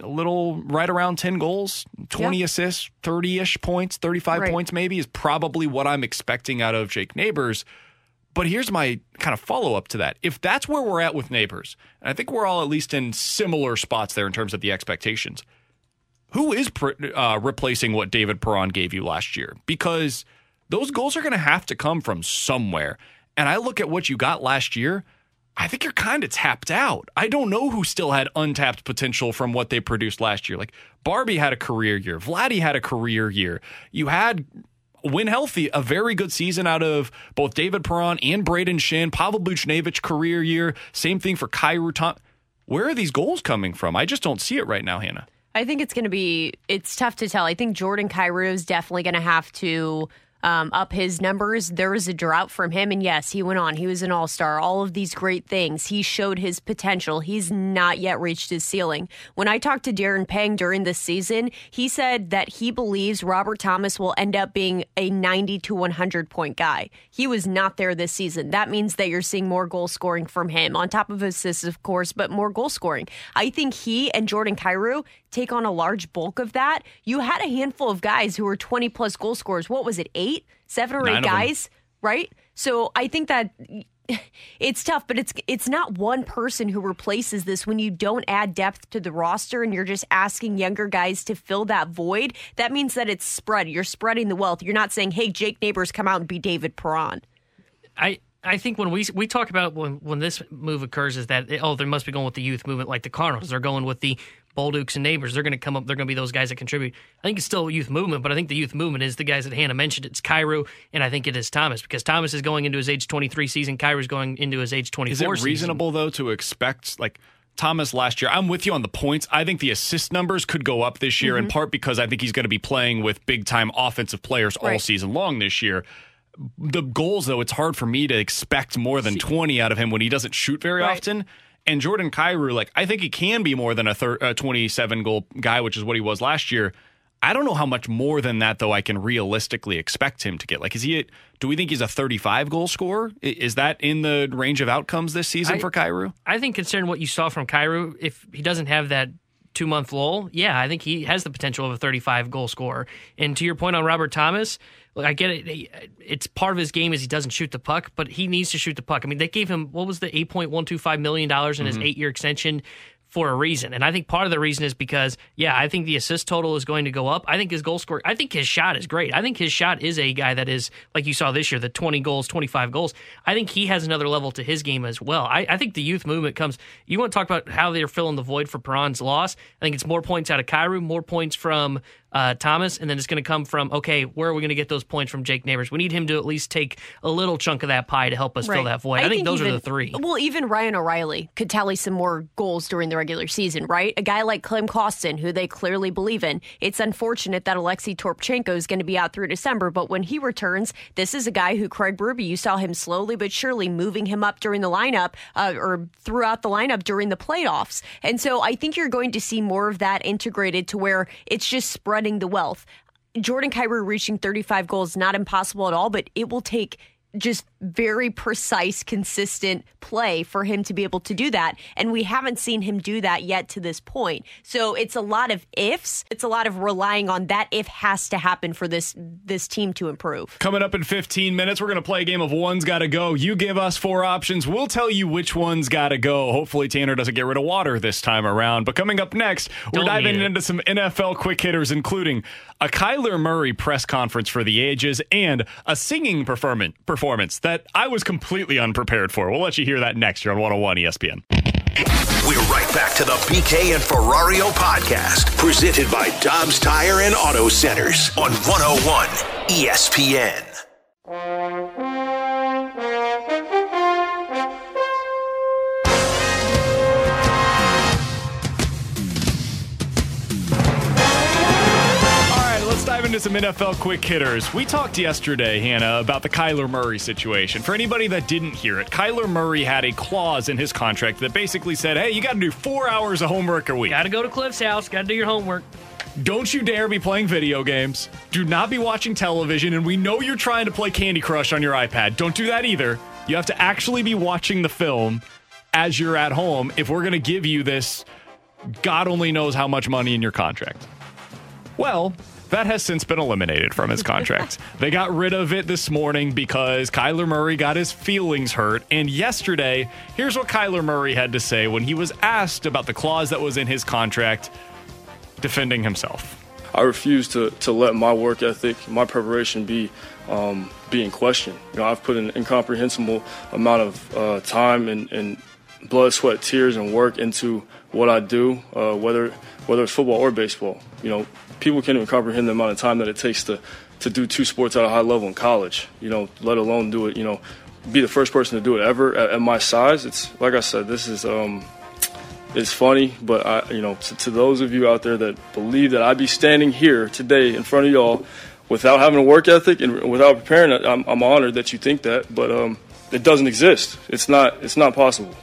a little right around 10 goals, 20 assists, 30 ish points, 35 Right. points maybe is probably what I'm expecting out of Jake Neighbours. But here's my kind of follow up to that. If that's where we're at with Neighbours, and I think we're all at least in similar spots there in terms of the expectations, who is pr- uh, replacing what David Perron gave you last year? Because those goals are going to have to come from somewhere. And I look at what you got last year. I think you're kind of tapped out. I don't know who still had untapped potential from what they produced last year. Like Barbie had a career year, Vladdy had a career year. You had when healthy, a very good season out of both David Perron and Brayden Schenn, Pavel Buchnevich career year. Same thing for Kyrou Tom. Where are these goals coming from? I just don't see it right now, Hannah. I think it's going to be, it's tough to tell. I think Jordan Cairo is definitely going to have to um, up his numbers. There was a drought from him, and yes, he went on. He was an all star, all of these great things. He showed his potential. He's not yet reached his ceiling. When I talked to Darren Pang during this season, he said that he believes Robert Thomas will end up being a 90 to 100 point guy. He was not there this season. That means that you're seeing more goal scoring from him, on top of assists, of course, but more goal scoring. I think he and Jordan Kyrou take on a large bulk of that. You had a handful of guys who were 20 plus goal scorers. What was it, eight, seven or Nine eight guys, right? So I think that it's tough, but it's it's not one person who replaces this when you don't add depth to the roster and you're just asking younger guys to fill that void. That means that it's spread. You're spreading the wealth. You're not saying, "Hey, Jake Neighbours, come out and be David Perron." I I think when we we talk about when when this move occurs is that oh they must be going with the youth movement like the Cardinals they're going with the Bolducs and Neighbours they're going to come up they're going to be those guys that contribute. I think it's still a youth movement, but I think the youth movement is the guys that Hannah mentioned. It's Kyrou and I think it is Thomas because Thomas is going into his age 23 season. Kyrou's going into his age 24. Is it season. reasonable though to expect like Thomas last year? I'm with you on the points. I think the assist numbers could go up this year in mm-hmm. part because I think he's going to be playing with big time offensive players all season long this year. The goals though, it's hard for me to expect more than 20 out of him when he doesn't shoot very Right. often. And Jordan Kyrou, like I think he can be more than a, thir- a 27 goal guy, which is what he was last year. I don't know how much more than that though I can realistically expect him to get. Like, is he? A, do we think he's a 35 goal scorer? Is that in the range of outcomes this season I- for Kyrou? I think considering what you saw from Kyrou, if he doesn't have that two month lull, yeah, I think he has the potential of a 35 goal scorer. And to your point on Robert Thomas, look, I get it. It's part of his game is he doesn't shoot the puck, but he needs to shoot the puck. I mean, they gave him what was the 8.125 million dollars in his mm-hmm. eight year extension. For a reason. And I think part of the reason is because, yeah, I think the assist total is going to go up. I think his goal score, I think his shot is great. I think his shot is a guy that is, like you saw this year, the 20 goals, 25 goals. I think he has another level to his game as well. I, I think the youth movement comes, you want to talk about how they're filling the void for Perron's loss. I think it's more points out of Kyrou, more points from uh, Thomas, and then it's going to come from, okay, where are we going to get those points from Jake Neighbours? We need him to at least take a little chunk of that pie to help us fill that void. I, think, those are the three. Well, even Ryan O'Reilly could tally some more goals during the regular season, right? A guy like Klim Kostin, who they clearly believe in. It's unfortunate that Alexei Toropchenko is going to be out through December, but when he returns, this is a guy who Craig Berube, you saw him slowly but surely moving him up during the lineup uh, or throughout the lineup during the playoffs. And so I think you're going to see more of that integrated to where it's just the wealth. Jordan Kyrou reaching 35 goals not impossible at all, but it will take just very precise, consistent play for him to be able to do that. And we haven't seen him do that yet to this point. So it's a lot of ifs. It's a lot of relying on that if has to happen for this this team to improve. Coming up in 15 minutes, we're going to play a game of one's got to go. You give us four options. We'll tell you which one's got to go. Hopefully, Tanner doesn't get rid of water this time around. But coming up next, we're Don't diving into some NFL quick hitters, including a Kyler Murray press conference for the ages and a singing performance performance that I was completely unprepared for. We'll let you hear that next year on 101 ESPN. We're right back to the BK and Ferrario podcast, presented by Dobbs Tire and Auto Centers on 101 ESPN. Some NFL quick hitters. We talked yesterday, Hannah, about the Kyler Murray situation. For anybody that didn't hear it, Kyler Murray had a clause in his contract that basically said, hey, you got to do four hours of homework a week. Got to go to Cliff's house. Got to do your homework. Don't you dare be playing video games. Do not be watching television. And we know you're trying to play Candy Crush on your iPad. Don't do that either. You have to actually be watching the film as you're at home if we're going to give you this God only knows how much money in your contract. Well, that has since been eliminated from his contract. they got rid of it this morning because Kyler Murray got his feelings hurt. And yesterday, here's what Kyler Murray had to say when he was asked about the clause that was in his contract defending himself. I refuse to, to let my work ethic, my preparation be um, be in question. You know, I've put an incomprehensible amount of uh, time and, and blood, sweat, tears, and work into what I do, uh, whether whether it's football or baseball. You know, people can't even comprehend the amount of time that it takes to to do two sports at a high level in college. You know, let alone do it. You know, be the first person to do it ever at, at my size. It's like I said, this is. Um, it's funny, but I, you know, to, to those of you out there that believe that I'd be standing here today in front of y'all without having a work ethic and without preparing, I'm, I'm honored that you think that, but um, it doesn't exist. It's not. It's not possible.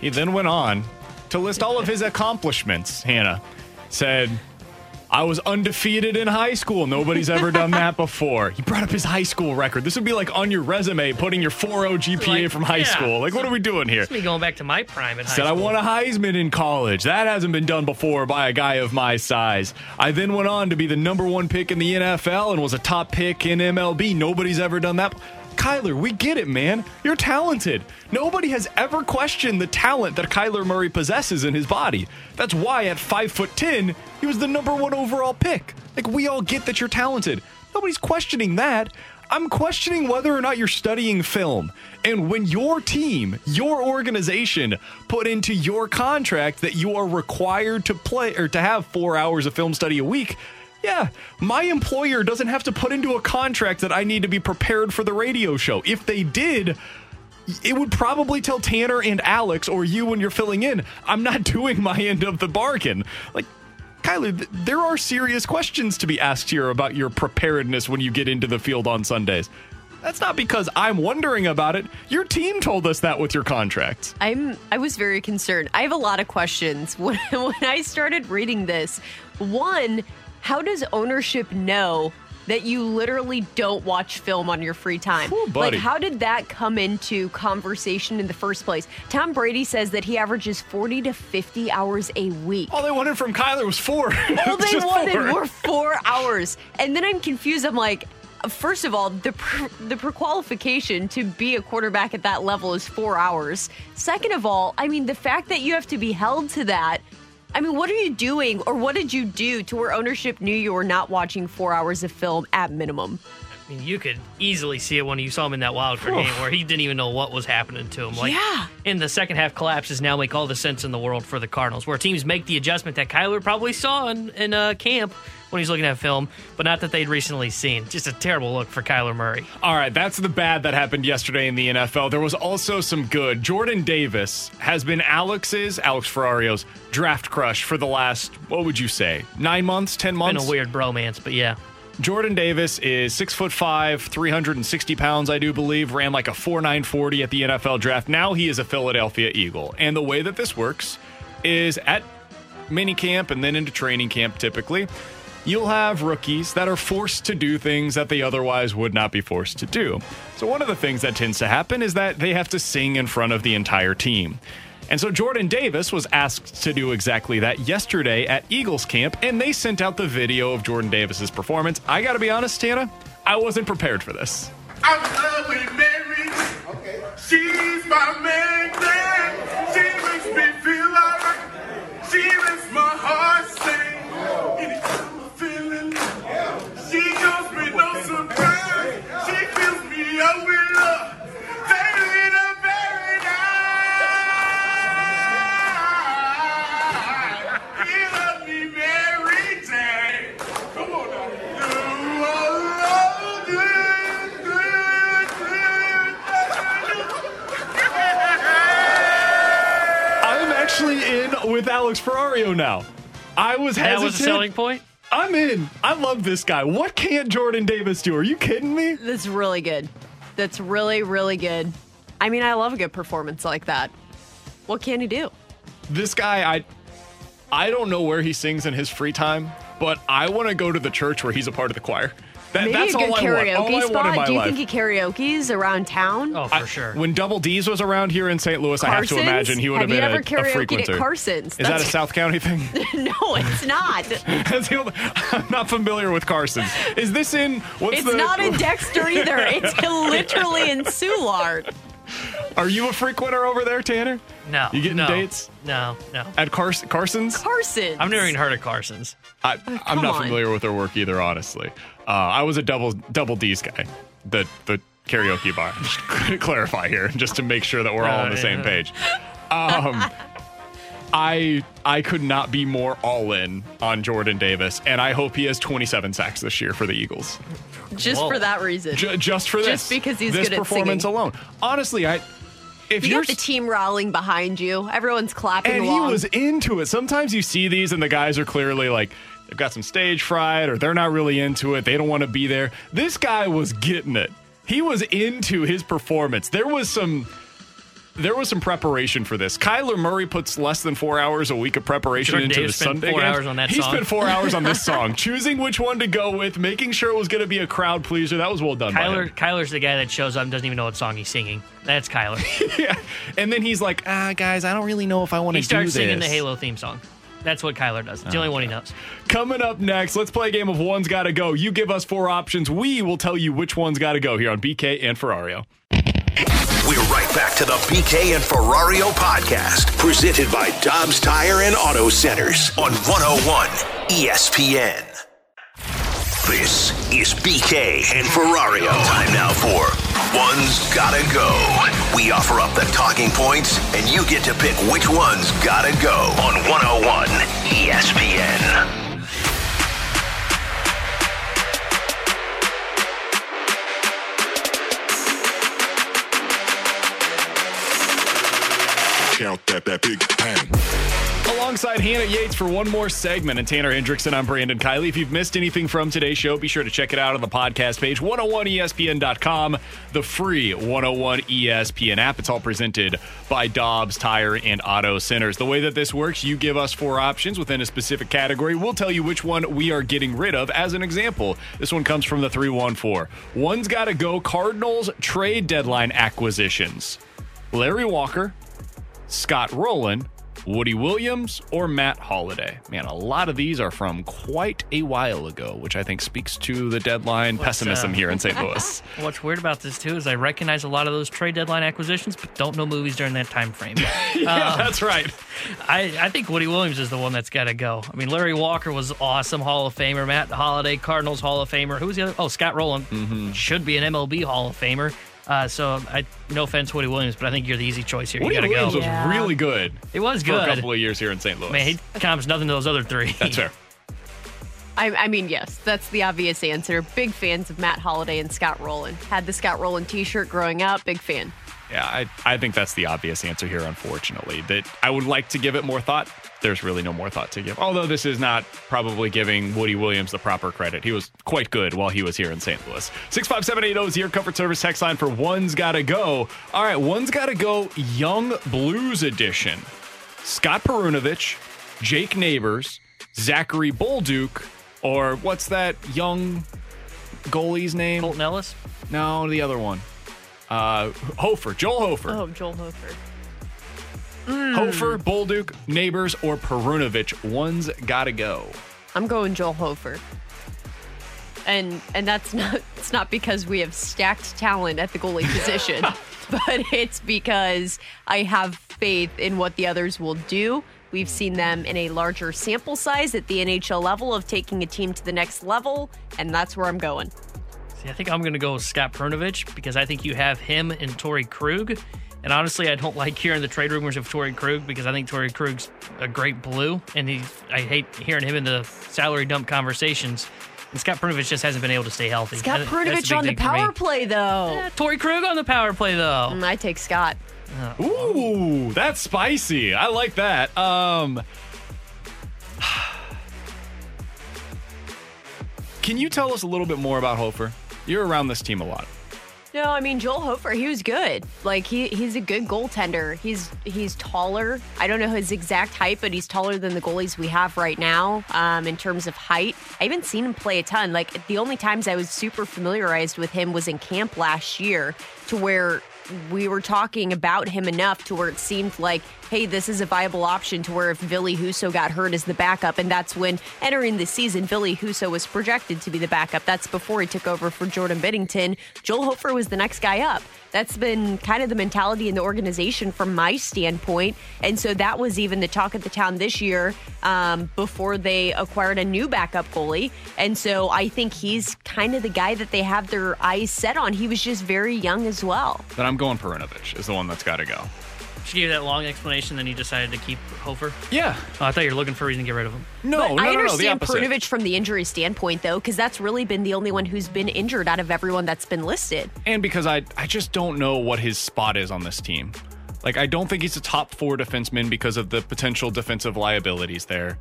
He then went on to list all of his accomplishments. Hannah said, I was undefeated in high school. Nobody's ever done that before. He brought up his high school record. This would be like on your resume, putting your 4.0 GPA Like, from high yeah. school. Like, what are we doing here? It's me going back to my prime at high Said I school. won a Heisman in college. That hasn't been done before by a guy of my size. I then went on to be the number one pick in the NFL and was a top pick in MLB. Nobody's ever done that. Kyler, we get it, man. You're talented. Nobody has ever questioned the talent that Kyler Murray possesses in his body. That's why at five foot ten, he was the number one overall pick. Like we all get that you're talented. Nobody's questioning that. I'm questioning whether or not you're studying film. And when your team, your organization, put into your contract that you are required to play or to have four hours of film study a week, yeah, my employer doesn't have to put into a contract that I need to be prepared for the radio show. If they did, it would probably tell Tanner and Alex or you when you're filling in, I'm not doing my end of the bargain. Like, Kyler, th- there are serious questions to be asked here about your preparedness when you get into the field on Sundays. That's not because I'm wondering about it. Your team told us that with your contracts. I'm I was very concerned. I have a lot of questions when when I started reading this. One, how does ownership know that you literally don't watch film on your free time? buddy. Like how did that come into conversation in the first place? Tom Brady says that he averages 40 to 50 hours a week. All they wanted from Kyler was four. All they wanted four. were four hours. And then I'm confused. I'm like, first of all, the pre- the prequalification to be a quarterback at that level is four hours. Second of all, I mean, the fact that you have to be held to that. I mean, what are you doing, or what did you do to where ownership knew you were not watching four hours of film at minimum? I mean, you could easily see it when you saw him in that wild card game where he didn't even know what was happening to him. Like, Yeah. in the second half collapses now make all the sense in the world for the Cardinals, where teams make the adjustment that Kyler probably saw in, in uh, camp when he's looking at film, but not that they'd recently seen. Just a terrible look for Kyler Murray. All right, that's the bad that happened yesterday in the NFL. There was also some good. Jordan Davis has been Alex's, Alex Ferrario's draft crush for the last, what would you say, nine months, ten Been months? a weird bromance, but yeah. Jordan Davis is six foot five, 360 pounds, I do believe, ran like a 4.940 at the NFL draft. Now he is a Philadelphia Eagle. And the way that this works is at mini camp and then into training camp typically. You'll have rookies that are forced to do things that they otherwise would not be forced to do. So, one of the things that tends to happen is that they have to sing in front of the entire team. And so Jordan Davis was asked to do exactly that yesterday at Eagles camp, and they sent out the video of Jordan Davis's performance. I got to be honest, Tana, I wasn't prepared for this. I'm in love with Mary. Okay. She's my main thing. She makes me feel alright. She makes my heart sing. With Alex Ferrario now. I was hesitant. That hesitant. was a selling point? I'm in. I love this guy. What can't Jordan Davis do? Are you kidding me? This is really good. That's really, really good. I mean, I love a good performance like that. What can he do? This guy, I I don't know where he sings in his free time, but I want to go to the church where he's a part of the choir. That, Maybe that's a good all I want. karaoke I want in spot. my Do you life. think he karaoke's around town? Oh, for I- sure. When Double D's was around here in St. Louis, I have to imagine he would have, Have been ever a, a karaoke'd at frequenter. Carson's? Is that a South County thing? no, it's not. That's the only, I'm not familiar with Carson's. Is this in? What's it's the, not in Dexter either. It's literally in Soulard. Are you a frequenter over there, Tanner? No. You getting no, dates No, no. at Cars- Carson's? Carson's. I've never even heard of Carson's. I, oh, I'm not on. familiar with their work either, honestly. Uh, I was a double double D's guy, the the karaoke bar. Just to clarify here, just to make sure that we're all on the Oh, same page. Um, I I could not be more all in on Jordan Davis, and I hope he has 27 sacks this year for the Eagles. Just Whoa. for that reason. Ju- just for this, Just because he's this good at performance singing. alone. Honestly, I if you you're got the team rallying behind you. Everyone's clapping and along. he was into it. Sometimes you see these, and the guys are clearly like they've got some stage fright, or they're not really into it. They don't want to be there. This guy was getting it. He was into his performance. There was some. There was some preparation for this. Kyler Murray puts less than four hours a week of preparation into Davis the Sunday four games. hours on that he song. spent four hours on this song, choosing which one to go with, making sure it was going to be a crowd pleaser. That was well done. by him. Kyler, Kyler's the guy that shows up and doesn't even know what song he's singing. That's Kyler. yeah. And then he's like, ah, guys, I don't really know if I want to he starts singing the Halo theme song. That's what Kyler does. It's the only one he knows. Coming up next, let's play a game of One's Gotta Go. You give us four options. We will tell you which one's gotta go here on BK and Ferrario. We're right back to the BK and Ferrario podcast, presented by Dobbs Tire and Auto Centers on 101 ESPN. This is BK and Ferrario. Time now for One's Gotta Go. We offer up the talking points, and you get to pick which one's gotta go on 101 ESPN. That, that big bang. Alongside Hannah Yates for one more segment, and Tanner Hendrickson, I'm Brandon Kiley. If you've missed anything from today's show, be sure to check it out on the podcast page, 101ESPN.com, the free 101 ESPN app. It's all presented by Dobbs Tire and Auto Centers. The way that this works, you give us four options within a specific category. We'll tell you which one we are getting rid of. As an example, this one comes from the 314. One's got to go Cardinals trade deadline acquisitions. Larry Walker, Scott Rolen, Woody Williams, or Matt Holliday. Man, a lot of these are from quite a while ago, which I think speaks to the deadline pessimism uh, here in St. Louis. What's weird about this too is I recognize a lot of those trade deadline acquisitions, but don't know movies during that time frame. yeah, that's right. I, I think Woody Williams is the one that's got to go. I mean, Larry Walker was awesome, Hall of Famer. Matt Holliday, Cardinals Hall of Famer. Who's the other? Oh, Scott Rolen Mm-hmm. should be an MLB Hall of Famer. Uh, so, I no offense, Woody Williams, but I think you're the easy choice here. Woody you got to Williams go. was really good. It was for good. a couple of years here in St. Louis. Man, he comes nothing to those other three. That's fair. I, I mean, yes, that's the obvious answer. Big fans of Matt Holliday and Scott Rolen. Had the Scott Rolen T-shirt growing up. Big fan. Yeah, I, I think that's the obvious answer here, unfortunately. That I would like to give it more thought. There's really no more thought to give. Although this is not probably giving Woody Williams the proper credit. He was quite good while he was here in St. Louis. 65780 is your comfort service text line for One's Gotta Go. All right, One's Gotta Go Young Blues Edition. Scott Perunovich, Jake Neighbours, Zachary Bolduc, Or what's that young goalie's name? Colten Ellis? No, the other one. Uh, Hofer, Joel Hofer. Oh, Joel Hofer. Mm. Hofer, Bolduc, Neighbours, or Perunovich. One's got to go. I'm going Joel Hofer. And and that's not it's not because we have stacked talent at the goalie position, but it's because I have faith in what the others will do. We've seen them in a larger sample size at the NHL level of taking a team to the next level, and that's where I'm going. See, I think I'm going to go with Scott Perunovich because I think you have him and Torey Krug. And honestly, I don't like hearing the trade rumors of Torey Krug because I think Torey Krug's a great blue, and he I hate hearing him in the salary dump conversations. And Scott Perunovich just hasn't been able to stay healthy. Scott That- that's a Perunovich big on the thing for me. power play, though. Torey Krug on the power play, though. Mm, I take Scott. Ooh, that's spicy. I like that. Um, can you tell us a little bit more about Hofer? You're around this team a lot. No, I mean Joel Hofer, he was good. Like he he's a good goaltender. He's he's taller. I don't know his exact height, but he's taller than the goalies we have right now um, in terms of height. I haven't seen him play a ton. Like the only times I was super familiarized with him was in camp last year, to where we were talking about him enough to where it seemed like, hey, this is a viable option to where if Ville Husso got hurt as the backup, and that's when entering the season, Ville Husso was projected to be the backup. That's before he took over for Jordan Binnington. Joel Hofer was the next guy up. That's been kind of the mentality in the organization from my standpoint. And so that was even the talk of the town this year um, before they acquired a new backup goalie. And so I think he's kind of the guy that they have their eyes set on. He was just very young as well. Then I'm going Perunovich is the one that's got to go. She gave that long explanation, then you decided to keep Hofer. Yeah. Oh, I thought you were looking for a reason to get rid of him. No, But no, no, I no, the understand opposite. Perunovich from the injury standpoint, though, because that's really been the only one who's been injured out of everyone that's been listed. And because I, I just don't know what his spot is on this team. Like, I don't think he's a top four defenseman because of the potential defensive liabilities there.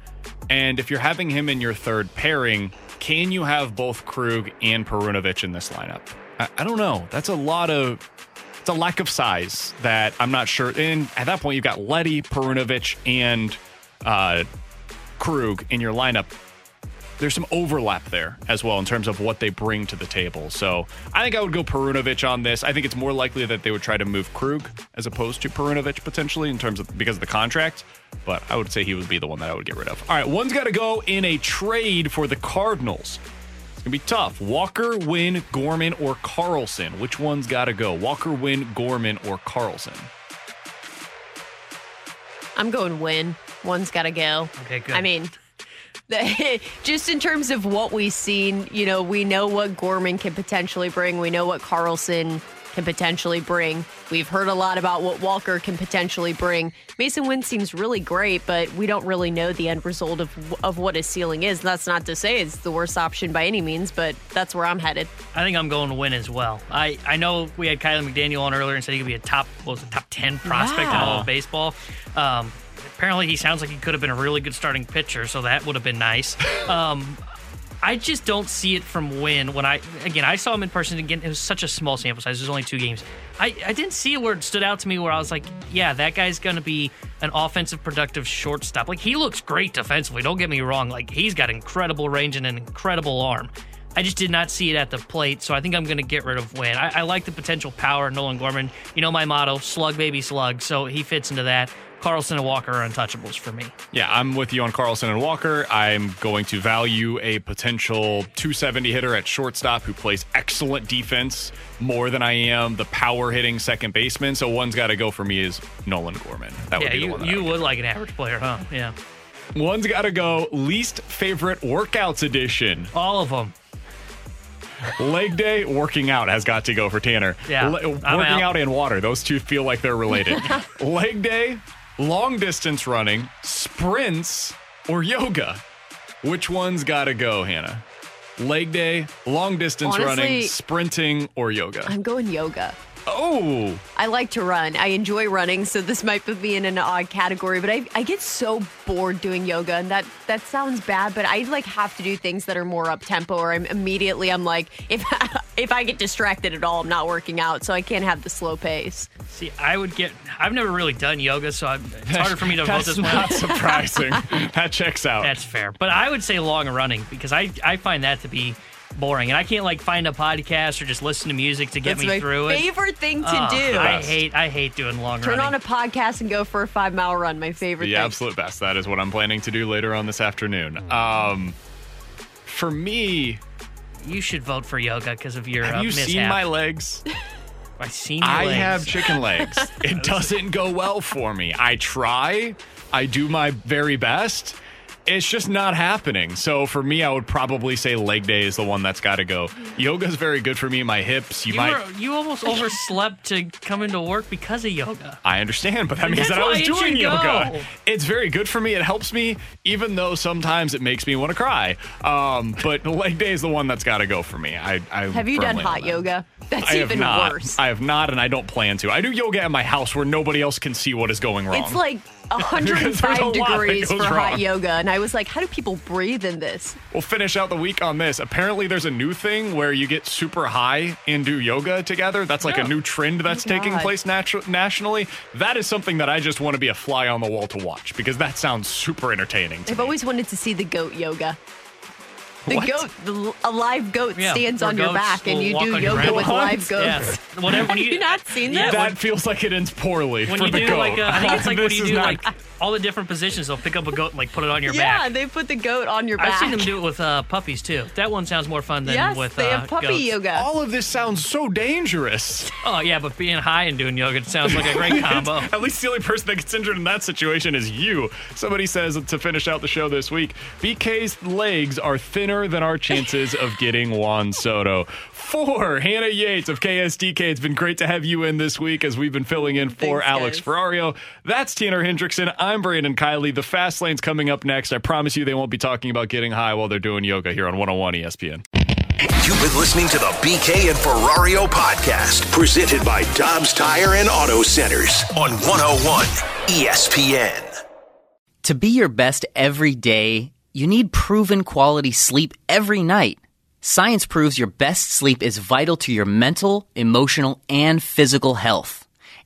And if you're having him in your third pairing, can you have both Krug and Perunovich in this lineup? I, I don't know. That's a lot of. It's a lack of size that I'm not sure. And at that point, you've got Leddy, Perunovich, and uh, Krug in your lineup there's some overlap there as well in terms of what they bring to the table. So I think I would go Perunovich on this. I think it's more likely that they would try to move Krug as opposed to Perunovich potentially in terms of because of the contract. But I would say he would be the one that I would get rid of. All right, one's got to go in a trade for the Cardinals. It's gonna be tough. Walker, Winn, Gorman, or Carlson. Which one's got to go? Walker, Winn, Gorman, or Carlson? I'm going win. One's got to go. Okay, good. I mean, just in terms of what we've seen, you know, we know what Gorman can potentially bring. We know what Carlson can potentially bring. We've heard a lot about what Walker can potentially bring. Masyn Winn seems really great, but we don't really know the end result of of what his ceiling is. That's not to say it's the worst option by any means, but that's where I'm headed. I think I'm going to win as well. I, I know we had Kiley McDaniel on earlier and said he could be a top what was it, top ten prospect in all of baseball. Um, apparently, he sounds like he could have been a really good starting pitcher, so that would have been nice. Um, I just don't see it from Winn. When I again, I saw him in person again. It was such a small sample size. There's only two games. I, I didn't see it where it stood out to me where I was like, yeah, that guy's to be an offensive, productive shortstop. Like he looks great defensively. Don't get me wrong. Like he's got incredible range and an incredible arm. I just did not see it at the plate, so I think I'm going to get rid of Winn. I, I like the potential power of Nolan Gorman. You know my motto: slug, baby, slug. So he fits into that. Carlson and Walker are untouchables for me. Yeah, I'm with you on Carlson and Walker. I'm going to value a potential 270 hitter at shortstop who plays excellent defense more than I am the power hitting second baseman. So one's got to go for me is Nolan Gorman. That would yeah, be the you, one. That I you would like an average player, huh? Yeah. One's got to go least favorite workouts edition. All of them. Leg day, working out has got to go for Tanner. Yeah, Le- working out. out and water, those two feel like they're related. Leg day, long distance running, sprints, or yoga. Which one's got to go, Hannah? Leg day, long distance Honestly- running, sprinting, or yoga? I'm going yoga. Oh, I like to run. I enjoy running, so this might put me in an odd category. But I, I get so bored doing yoga, and that that sounds bad. But I like have to do things that are more up tempo, or I'm immediately I'm like, if if I get distracted at all, I'm not working out, so I can't have the slow pace. See, I would get. I've never really done yoga, so I'm, it's harder for me to vote That's this one. not surprising. that checks out. That's fair, but I would say long running because I I find that to be boring, and I can't like find a podcast or just listen to music to get That's me my through it. favorite thing to Oh, do. I hate I hate doing long runs. Turn running. on a podcast and go for a five mile run. My favorite the thing. absolute best. That is what I'm planning to do later on this afternoon. Um, for me, you should vote for yoga because of your. have uh, you mishap. seen my legs? I seen. Your I legs. have chicken legs. It doesn't go well for me. I try. I do my very best. It's just not happening. So for me, I would probably say leg day is the one that's got to go. Yoga's very good for me. My hips. You, You, might. were, you almost overslept to come into work because of yoga. I understand, but that That's means that I was doing yoga. go. It's very good for me. It helps me, even though sometimes it makes me want to cry. Um, but leg day is the one that's got to go for me. I, I Have you done hot that. yoga? That's I have even not. worse. I have not, and I don't plan to. I do yoga at my house where nobody else can see what is going wrong. It's like Because there's a 105 degrees for hot yoga, and I was like, how do people breathe in this? We'll finish out the week on this. Apparently, there's a new thing where you get super high and do yoga together. That's like a new trend oh that's taking God. place natu- nationally. That is something that I just want to be a fly on the wall to watch because that sounds super entertaining. To I've always wanted to see the goat yoga. The What? goat, the, a live goat Yeah, stands on your back, and you do yoga with What? live goats. Yeah. Whatever- Have you- you not seen Yeah, this? that feels like it ends poorly When for you the do goat. like, uh, I think it's like what do you do not- like all the different positions. They'll pick up a goat and like put it on your yeah, back. Yeah, they put the goat on your back. I've seen them do it with uh, puppies too. That one sounds more fun than yes, with they uh, have puppy goats. yoga. All of this sounds so dangerous. Oh yeah, but being high and doing yoga sounds like a great combo. At least the only person that gets injured in that situation is you. Somebody says to finish out the show this week, BK's legs are thinner than our chances of getting Juan Soto. For Hannah Yates of KSDK, it's been great to have you in this week as we've been filling in for Thanks, Alex guys. Ferrario. That's Tanner Hendrickson. I'm Brandon Kiley. The Fast Lane's coming up next. I promise you they won't be talking about getting high while they're doing yoga here on 101 ESPN. You've been listening to the BK and Ferrario podcast, presented by Dobbs Tire and Auto Centers on 101 ESPN. To be your best every day, you need proven quality sleep every night. Science proves your best sleep is vital to your mental, emotional, and physical health.